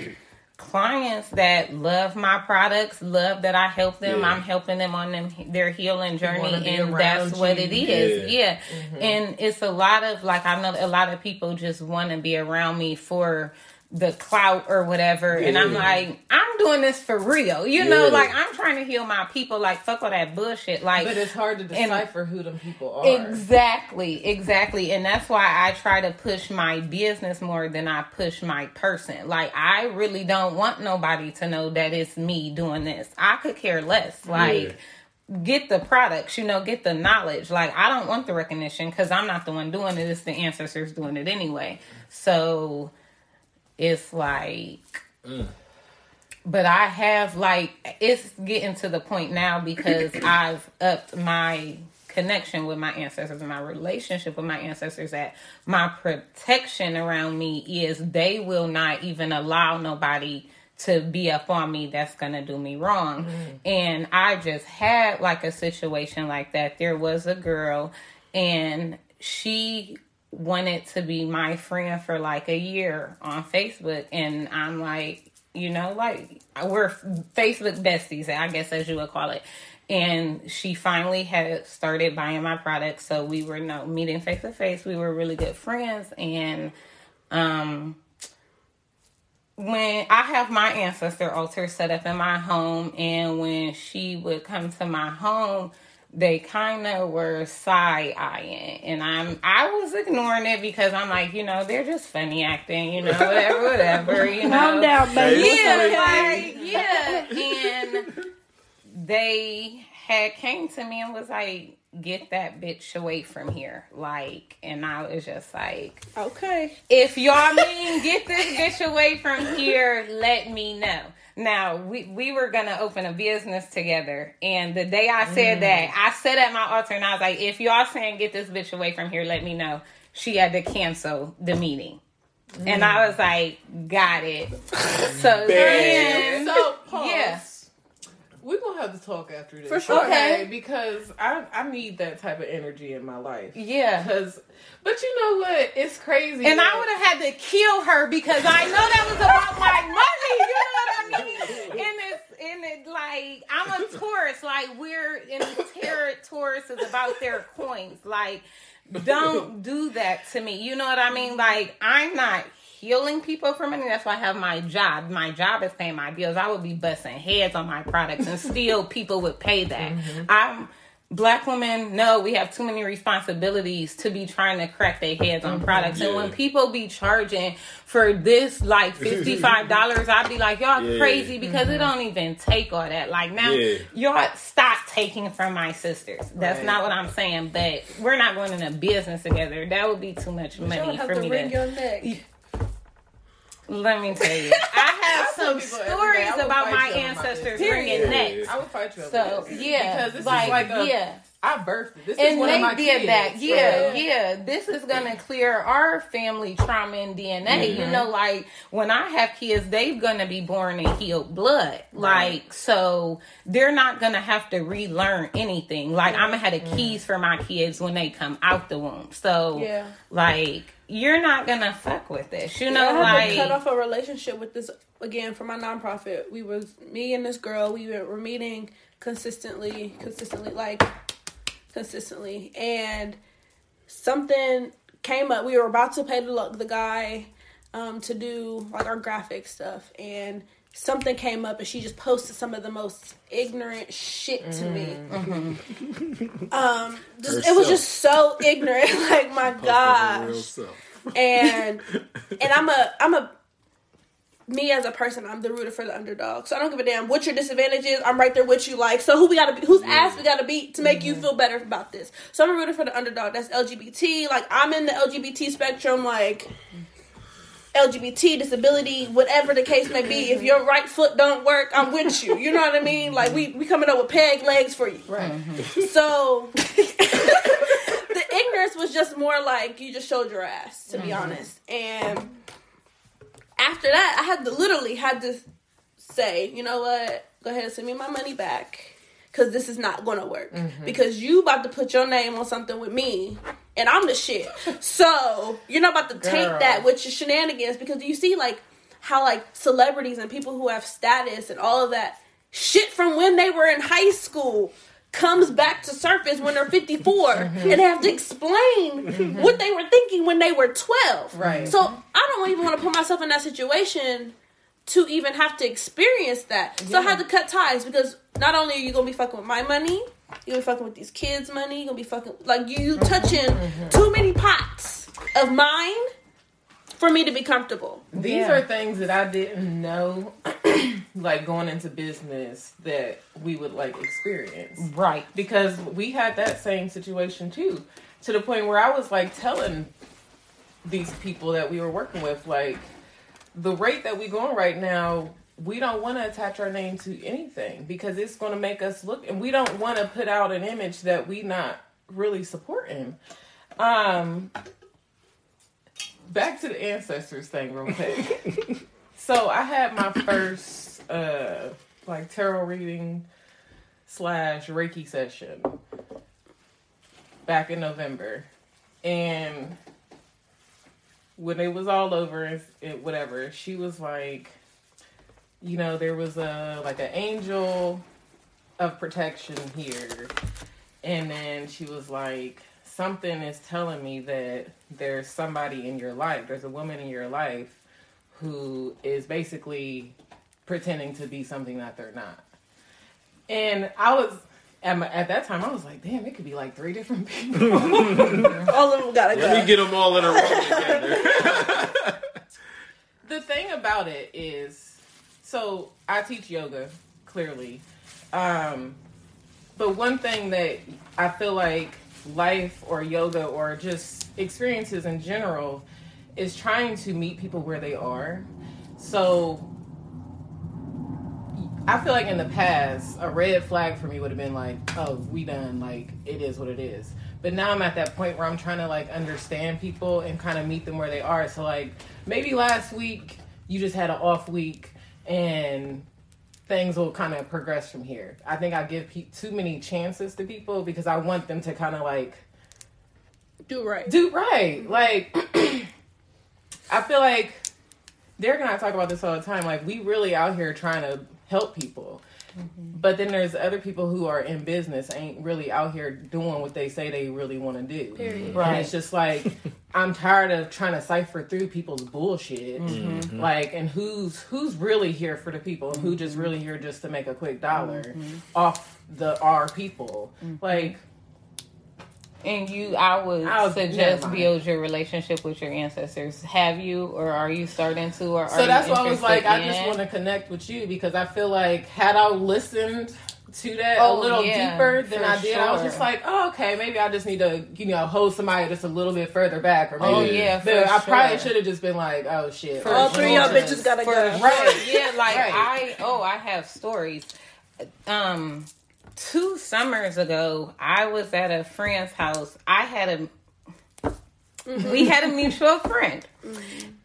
clients that love my products, love that I help them. Yeah. I'm helping them on them their healing journey and around that's what it is. Yeah. Yeah. And it's a lot of like I know a lot of people just want to be around me for the clout or whatever. And I'm Yeah. like, I'm doing this for real. You know, like I'm trying to heal my people. Like fuck all that bullshit. Like But it's hard to And- decipher who them people are. Exactly, exactly. And that's why I try to push my business more than I push my person. Like I really don't want nobody to know that it's me doing this. I could care less. Like get the products, you know, get the knowledge. Like I don't want the recognition because I'm not the one doing it. It's the ancestors doing it anyway. So it's like mm. but I have like it's getting to the point now because I've upped my connection with my ancestors and my relationship with my ancestors that my protection around me is they will not even allow nobody to be up on me that's gonna do me wrong. Mm. And I just had like a situation like that. There was a girl and she wanted to be my friend for like a year on Facebook and I'm like, you know, like we're Facebook besties, I guess as you would call it. And she finally had started buying my products, so we were no meeting face to face. We were really good friends, and um, when I have my ancestor altar set up in my home, and when she would come to my home, they kind of were side eyeing, and I'm I was ignoring it because I'm like, you know, they're just funny acting, you know, whatever, whatever, you know. Calm down, baby. Yeah, like yeah, and they had came to me and was like, "Get that bitch away from here!" Like, and I was just like, Okay. if y'all mean get this bitch away from here, let me know. Now we we were gonna open a business together, and the day I said that, mm. I said at my altar, and I was like, if y'all saying get this bitch away from here, let me know. She had to cancel the meeting, and I mm. was like, got it. So then, So, pause. Yeah. We're gonna have to talk after this. For sure. Okay, because I I need that type of energy in my life. yeah. Because, but you know what? It's crazy. And I would have had to kill her because I know that was about my money. You know what I mean? And it's and it like I'm a Taurus. Like we're in terror. Tauruses is about their coins. Like don't do that to me. You know what I mean? Like I'm not healing people for money. That's why I have my job. My job is paying my bills. I would be busting heads on my products and still people would pay that. Mm-hmm. I'm black women no we have too many responsibilities to be trying to crack their heads on mm-hmm. products and when people be charging for this like $55 i'd be like y'all Yeah. crazy because it mm-hmm. don't even take all that like now Yeah. y'all stop taking from my sisters that's Right. not what i'm saying but we're not going in a business together that would be too much money for to me wring to your neck. Let me tell you i have some people every day, stories about my you over my ancestors bringing necks I would fight you so this. yeah because this like, is like a yeah I birthed it. This is and one they of my did kids. that. Yeah, yeah. This is gonna clear our family trauma and DNA. Mm-hmm. You know, like when I have kids, they're gonna be born in healed blood. Like so, they're not gonna have to relearn anything. Like I'm gonna have the Mm-hmm. keys for my kids when they come out the womb. So Yeah. like you're not gonna fuck with this. You I know, had to cut off a relationship with this again for my nonprofit. We was me and this girl. We were, were meeting consistently, consistently, like consistently, and something came up. We were about to pay the the guy um, to do like our graphic stuff, and something came up, and she just posted some of the most ignorant shit to me. Um, just, it was just so ignorant. like my gosh and and I'm a I'm a me as a person, I'm the rooter for the underdog. So I don't give a damn what your disadvantage is. I'm right there with you. Like, so who we gotta be, whose ass we gotta beat to make you feel better about this. So I'm a rooter for the underdog. That's LGBT. Like I'm in the LGBT spectrum. Like LGBT, disability, whatever the case may be. If your right foot don't work, I'm with you. You know what I mean? Like we we coming up with peg legs for you. Right. So the ignorance was just more like you just showed your ass, to be mm-hmm. honest. And after that, I had to literally had to say, you know what? Go ahead and send me my money back. Cause this is not gonna work. Mm-hmm. Because you about to put your name on something with me, and I'm the shit. So you're not about to take that with your shenanigans. Because you see, like how like celebrities and people who have status and all of that shit from when they were in high school comes back to surface when they're 54 mm-hmm. and they have to explain mm-hmm. what they were thinking when they were 12 Right. so i don't even want to put myself in that situation to even have to experience that. So i had to cut ties because not only are you gonna be fucking with my money you're gonna be fucking with these kids money you're gonna be fucking like you mm-hmm. touching mm-hmm. too many pots of mine for me to be comfortable. These Yeah. are things that I didn't know like going into business that we would like experience. Right. because we had that same situation too to the point where i was like telling these people that we were working with like the rate that we going right now we don't want to attach our name to anything because it's going to make us look and we don't want to put out an image that we not really supporting. Um back to the ancestors thing real quick. So i had my first uh like tarot reading slash reiki session back in november. And when it was all over it, whatever she was like you know there was a like an angel of protection here. And then she was like something is telling me that there's somebody in your life there's a woman in your life who is basically pretending to be something that they're not. And i was at, my, at that time i was like damn it could be like three different people. All of them gotta Let me get them all in a row together. the thing about it is so i teach yoga clearly. Um but one thing that i feel like life or yoga or just experiences in general is trying to meet people where they are. So I feel like in the past, a red flag for me would have been like, "Oh, we done. Like, it is what it is." But now I'm at that point where I'm trying to like understand people and kind of meet them where they are. So like, maybe last week you just had an off week and things will kind of progress from here. I think I give pe- too many chances to people because I want them to kind of like Do right. do right. Like, I feel like Derek and I talk about this all the time. Like, we really out here trying to help people. Mm-hmm. But then there's other people who are in business ain't really out here doing what they say they really want to do. Period. Right. And it's just like I'm tired of trying to cipher through people's bullshit. Mm-hmm. Like, and who's who's really here for the people, and who just mm-hmm. really here just to make a quick dollar off the our people. Like, And you, I would I was- suggest build your relationship with your ancestors. Have you, or are you starting to, or So are that's you why I was like, interested I just want to connect with you because I feel like had I listened to that Oh, a little yeah, deeper than I did, I was just like, oh, okay, maybe I just need to, you know, hold somebody just a little bit further back, or maybe. Oh yeah, for But I probably should have just been like, oh shit, For All three of y'all bitches gotta For go. sure. Right. Yeah, like Right. I oh, I have stories. Um two summers ago, I was at a friend's house. I had a we had a mutual friend.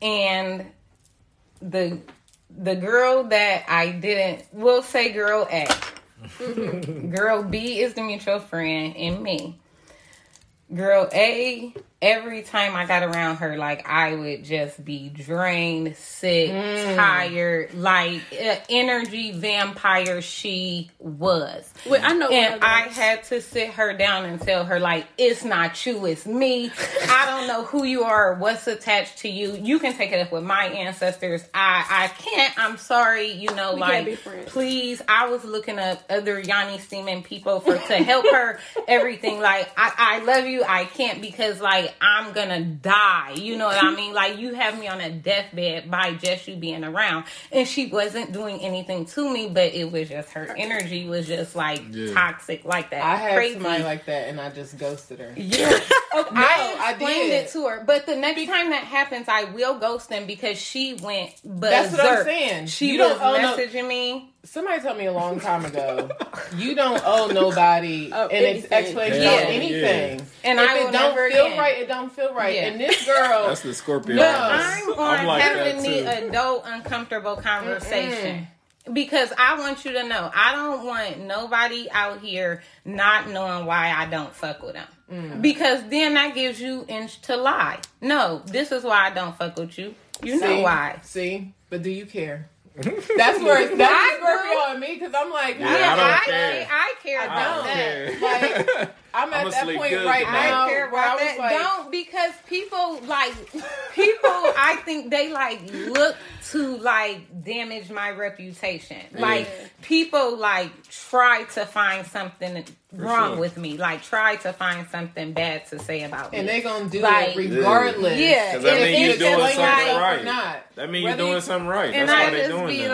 And the the girl that I didn't we'll say girl A. girl B is the mutual friend and me. Girl A, every time I got around her, like I would just be drained, sick, tired, like uh, energy vampire she was. I know. And I had to sit her down and tell her, like, it's not you, it's me. I don't know who you are or what's attached to you. You can take it up with my ancestors. I I can't. I'm sorry. You know, We like, please. I was looking up other yoni steaming people for to help her. Everything. Like, I I love you. I can't because like I'm gonna die. You know what I mean? Like, you have me on a deathbed by just you being around, and she wasn't doing anything to me, but it was just her energy was just like Yeah. toxic like that. I had Crazy. somebody like that, and I just ghosted her. Yeah. Okay, I I explained did. it to her, but the next time that happens, I will ghost them because she went berserk. That's what I'm saying. She You was don't owe no- messaging me. Somebody told me a long time ago, you don't owe nobody Oh, an ex- anything. explanation Yeah. on anything. And if I will it don't never feel again. right, it don't feel right. Yeah. And this girl, That's the Scorpio. No. I'm on like having that, the adult uncomfortable conversation. Because I want you to know, I don't want nobody out here not knowing why I don't fuck with them. Mm. Because then that gives you inch to lie. No, this is why I don't fuck with you. You know see, why. See, but do you care? That's where that's I Scorpio and me because I'm like, Yeah, Yeah, I don't I, care. I care I about don't that. care. like I'm at I'ma that point good right tonight. I now don't care where I about was that. like, don't because people like people. I think they like look to like damage my reputation. Like people like try to find something wrong sure. with me. Like try to find something bad to say about me. and they're gonna do Like- it regardless. Yeah, 'Cause that and mean you're doing something like- right. Or not. That mean you're doing you- something right. and That's why I they just doing be that.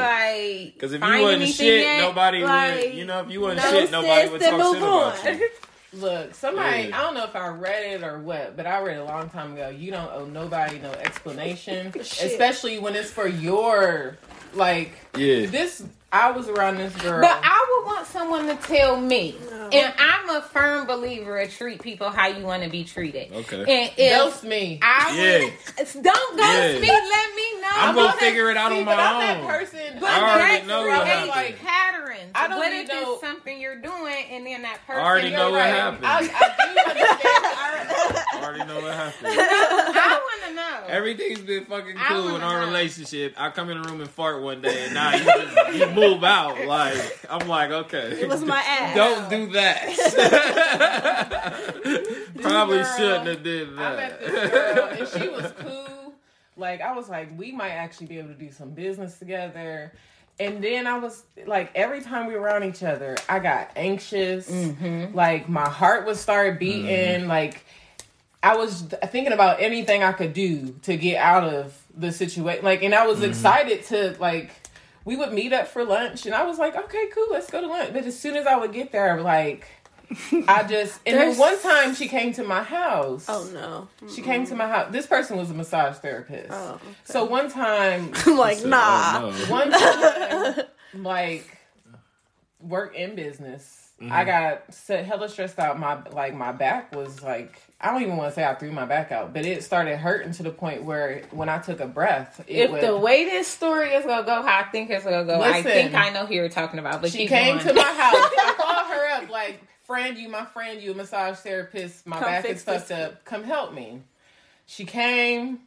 like, Because if you find wasn't shit, yet? nobody Like, would. You know, if you wasn't no, shit, nobody would then talk move shit about on. you. Look, somebody, Yeah. I don't know if I read it or what, but I read a long time ago. You don't owe nobody no explanation, especially when it's for your, like, Yeah. this. I was around this girl. But I would want someone to tell me. No. And I'm a firm believer of treat people how you want to be treated. Okay. And if Ghost me. I Yeah. would, don't ghost Yeah. me, let me know. I'm gonna gonna figure it out See, on but my I'm own. that person. But I already that know what creates happened. Like, patterns. I don't what if no- it's something you're doing and then that person I already know what right. happened. I, I do understand. I already know what happened. I want to know. Everything's been fucking cool in our know. relationship. I come in the room and fart one day, and now you just you move out. Like I'm like, okay, It was my ass. Don't do that. Probably girl, shouldn't have did that. I met this girl and she was cool. Like I was like, we might actually be able to do some business together. And then I was like, every time we were around each other, I got anxious. Mm-hmm. Like my heart would start beating. Mm-hmm. Like I was thinking about anything I could do to get out of the situation. Like, and I was Mm-hmm. excited to like. We would meet up for lunch, and I was like, "Okay, cool, let's go to lunch." But as soon as I would get there, like, I just and then one time she came to my house. Oh no. She came to my house. This person was a massage therapist. Oh, okay. So one time, I'm like, So, nah. oh, no. one time, like work in business, Mm-hmm. I got set hella stressed out. My like my back was like I don't even want to say I threw my back out, but it started hurting to the point where when I took a breath, it if would, the way this story is gonna go, how I think it's gonna go, I think I know who you're talking about. But she came going. to my house. I called her up like, friend, you my friend, you a massage therapist. My Come back is fucked this. up. Come help me. She came.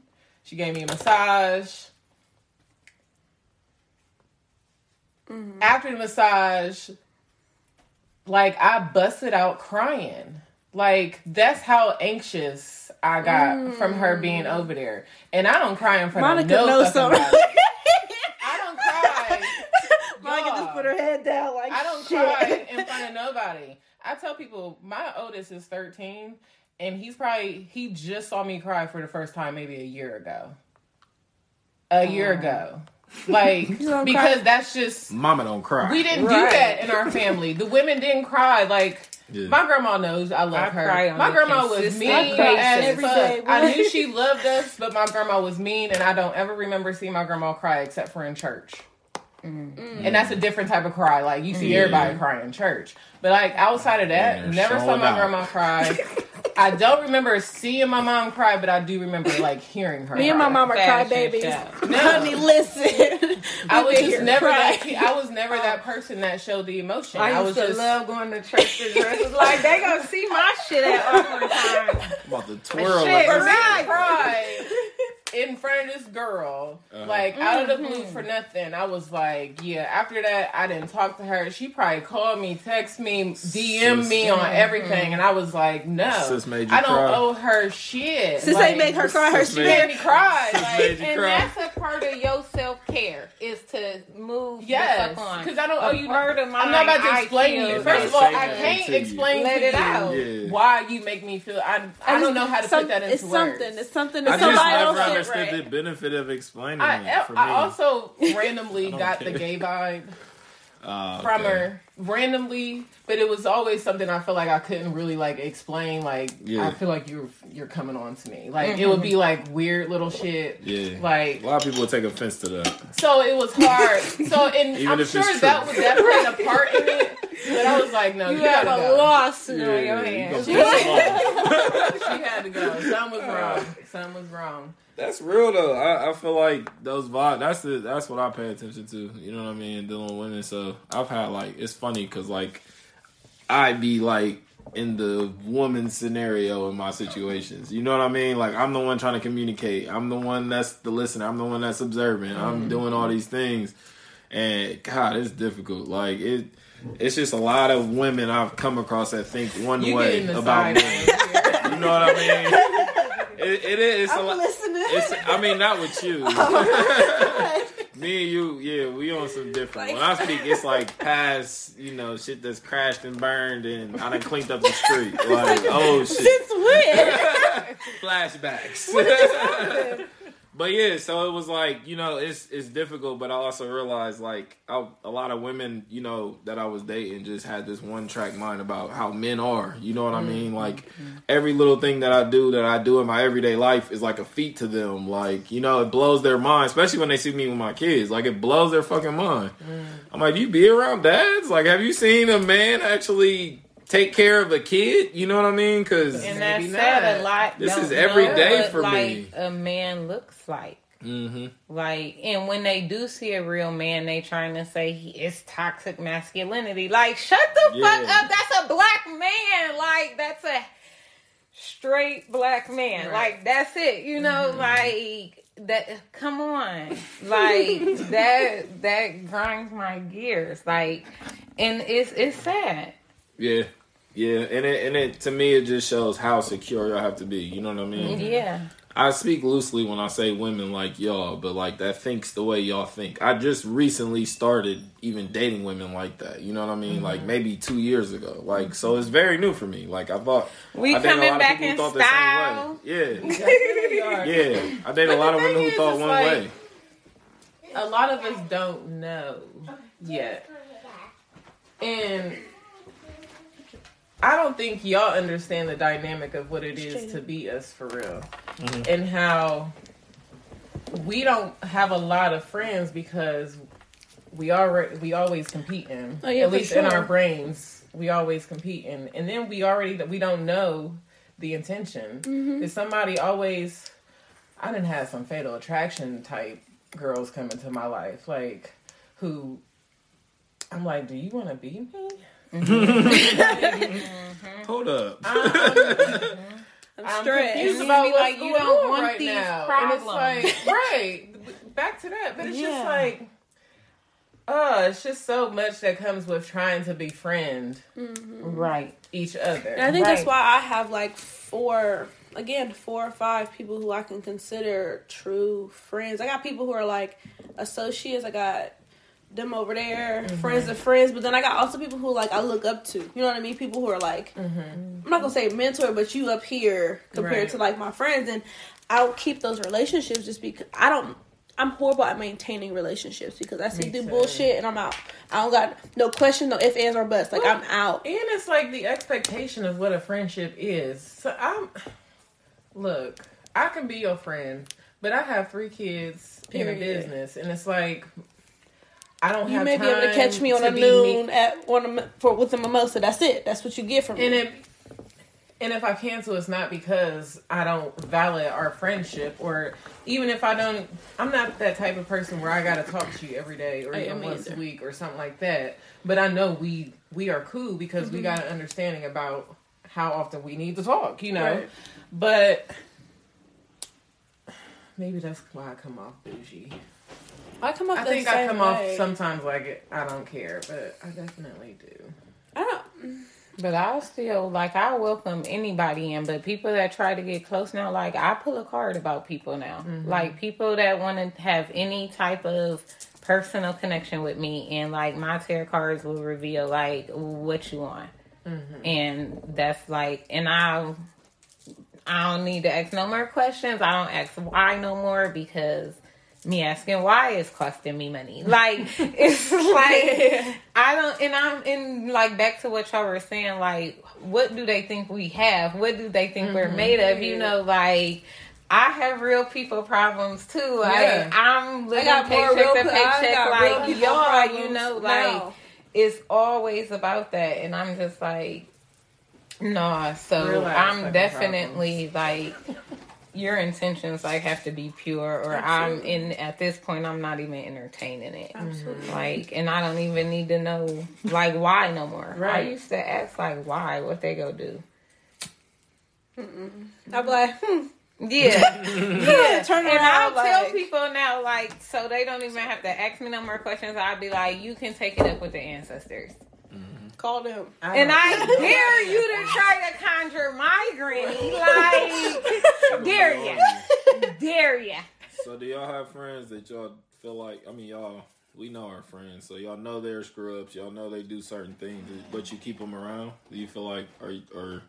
She gave me a massage. Mm-hmm. After the massage, like I busted out crying. Like that's how anxious I got from her being over there. And I don't cry in front Mm. Monica of no knows fucking something. I don't cry. Monica just put her head down like I don't shit. cry in front of nobody. I tell people my oldest is 13 and he's probably he just saw me cry for the first time maybe a year ago. A year ago. Like because cry? that's just Mama don't cry. we didn't Right. do that in our family. The women didn't cry like Yeah. my grandma knows I love I her. my grandma was mean basis. as fuck. I knew she loved us, but my grandma was mean, and I don't ever remember seeing my grandma cry except for in church. Mm. And that's a different type of cry. Like you see Yeah. everybody cry in church, but like outside of that, Yeah, never saw my out. grandma cry. I don't remember seeing my mom cry, but I do remember like hearing her. Me and my cry. mom are Fashion crybabies. show. No. Honey, listen. I was just never crying. that. I was never that person that showed the emotion. I I, used was to just love going to church to dresses like they gonna see my shit at awkward times. I'm about to twirl. Shit, like for this. right. To cry in front of this girl, Uh-huh. like out of the blue Mm-hmm. for nothing. I was like, yeah. After that, I didn't talk to her. She probably called me, text me, DM Sis. me on everything, and I was like, no, Sis made you I don't cry. owe her shit. Sis like, ain't make her cry. Her Sis She made- made me cry. Sis Like, made you And cry. that's a part of your self care is to move Yes, the fuck on. because I don't owe you. A part of I'm not about to explain I to you. First of all, I can't to explain Let to it you out. Yeah. why you make me feel. I I don't know how to Some- put that into It's words. something. It's something. I It's somebody else shit, understood right? the benefit of explaining I, it for me. I also randomly don't got the gay vibe Ah, from okay. her randomly, but it was always something I feel like I couldn't really like explain. Like Yeah. I feel like you're you're coming on to me. Like it would be like weird little shit. Yeah. Like a lot of people would take offense to that. so it was hard. So and Even I'm sure that was that played a part in it. But I was like, no, you, You have gotta a go. lawsuit on your you hands. gonna piss. She had to go. Something was wrong. Something was wrong. That's real though. I, I feel like those vibes. That's the that's what I pay attention to. You know what I mean? Dealing with women. So I've had like it's funny because like I'd be like in the woman scenario in my situations. You know what I mean? Like I'm the one trying to communicate. I'm the one that's the listener. I'm the one that's observing. I'm doing all these things, and God, it's difficult. Like it. it's just a lot of women I've come across that think one You way about men. You know what I mean? It, it is. a I'm lot. listening. It's, I mean, not with you. Me and you, yeah, we on some different. When I speak, it's like past, you know, shit that's crashed and burned, and I done cleaned up the street. Like, oh shit, Since when? flashbacks. But yeah, so it was like, you know, it's it's difficult, but I also realized like I, a lot of women, you know, that I was dating just had this one track mind about how men are. You know what I mean? Mm-hmm. Like every little thing that I do that I do in my everyday life is like a feat to them. Like, you know, it blows their mind, especially when they see me with my kids. Like it blows their fucking mind. Mm. I'm like, you be around dads? Like, have you seen a man actually take care of a kid? You know what I mean? Because And that's Maybe sad. not. A lot. This is every day what, for like, me. A man looks like. hmm Like, and when they do see a real man, they trying to say he is toxic masculinity. Like, shut the fuck up. That's a black man. Like, that's a straight black man. Right. Like, that's it. You know, like that. Come on, like that. That grinds my gears. Like, and it's it's sad. Yeah, yeah, and it and it to me it just shows how secure y'all have to be. You know what I mean? Yeah. I speak loosely when I say women like y'all, but like that thinks the way y'all think. I just recently started even dating women like that. You know what I mean? Like mm-hmm. maybe two years ago. Like so, it's very new for me. Like I thought We I dated a coming lot back people in thought the same style. way. Yeah, yeah. I dated a lot of women thing who is, thought one like- way. a lot of us don't know yet. And I don't think y'all understand the dynamic of what it is to be us for real. And how we don't have a lot of friends because we already we always competing. Oh, yeah, At for least in our brains, we always competing. And then we already we don't know the intention. Mm-hmm. Is somebody always I didn't have some fatal attraction type girls come into my life, like who I'm like, do you want to be me? Mm-hmm. Hold up. I'm, I'm I'm stressed. confused about what's like, you don't on want right these now, and it's problems. like, right, back to that, but it's just like, uh, it's just so much that comes with trying to befriend mm-hmm. Right. each other. And I think that's why I have like four, again, four or five people who I can consider true friends. I got people who are like associates. I got them over there, mm-hmm. friends of friends. But then I got also people who like I look up to. You know what I mean? People who are like, mm-hmm. I'm not gonna say mentor, but you up here compared Right. to like my friends. And I don't keep those relationships just because I don't. I'm horrible at maintaining relationships because I see do bullshit and I'm out. I don't got no question, no ifs, ands, or buts. Like I'm out. And it's like the expectation of what a friendship is. So I'm look, I can be your friend, but I have three kids in a business, and it's like I don't You have may be able to catch me on a noon me- at one for with a mimosa. That's it. That's what you get from and me. it and if I cancel, it's not because I don't value our friendship, or even if I don't. I'm not that type of person where I got to talk to you every day or even once a week or something like that. But I know we we are cool because Mm-hmm. we got an understanding about how often we need to talk. You know, Right. but maybe that's why I come off bougie. I come off. I think I come way. off sometimes like I don't care, but I definitely do. I don't. But I'll still like I welcome anybody in, but people that try to get close now, like I pull a card about people now. Mm-hmm. Like people that want to have any type of personal connection with me, and like my tarot cards will reveal like what you want, mm-hmm. and that's like, and I, I don't need to ask no more questions. I don't ask why no more because me asking why is costing me money. Like it's like I don't, and I'm in like back to what y'all were saying. Like, what do they think we have? What do they think we're made of? You know, like. I have real people problems too. Like Yeah. I'm living paycheck to paycheck. Like y'all, you know, like now. it's always about that, and I'm just like, nah. So Real ass I'm definitely like, your intentions like have to be pure, or I'm in. At this point, I'm not even entertaining it. Absolutely. Like, and I don't even need to know like why no more. right. I used to ask like why, what they go do. I'm like, hmm. Yeah, yeah. Turn around, and I'll around, tell people now, like, so they don't even have to ask me no more questions. I'll be like, you can take it up with the ancestors. Call them. And I dare you to try to conjure my granny. Like, dare ya. Dare ya. So do y'all have friends that y'all feel like? I mean, y'all we know our friends, so y'all know they're screw ups. Y'all know they do certain things, but you keep them around. Do you feel like, or or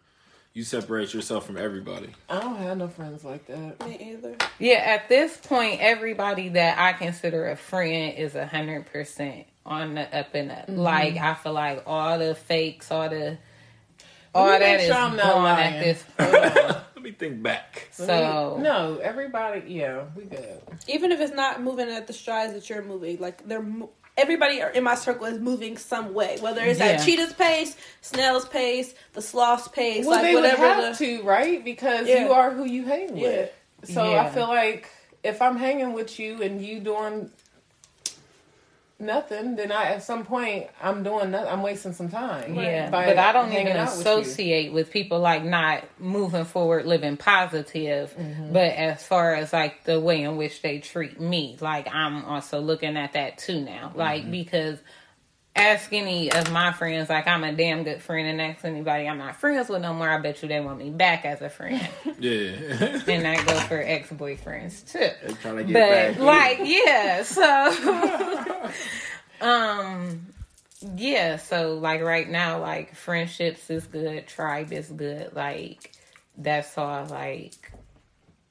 you separate yourself from everybody? I don't have no friends like that. Me either. Yeah, at this point, everybody that I consider a friend is a hundred percent on the up and up. Mm-hmm. Like I feel like all the fakes, all the all Let me that make is I'm not gone lying. at this point. Let me think back. So no, everybody. Yeah, we good. Even if it's not moving at the strides that you're moving, like they're mo- everybody in my circle is moving some way, whether it's Yeah. at cheetah's pace, snail's pace, the sloth's pace, Well, like they would whatever. have the, to, right? Because Yeah. you are who you hang with. So I feel like if I'm hanging with you and you doing nothing, then I at some point I'm doing nothing. I'm wasting some time. Yeah, but I don't even out with associate with, people like not moving forward, living positive. Mm-hmm. But as far as like the way in which they treat me, like I'm also looking at that too now. Like Mm-hmm. because ask any of my friends, like I'm a damn good friend, and ask anybody I'm not friends with no more. I bet you they want me back as a friend, Yeah, and that goes for ex boyfriends too they trying to get but back. like yeah so um yeah so like right now like friendships is good tribe is good like that's all like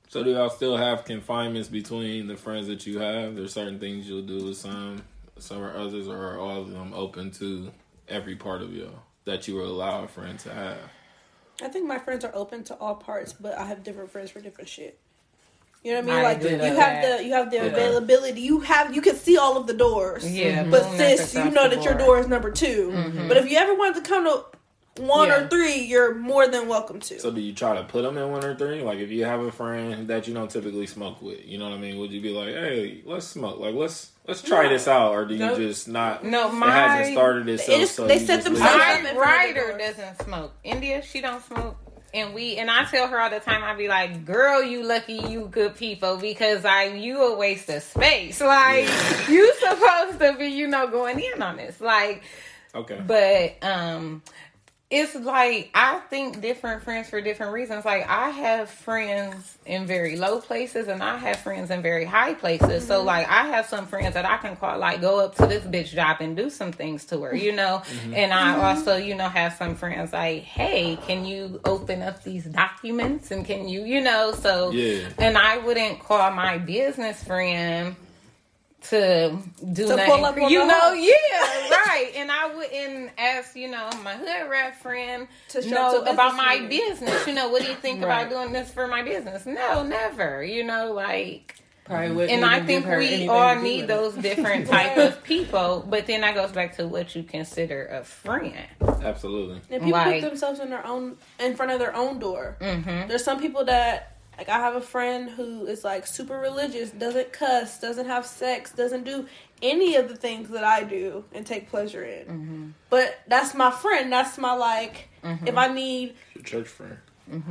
So do y'all still have confinements between the friends that you have? There's certain things you'll do with some, some or others, or are all of them open to every part of y'all that you will allow a friend to have? I think my friends are open to all parts, but I have different friends for different shit. You know what I mean? I like agree you have that. the you have the Yeah. availability. You have you can see all of the doors. yeah mm-hmm. But mm-hmm. sis, you know that your door is number 2 mm-hmm. But if you ever want to come to one Yeah. or three, you're more than welcome to. So do you try to put them in one or three? Like if you have a friend that you don't typically smoke with, you know what I mean? Would you be like, hey, let's smoke? Like let's let's try this out, or do you Nope. just not? No, it my- hasn't started itself. just- so they you set just themselves leave it. up. my in front of the writer doesn't smoke india she don't smoke and we and I tell her all the time, I be like, "Girl, you lucky, you good people, because I you a waste of space. Like you supposed to be, you know, going in on this. Like Okay. but um it's like I think different friends for different reasons. Like I have friends in very low places and I have friends in very high places. So mm-hmm. like I have some friends that I can call like go up to this bitch job and do some things to her, you know. Mm-hmm. And I mm-hmm. also, you know, have some friends like, hey, can you open up these documents and can you, you know, so Yeah. and I wouldn't call my business friend to do To nothing. pull up on you the know, hoe. yeah, right. And I wouldn't ask, you know, my hood rat friend To to show know to about my meeting. business. You know, what do you think Right. about doing this for my business? No, never. You know, like Probably wouldn't and I think we all need with those different type of people. But then that goes back to what you consider a friend. Absolutely. And people Like- put themselves in their own in front of their own door. Mm-hmm. There's some people that like I have a friend who is like super religious, doesn't cuss, doesn't have sex, doesn't do any of the things that I do and take pleasure in. Mm-hmm. But that's my friend. That's my like if I need Your church friend.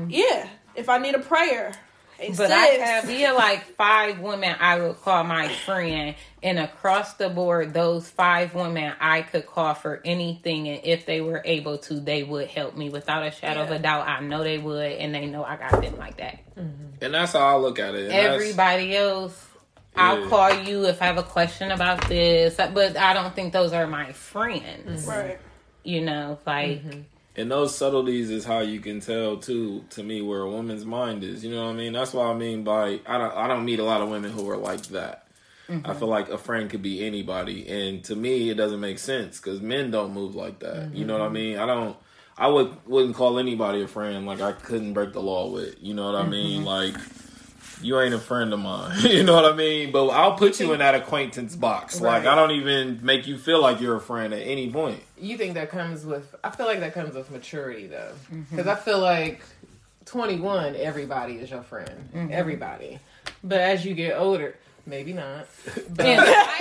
yeah, if I need a prayer. Hey, But sis. I have yeah, like five women I would call my friend, and across the board, those five women I could call for anything, and if they were able to, they would help me without a shadow of a doubt. I know they would, and they know I got them like that. Mm-hmm. And that's how I look at it. And Everybody else, I'll call you if I have a question about this, but I don't think those are my friends. Mm-hmm. right. You know, like mm-hmm. And those subtleties is how you can tell too, to me, where a woman's mind is. You know what I mean? That's what I mean by I don't I don't meet a lot of women who are like that. I feel like a friend could be anybody, and to me, it doesn't make sense because men don't move like that. You know what I mean? I don't. I would wouldn't call anybody a friend like I couldn't break the law with. You know what I mean? Like you ain't a friend of mine. you know what I mean? But I'll put you in that acquaintance box. Like I don't even make you feel like you're a friend at any point. You think that comes with? I feel like that comes with maturity, though, Mm-hmm. because I feel like twenty one, everybody is your friend, Mm-hmm. everybody. But as you get older, maybe not. But and I,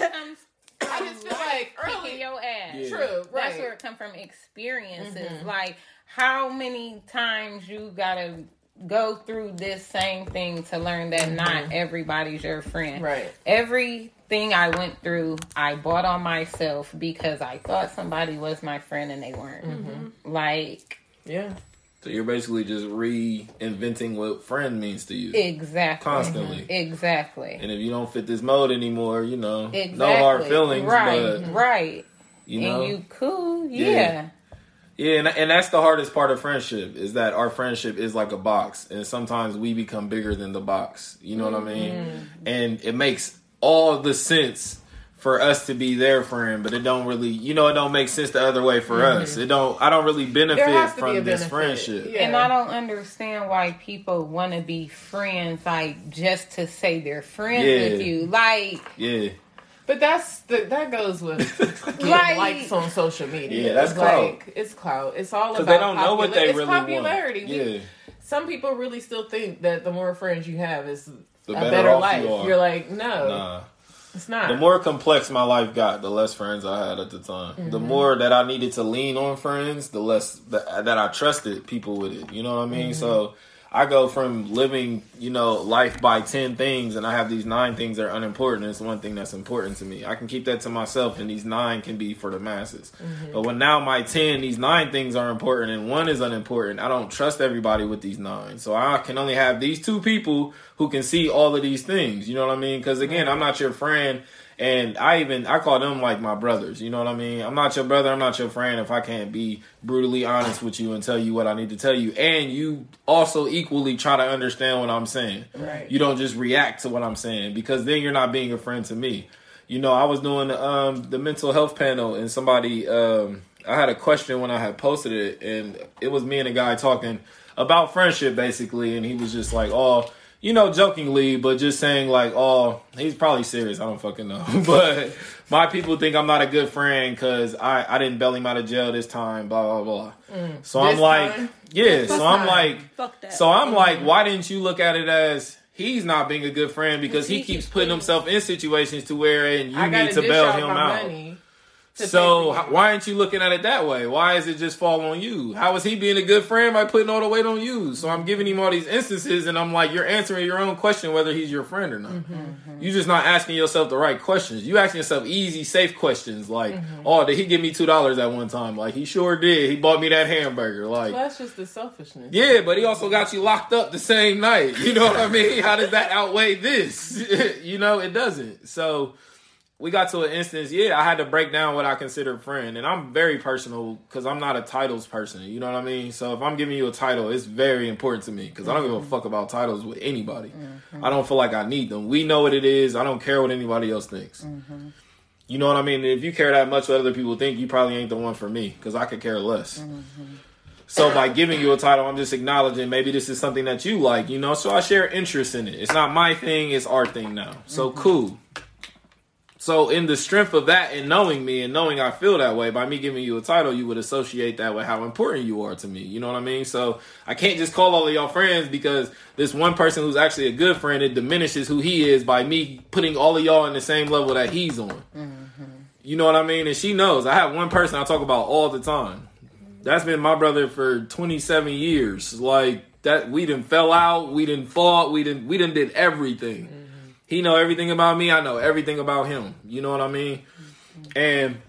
it comes I just feel like kicking early. your ass. Yeah. True, That's where it come from experiences. Mm-hmm. Like how many times you gotta go through this same thing to learn that mm-hmm. not everybody's your friend. Right. Everything I went through, I bought on myself because I thought somebody was my friend and they weren't. Mm-hmm. Like, Yeah. So you're basically just reinventing what friend means to you exactly. constantly. Exactly. And if you don't fit this mode anymore, you know, Exactly. no hard feelings, Right. but right. you know, and you cool. Yeah. Yeah. Yeah, and, and that's the hardest part of friendship is that our friendship is like a box, and sometimes we become bigger than the box. You know what I mean? Mm-hmm. And it makes all the sense for us to be their friend, but it don't really, you know, it don't make sense the other way for mm-hmm. us. It don't. I don't really benefit has to be from this benefit. friendship. Yeah. And I don't understand why people want to be friends, like just to say they're friends Yeah. with you. Like, Yeah, But that's the that goes with Like- likes on social media. Yeah, that's it's clout. like it's clout. It's all about they don't know what they it's really popularity. want. We- Yeah, Some people really still think that the more friends you have is the a better, better, off life. you are. You're like, no, nah. It's not. The more complex my life got, the less friends I had at the time. The mm-hmm. more that I needed to lean on friends, the less that, that I trusted people with it. You know what I mean? Mm-hmm. So I go from living, you know, life by 10 things and I have these nine things that are unimportant. It's one thing that's important to me. I can keep that to myself and these nine can be for the masses. Mm-hmm. But when now my 10, these nine things are important and one is unimportant, I don't trust everybody with these nine. So I can only have these two people who can see all of these things. You know what I mean? Because again, I'm not your friend. And I even I call them like my brothers. You know what I mean? I'm not your brother. I'm not your friend if I can't be brutally honest with you and tell you what I need to tell you. And you also equally try to understand what I'm saying. Right. You don't just react to what I'm saying because then you're not being a friend to me. You know, I was doing um, the mental health panel and somebody um, I had a question when I had posted it and it was me and a guy talking about friendship basically and he was just like, "Oh, you know, jokingly, but just saying like, oh, he's probably serious. I don't fucking know. but my people think I'm not a good friend because I, I didn't bail him out of jail this time, blah, blah, blah. Mm. So I'm like, time? yeah. So I'm like, Fuck that. so I'm like, mm-hmm. why didn't you look at it as he's not being a good friend because he, He keeps putting himself in situations to where and you need to bail him out. money So pay for h- you. why aren't you looking at it that way? Why is it just fall on you? How is he being a good friend by putting all the weight on you? So I'm giving him all these instances, and I'm like, you're answering your own question whether he's your friend or not. Mm-hmm. You're just not asking yourself the right questions. You asking yourself easy, safe questions like, Mm-hmm. oh, did he give me two dollars at one time? Like he sure did. He bought me that hamburger. Like. Well, that's just the selfishness. Yeah, but he also got you locked up the same night. You know what I mean? How does that outweigh this? you know, it doesn't. So we got to an instance, yeah, I had to break down what I consider a friend. And I'm very personal because I'm not a titles person. You know what I mean? So if I'm giving you a title, it's very important to me because I don't give a fuck about titles with anybody. Mm-hmm. I don't feel like I need them. We know what it is. I don't care what anybody else thinks. Mm-hmm. You know what I mean? If you care that much what other people think, you probably ain't the one for me because I could care less. Mm-hmm. So by giving you a title, I'm just acknowledging maybe this is something that you like, you know. So I share interest in it. It's not my thing; it's our thing now. So cool. So in the strength of that and knowing me and knowing I feel that way, by me giving you a title, you would associate that with how important you are to me. You know what I mean? So I can't just call all of y'all friends because this one person who's actually a good friend, it diminishes who he is by me putting all of y'all in the same level that he's on. Mm-hmm. You know what I mean? And she knows. I have one person I talk about all the time. That's been my brother for 27 years. Like that, we didn't fell out, we didn't fought, we didn't we didn't did everything. He know everything about me. I know everything about him. You know what I mean? And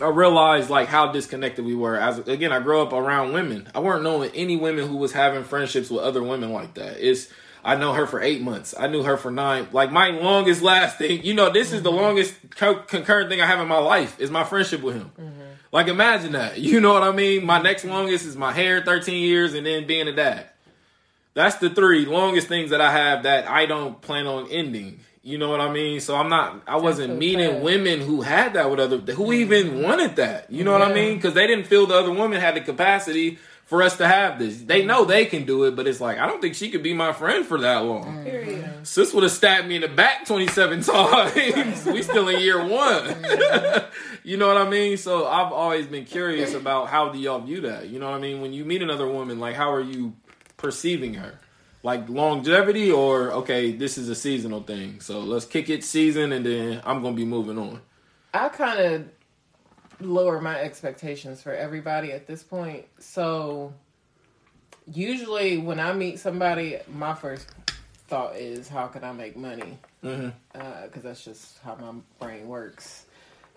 I realized like how disconnected we were. As again, I grew up around women. I weren't knowing any women who was having friendships with other women like that. It's I know her for eight months. I knew her for nine. Like my longest lasting. You know, this is the mm-hmm. longest co- concurrent thing I have in my life is my friendship with him. Mm-hmm. Like imagine that. You know what I mean? My next longest is my hair, thirteen years, and then being a dad. That's the three longest things that I have that I don't plan on ending. You know what I mean? So I'm not. I wasn't so meeting sad. women who had that with other. Who mm-hmm. even wanted that? You know what I mean? Because they didn't feel the other woman had the capacity for us to have this. They mm-hmm. know they can do it, but it's like I don't think she could be my friend for that long. Mm-hmm. Period. Sis would have stabbed me in the back 27 times. we still in year one. you know what I mean? So I've always been curious about how do y'all view that? You know what I mean? When you meet another woman, like how are you perceiving her? Like longevity or okay, this is a seasonal thing. So let's kick it season and then I'm gonna be moving on. I kind of lower my expectations for everybody at this point. So usually when I meet somebody, my first thought is, how can I make money? Mhm. Because that's just how my brain works.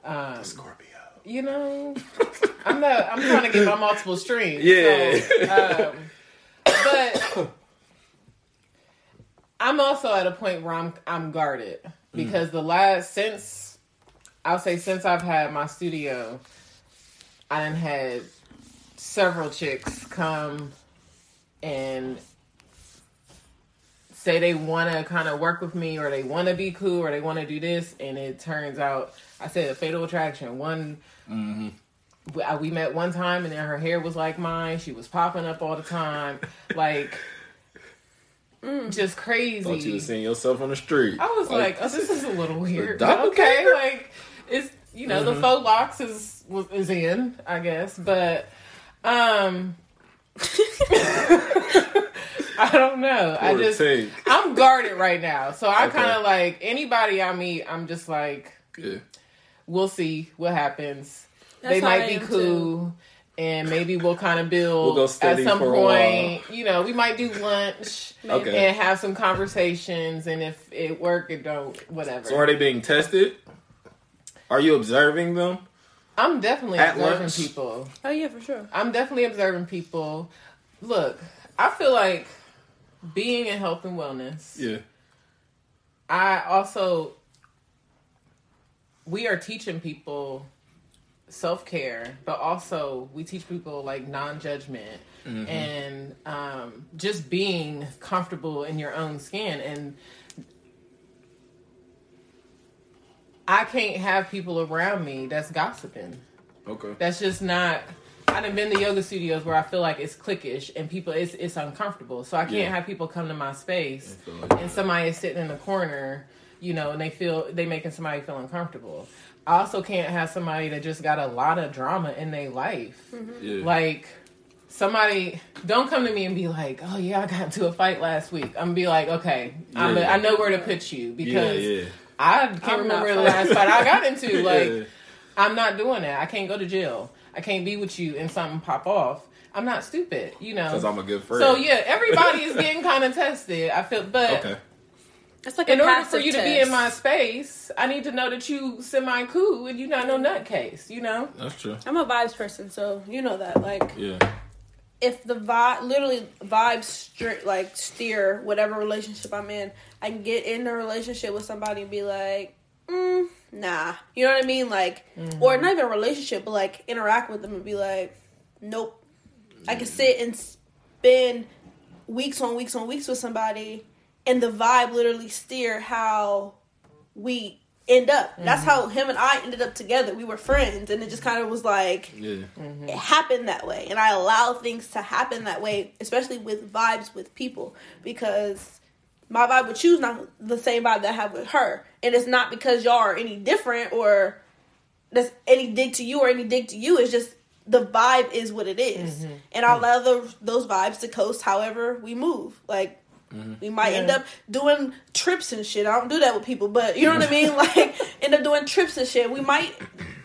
Um, Scorpio. you know, I'm not. I'm trying to get my multiple streams. Yeah. So, um, but I'm also at a point where I'm I'm guarded because the last since I'll say since I've had my studio, I done had several chicks come and say they want to kind of work with me or they want to be cool or they want to do this and it turns out i said a fatal attraction. One I- Uh, we met one time and then her hair was like mine she was popping up all the time like mm, just crazy Thought you was seeing yourself on the street. I was like, oh, this is a little weird. Okay, like it's you know the mm-hmm. faux locks is is in, I guess, but um, I don't know. I just tank. I'm guarded right now, so I Okay. kind of like anybody I meet. I'm just like, Yeah. we'll see what happens. That's they might be cool. too. And maybe we'll kind of build We'll go at some for a point. You know, we might do lunch Okay. and have some conversations. And if it work, it don't. Whatever. So are they being tested? Are you observing them? I'm definitely At observing lunch? people. Oh yeah, for sure. I'm definitely observing people. Look, I feel like being in health and wellness. Yeah. I also we are teaching people self care, but also we teach people like non judgment and um, just being comfortable in your own skin. And I can't have people around me that's gossiping. Okay. That's just not. I done been to yoga studios where I feel like it's cliquish and people it's it's uncomfortable. So I can't Yeah. have people come to my space like and somebody is sitting in the corner, you know, and they feel they making somebody feel uncomfortable. I also can't have somebody that just got a lot of drama in their life. Mm-hmm. Yeah. Like somebody don't come to me and be like, "Oh yeah, I got into a fight last week." I'm gonna be like, "Okay, I'm Yeah. I know where to put you because yeah. I can't I'm remember the last fight I got into. Like Yeah. I'm not doing that. I can't go to jail. I can't be with you and something pop off. I'm not stupid, you know. Because I'm a good friend. so yeah, everybody is getting kind of tested. I feel, but Okay. It's like in a order for passive you to be in my space, I need to know that you semi cool and you not no nutcase. You know. That's true. I'm a vibes person, so you know that. Like, Yeah. if the vibe, literally vibes, stri- like steer whatever relationship I'm in, I can get in a relationship with somebody and be like, mm, nah, you know what I mean? Like, or not even a relationship, but like interact with them and be like, nope. I can sit and spend weeks on weeks on weeks with somebody, and the vibe literally steer how we end up. That's mm-hmm. how him and I ended up together. We were friends, and it just kind of was like Yeah. Mm-hmm. it happened that way and i allow things to happen that way especially with vibes with people because my vibe with you is not the same vibe that i have with her and it's not because y'all are any different or that's any dig to you or any dig to you it's just the vibe is what it is. Mm-hmm. and i allow those, those vibes to coast however we move like Mm-hmm. we might end up doing trips and shit. I don't do that with people, but you know what I mean. Like end up doing trips and shit. We might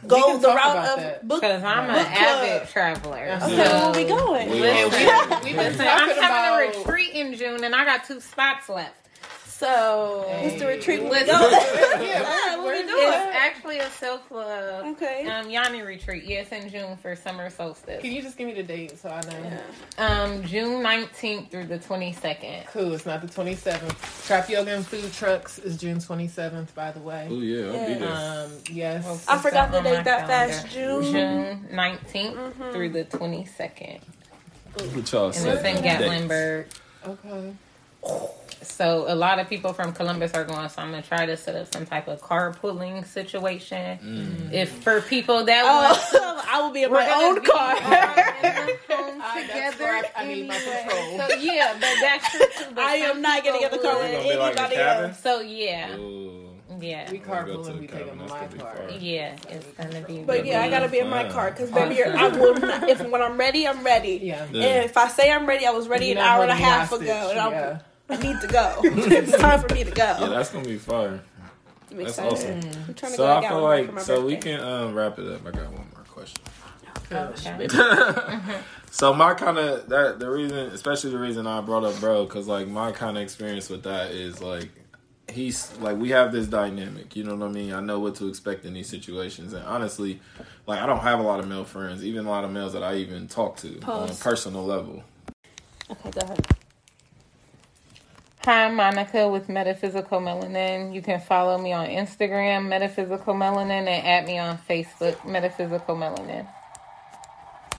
go can the route of that. book. Because I'm an book club. avid traveler. Okay, Okay, where we going? We Listen, are. We've been listen, I'm talking having a retreat in June, and I got two spots left. So what's the retreat? Where we Listen. going? Yeah, Yeah, what we where- It's actually a self love Okay. um, yoni retreat. Yes, in June for summer solstice. Can you just give me the date so I know? Yeah. Um, June 19th through the 22nd. Cool. It's not the 27th. Trap Yoga and Food Trucks is June 27th, by the way. Oh yeah, I'll be there. Um, yes. I forgot the date that fast. June. June 19th through the 22nd. What y'all And say? it's in Gatlinburg. Okay. So a lot of people from Columbus are going. So I'm gonna try to set up some type of carpooling situation. Mm. If for people that want, Oh, I will be in my gonna own be car. all in the home I- that's together. I- I need my control. So yeah, but that's true too. But I am some not getting in the people car with Gonna like anybody else. So yeah, Ooh. yeah, We carpool and we take cabin. them in That's my car. yeah. It's gonna be. But yeah, I gotta be in my car because baby, Awesome. I will. Not, if when I'm ready, I'm ready. Yeah. Yeah. And if I say I'm ready, I was ready You're an hour and a half hostage, ago, and I'm, yeah. I need to go. it's time for me to go. Yeah, that's gonna be fire. I'm That's excited. awesome. I'm trying to So go I feel like for my so we can um, wrap it up. I got one more question. Okay. so my kind of that the reason, especially the reason I brought up bro, because like my kind of experience with that is like he's like we have this dynamic. You know what I mean? I know what to expect in these situations, and honestly, like I don't have a lot of male friends, even a lot of males that I even talk to on a personal level. Okay, go ahead. Hi, Monica with Metaphysical Melanin. You can follow me on Instagram, Metaphysical Melanin, and add me on Facebook, Metaphysical Melanin.